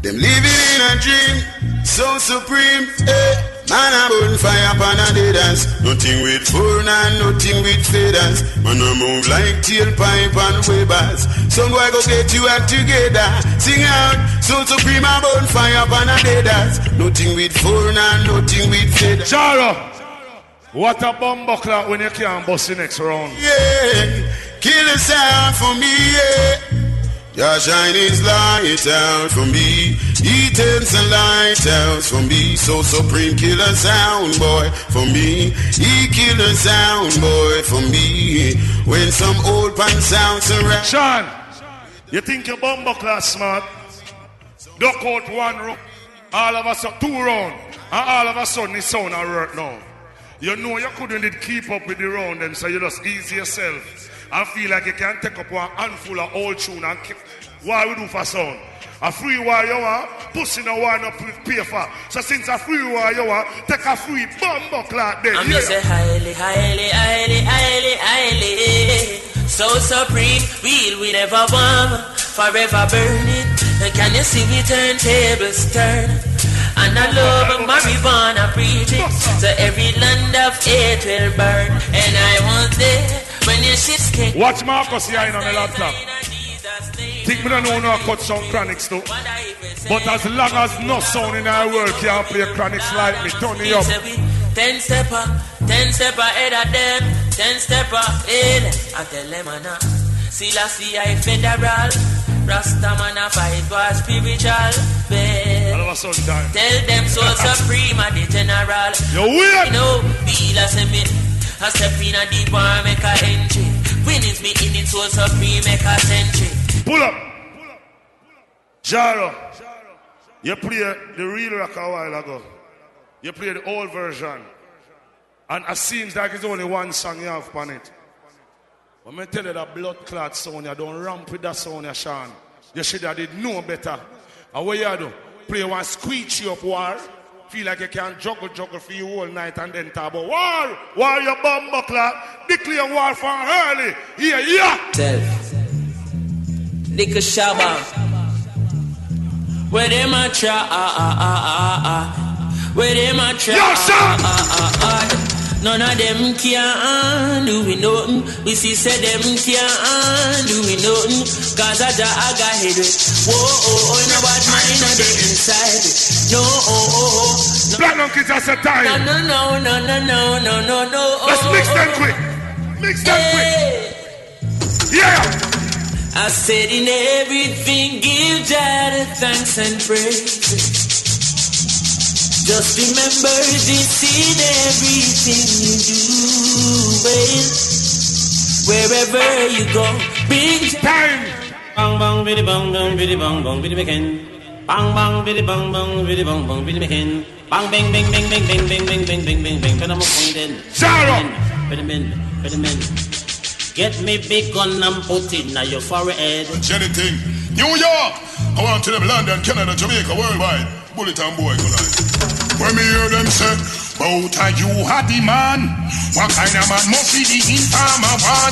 Them living in a dream. Soul Supreme. Eh. Man a burn fire upon a dead dance. Nothing with fur and nothing with feathers. Man a move like tailpipe and webers. Some boy go get you act together. Sing out. Soul Supreme a burn fire upon a dead dance. Nothing with fur and nothing with feathers. Jaro, what a bomb buckler when you can't bust the next round. Yeah, kill the sound for me, yeah. Your shine his light out for me. He turns the light out for me. Soul Supreme killer sound boy for me. He killer sound boy for me. When some old pan sounds around. Sean, you think your bomb buckler smart? Duck out one round, all of a sudden two round, and all of a sudden the sound a work now. You know you couldn't keep up with the round them, so you just ease yourself. I feel like you can take up one handful of old tune and keep what we do for sound. A free war you want, pussy no one up pay for. So since a free war you want, take a free bomb buckler then. I'm yeah. say highly, highly, highly, highly, highly. Soul Supreme, we'll we never warm, forever burning. And can you see we turn tables turn? And I love a marijuana preaching, so every land of hate will burn. And I want there when your shit's kick. Watch Marcus here on the laptop. Think me don't know no cut sound Chronixx too. But as long as no sound in our world can play Chronixx like me, turn it up. Ten stepper, ten stepper ahead of them, ten stepper ahead. I tell them I know. See la see I federal, Rasta man a fight for spiritual faith. All of a sudden time. Tell them Soul Supreme a the general. You weird. You know, a me. I step in a deep war, make a entry. Winnings me in it, Soul Supreme, make a century. Pull up. Jaro. You play the real rock a while ago. You play the old version. And it seems like it's only one song you have on it. But me tell you that blood clot sound, you don't ramp with that sound, you Sean. You should have did know better. And what you do? Play one squeechy up war. Feel like you can juggle, juggle for you all night and then talk about war. War your bomb buckler. Declare war for early. Yeah, yeah. Self. Nika Shaba. Where them a try? Ah, ah, ah, ah, ah. Where them a try? Yo, ah, ah, ah, ah. None of them can do me nothing. We see say them can do me nothing. Cause I just I got hit with. Whoa, oh, oh, no bad mind on the inside. No, oh, oh, oh. Black Monkey just a time. No, no, no, no, no, no, no, no. Let's oh, mix oh, them oh. quick. Mix them quick. Yeah. I said in everything give Jah thanks and praise. Just remember this in everything you do, babe. wherever you go. Big time. Bang bang biddy bang bang biddy bang bang biddy makin. Bang bang biddy bang bang biddy bang bang biddy makin. Bang bang bang bang bang bang bang bang bang bang bang bang. But I'm a point in. Sarah. Put him in. Put in. Get me big gun and put it in your forehead. Anything. New York. I want to them London, Canada, Jamaica, worldwide. Bullet and boy collide. When me hear them say, Bout a you had the man. What kind of man must be the informer one?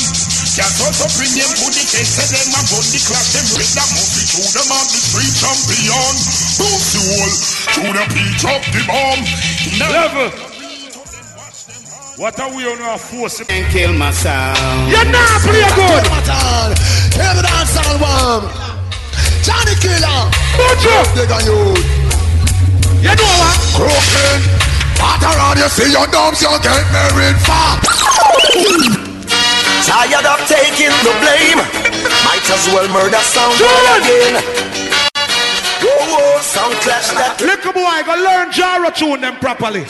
Just also bring them to the case, say them a gun the clash, them ring that must be through them on the street champion. Boost the wall, through the pitch up the bomb. Level. What are we on our force? And kill my sound. You're not play good. Hear the dance sound bomb. Johnny Killer. Butcher. Dig on you. You know what? Crooked. Pat around you see your dumps, you get married far. Tired of taking the blame. Might as well murder sound again. Whoa, whoa, sound clash that. Little boy, go learn Jara tune them properly.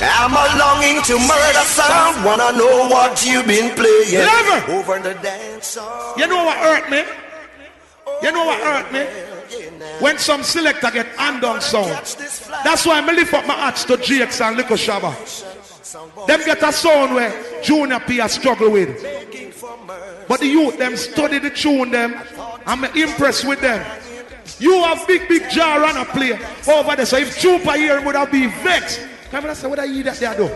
I'm a longing to murder sound. Wanna know what you've been playing Never. over the dance hall. You know what hurt me? You know what hurt me? When some selector get undone sound. That's why I lift up my hats to GX and Lico Shaba. Them get a sound where Junior P a struggle with. But the youth them study the tune them. I'm impressed with them. You have big, big jar and a play over there. So if Chupa here would have been vexed. Come on, I say, what are you that there do?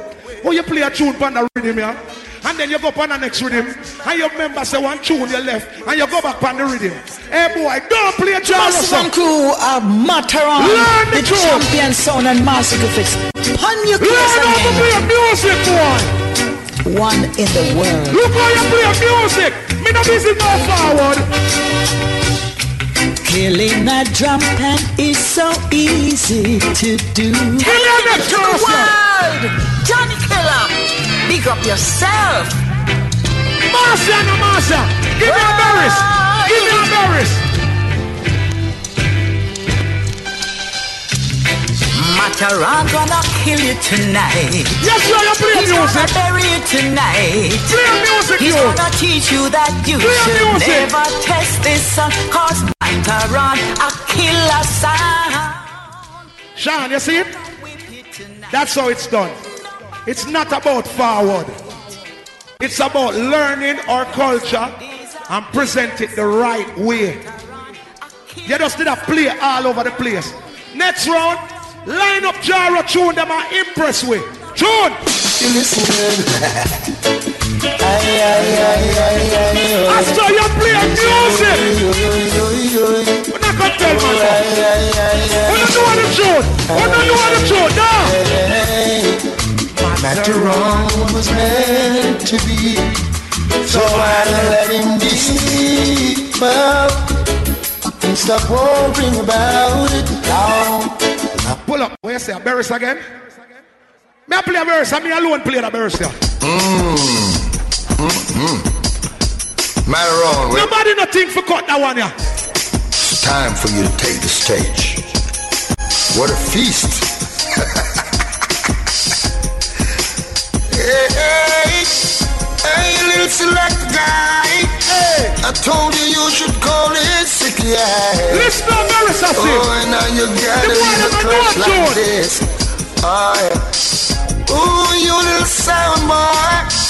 Oh, you play a tune on the rhythm, yeah? And then you go on the next rhythm. And your member say one tune you left. And you go back on the rhythm. Hey boy, don't play a jar. Massive crew of Matterhorn, Learn the the champion sound and massacre fix. Pun your Learn how to play music, boy. One in the world. Look how you play music. Me no busy go forward. Killing that drum pan is so easy to do. Killing the world. Johnny Killer, big up yourself. Marcia, no Marcia. Give me a berries. Give me a berries. Matterhorn gonna kill you tonight. Yes, you are play He's music. gonna bury you tonight. Play music, He's you. gonna teach you that you Play should music. never test this song. Cause Matterhorn a killer sound. Sean, you see it? That's how it's done. It's not about forward. It's about learning our culture and present it the right way. You just did a play all over the place. Next round, line up Jara tune them are impressed with. Tune! You listening? I saw you play music! We're not gonna tell myself. We don't know how to. We don't know how to tune. No! Matterhorn was meant to be, so I let him be. But and stop worrying about it now. Pull up. What you say? A verse again? Me I play a verse. and me alone play the verse. Yeah. Mm. Mm-hmm. Matterhorn, well, Nobody no think for cut that one. Yeah. it's time for you to take the stage. What a feast! hey, hey, hey, little select guy. Hey, I told you you should call it sicky eye. Listen to Maris, I say. Oh, and now you got The it boy in the never clutch like this. Oh, yeah. Ooh, you little sound boy.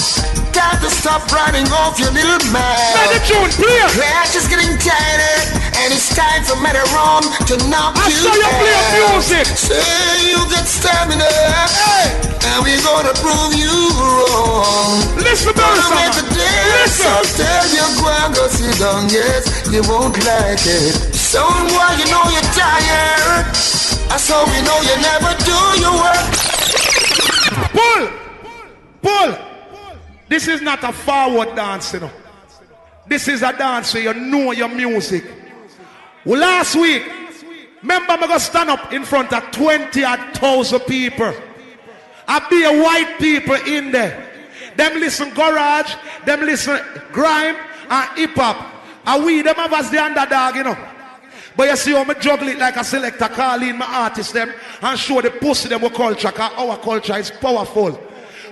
Got to stop riding off your little man. Let the tune play. Crash is getting tighter, and it's time for Matterhorn to knock I you I saw you play music. Say you get stamina, and we're gonna prove you wrong. Listen, Gonna the dance, so tell you go and go sit down, yes, you won't like it. So why you know you're tired, so we know you never do your work. Pull! Pull! This is not a forward dance, you know. This is a dance where you know your music. Well, last week, remember me go stand up in front of 20,000 people. I be a white people in there. Them listen garage, them listen grime and hip hop. And we them have as the underdog, you know. But you see juggle it like a selector, call in my artist them and show the pussy them what culture, cause our culture is powerful.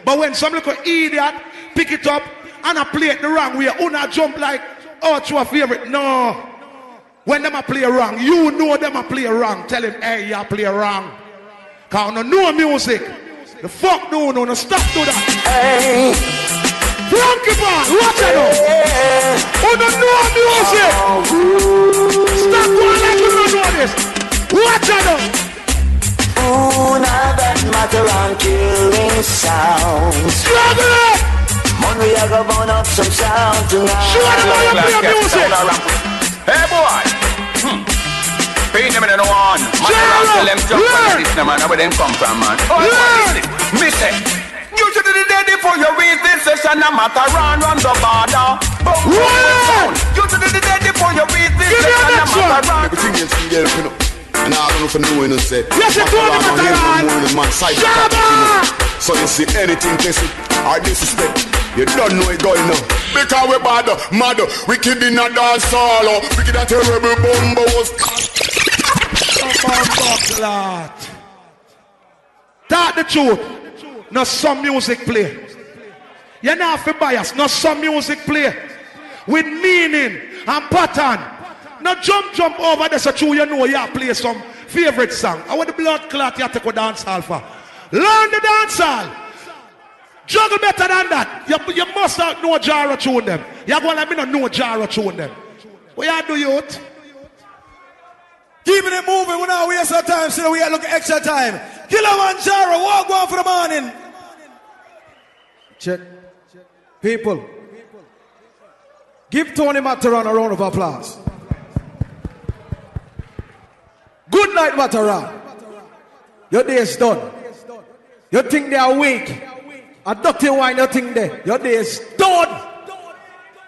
But when some little idiot pick it up and I play it the wrong way. Una jump like, oh, to a favorite. No. When them a play wrong, you know them a play wrong. Tell him, hey, you play wrong. Cause no know music. The fuck no, no, no, stop do that. Hey. Frankie Bar, watch it now. Who don't know music? Stop going like you don't know this. Watch it now. Oh, now that matter and killing sounds. Struggle it. Money, I go burn up some sound tonight. Show them how you play music. Hey boy. Hmm. Pain them in the one. Man, around tell them jump on this now, man. Where them come from, man? Oh, listen. Me say. You should be ready for your read this session. No matter run, run the border. Boom, boom, boom. You should be ready for your read this session. No matter run. Everything is still there, you know. And I don't know if you know, you know. Yes, you do, Macaron Mr. on here Ron. from morning, man, side the top, you know. So you see anything, test it, or disrespect. You don't know it going on. Because we bad, mad, wicked in a dance hall. Oh, wicked a terrible bombos. Clot. Talk the truth. Not some music play. You're not for bias. Not some music play. With meaning and pattern. Now jump, jump over there so true you know you play some favorite song. I want the blood clot you take a dance hall for. Learn the dance hall. Juggle better than that. You, you must not know jar tune them. You're going to let me not know jar tune them. What you do, youth? Keeping it moving, we are not waste our time, so we are looking extra time. Killamanjaro, walk one for the morning. Check. People, give Tony Matterhorn a round of applause. Good night, Matterhorn. Your day is done. You think they are weak? A dirty wine, you think they? Your day is done.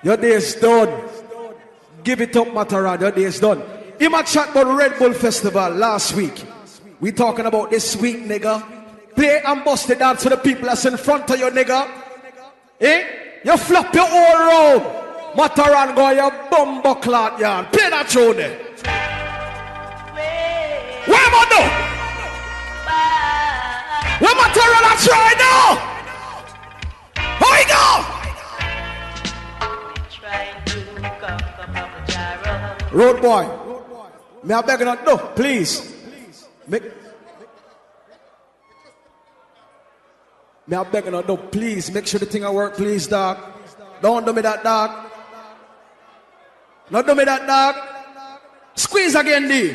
Your day is done. Give it up, Matterhorn. Your day is done. Him a chat about Red Bull Festival last week. We talking about this week, nigga. Play and bust the dance for the people that's in front of you, nigga. Eh? You flop your whole road. Matterhorn go your bumbo clot yarn. Play that tune there. Where am I do? Where Matterhorn I try now? How you go? Road boy. May I beg you not? No, please. Make, May I beg you not? No, please. Make sure the thing I work, please, dog. Don't do me that, dog. Not do me that, dog. Squeeze again, D.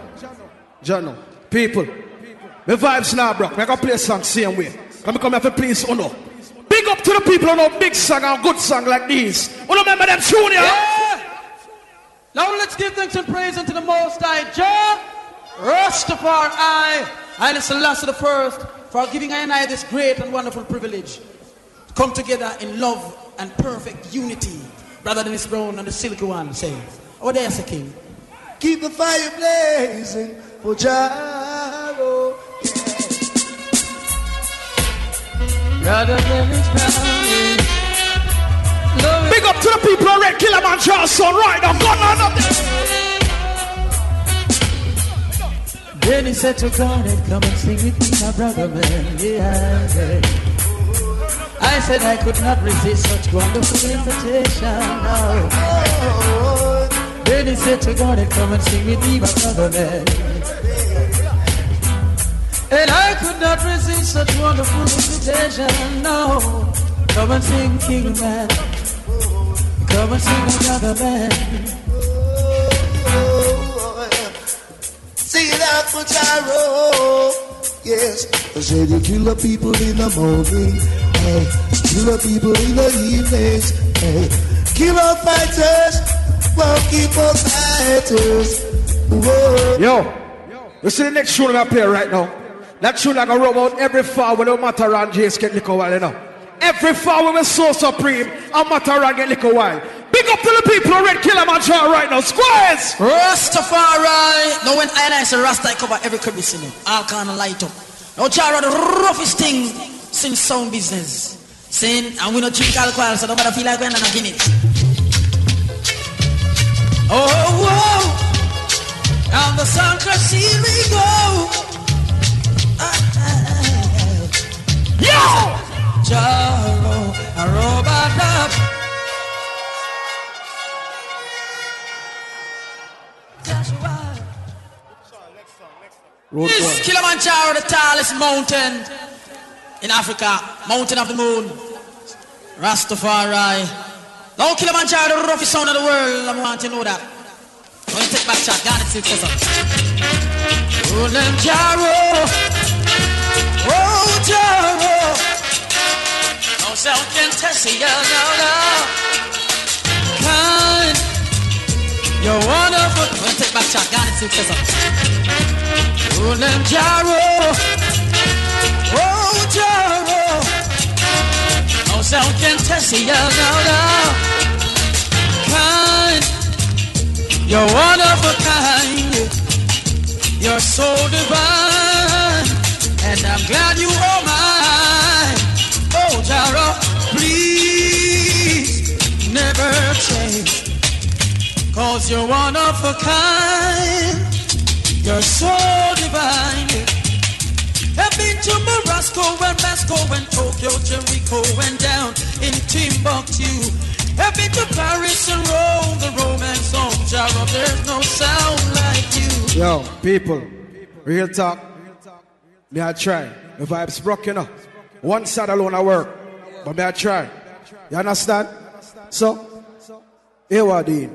Jono. People. My vibes now, bro. I gotta play a song same way. Come come here for please, Uno. Big up to the people who know big song and good song like these. Who remember them tune, yeah? Yeah. Now let's give thanks and praise unto the Most High Jah, Rastafari, and it's the last of the first for giving I and I this great and wonderful privilege to come together in love and perfect unity, rather than this brown and the silky one say. Oh, there's a king. Keep the fire blazing for Jaro. Rather than this brown. Big up to the people who read Killamanjaro son right now. Go on up Then he said to God, and come and sing with me, my brother man. Yeah, yeah. I said I could not resist such wonderful invitation. No. Then he said to God, come and sing with me, my brother man. And I could not resist such wonderful invitation. No. Come and sing, King Man. Come and sing another man. Sing it out for Jaro. Yes, I said you kill the people in the morning, hey, kill the people in the evenings, hey, kill our fighters, well keep our fighters. Yo, you see the next tune I play right now? That tune I gonna rub out every fall when no matter on Jace get liquor while, you know. Every fall when we Soul Supreme, and matter on get liquor while. Big up to the people who read Killamanjaro right now. Squares! Rastafari. Now when I and I say Rasta, I cover every crevice in it. All kind of light up. Now Jaro the roughest thing since sound business. Saying, and we not drink alcohol, so nobody feel like we're not in it. Oh, whoa. And the sun crash, here we go. Yo! Jaro, a robot up. Road This one. Kilimanjaro, the tallest mountain in Africa, mountain of the moon. Rastafari. Now Killamanjaro, the roughest sound of the world. I want to know that. When you take back shot, God, it's it, Killamanjaro. Oh, Jaro. Oh, no sound can test you, no, no. Kind. You're wonderful. When you take back shot, God, it's it, Killamanjaro. You, no, no. Kind. You're one of a kind. You're so divine. And I'm glad you are mine. Oh, Jaro, please never change. Cause you're one of a kind. You're so divine. To Morocco and Moscow and Tokyo, Jericho and down in Timbuktu. I've been to Paris and Rome, the romance song, Jaro, there's no sound like you. Yo, people, real talk. May I try? The vibes broke, you know. One side alone I work, but may I try? You understand? So, here what I do.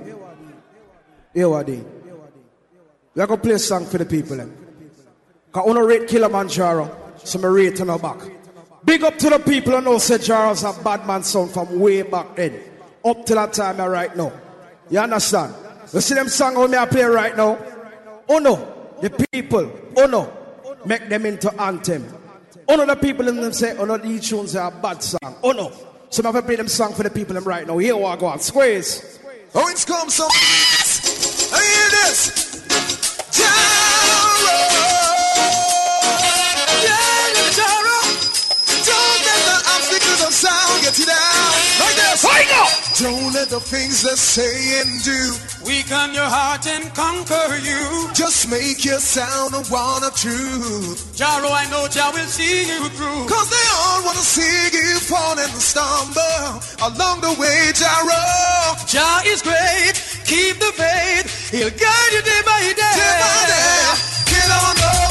Here. We are going to play a song for the people. Eh? Then. Because I want to rate Killamanjaro, so I rate back. Big up to the people who know say Jaro's a bad man sound from way back then. Up to that time right now. You understand? You see them song how me I play right now? Oh no, the people, oh no, make them into anthem. Oh no, the people in them say, oh no, these tunes are a bad song. Oh no. So I'm going to play them song for the people them right now. Here we go on. Squeeze. Oh, it's come some. I hear this. Don't Don't let the things they say and do weaken your heart and conquer you. Just make your sound a one of truth. Jaro, I know Jah will see you through. Cause they all wanna see you fall and stumble along the way, Jaro. Jah is great, keep the faith. He'll guide you day by day. Day by day. Get on up,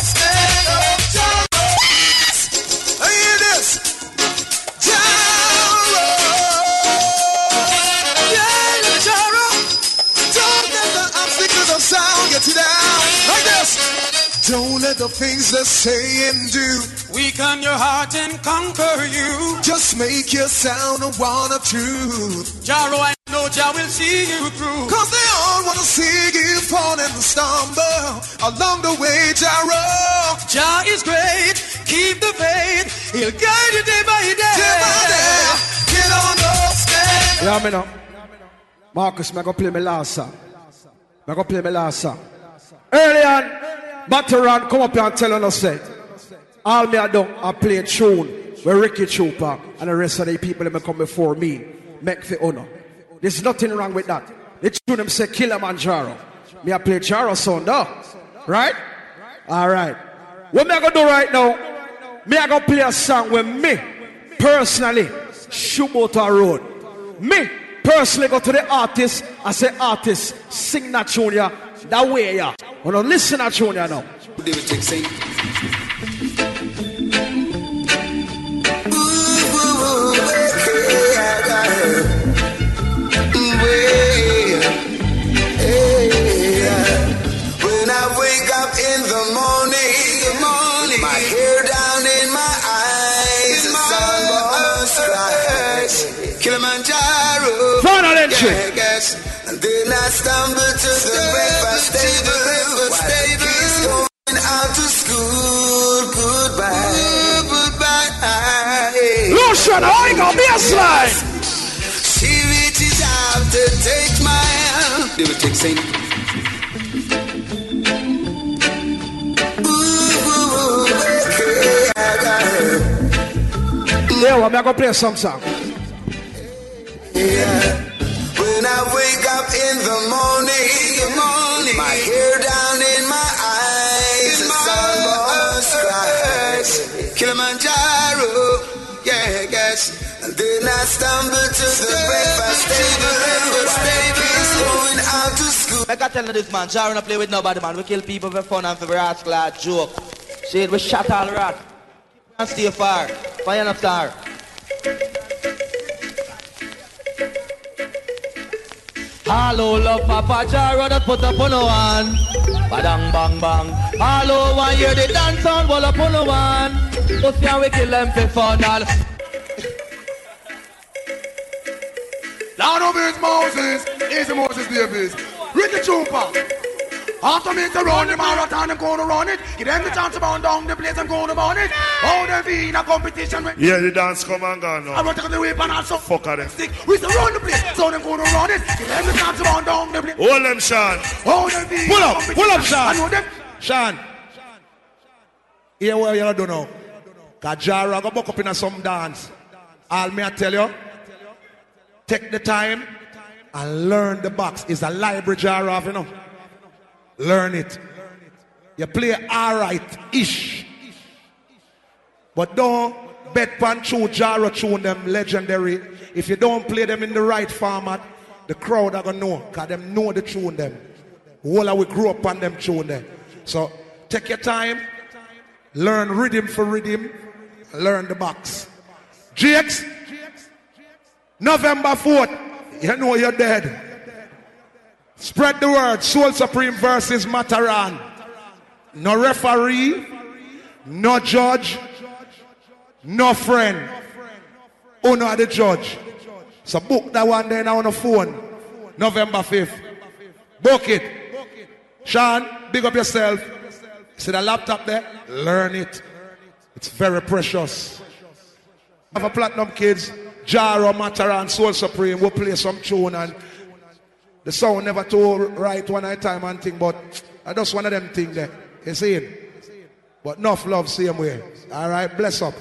Don't let the things they say and do weaken your heart and conquer you. Just make your sound a one of truth. Jaro, I know Jah will see you through. Cause they all wanna see you fall and stumble along the way, Jaro. Jah is great, keep the faith. He'll guide you day by day. Day by day. Get on up, stand Yeah, me know. Marcus, me go play my last song. Me go play my last song. Early on, Matterhorn come up here and tell us say, all me I do, I play tune where Ricky Trooper and the rest of the people that come before me make the honor. There's nothing wrong with that. The tune them say Killamanjaro. Me I play Jaro sound, though. Right? All right. What me I gonna do right now? Me I gonna play a song with me personally shoot out a road. Me personally go to the artist. I say artist, sing that tune ya. That way yeah. Wanna listen tune ya now. When I wake up in the morning, my hair down in my eyes, the sun burns bright. Killamanjaro. Final entry. Yeah. And then I stumble to the breakfast table. While the kids going out to school. Goodbye. Goodbye. Lucian, how you gonna be a slide? She reaches out to take my hand. They will take well, I'm gonna play some song. Yeah. When I wake up in the morning, morning my hair down in my eyes, the sun almost cries. Kilimanjaro, yeah, yes. And then I stumble to the breakfast table. Baby's going out to school. Like I tell you this man, Jaro not play with nobody man. We kill people for fun and for rascal and joke. Shit, we shot all rat. And stay far. Fire enough star. Hello, love Papa Jaro that put up on one. Badang bang bang. Hello, one hear the dance sound, wall up on one. Pussy and we kill them for fun all. Lord of his Moses, easy Moses Davis. Ricky Trooper. After me to oh, run the marathon, I'm gonna run it. Give them the chance to bound down the place, I'm gonna burn it. Oh, they be in a competition. Yeah, the dance come and go I now. want to take the whip and also Fuck at them. stick. We still run the place, so I'm gonna run it. Give them the chance to bound down the place. Hold them, Sean. Oh, they be in Pull a up, pull up, competition. Sean. I know them. Sean. Here what you do now. Cause Jara go buck up in a some dance. All me I tell you, take the time and learn the box. It's a library Jara, you know. Learn it. You play alright-ish. But don't bet pan tune Jara tune them legendary. If you don't play them in the right format, the crowd are gonna know. Cause them know the tune them. Whole we grew up on them tune them. So take your time, learn rhythm for rhythm, learn the box. GX, November 4th, you know you're dead. Spread the word, Soul Supreme versus Matterhorn. No referee, no judge, no friend. Oh no, the judge. So book that one then on the phone. November 5th. Book it. Sean, big up yourself. See the laptop there? Learn it. It's very precious. Have a platinum kids, Jaro, Matterhorn, Soul Supreme, we'll play some tune and the sound never too right one at a time and thing, but I just one of them thing there. You see it? But enough love same way. All right, bless up.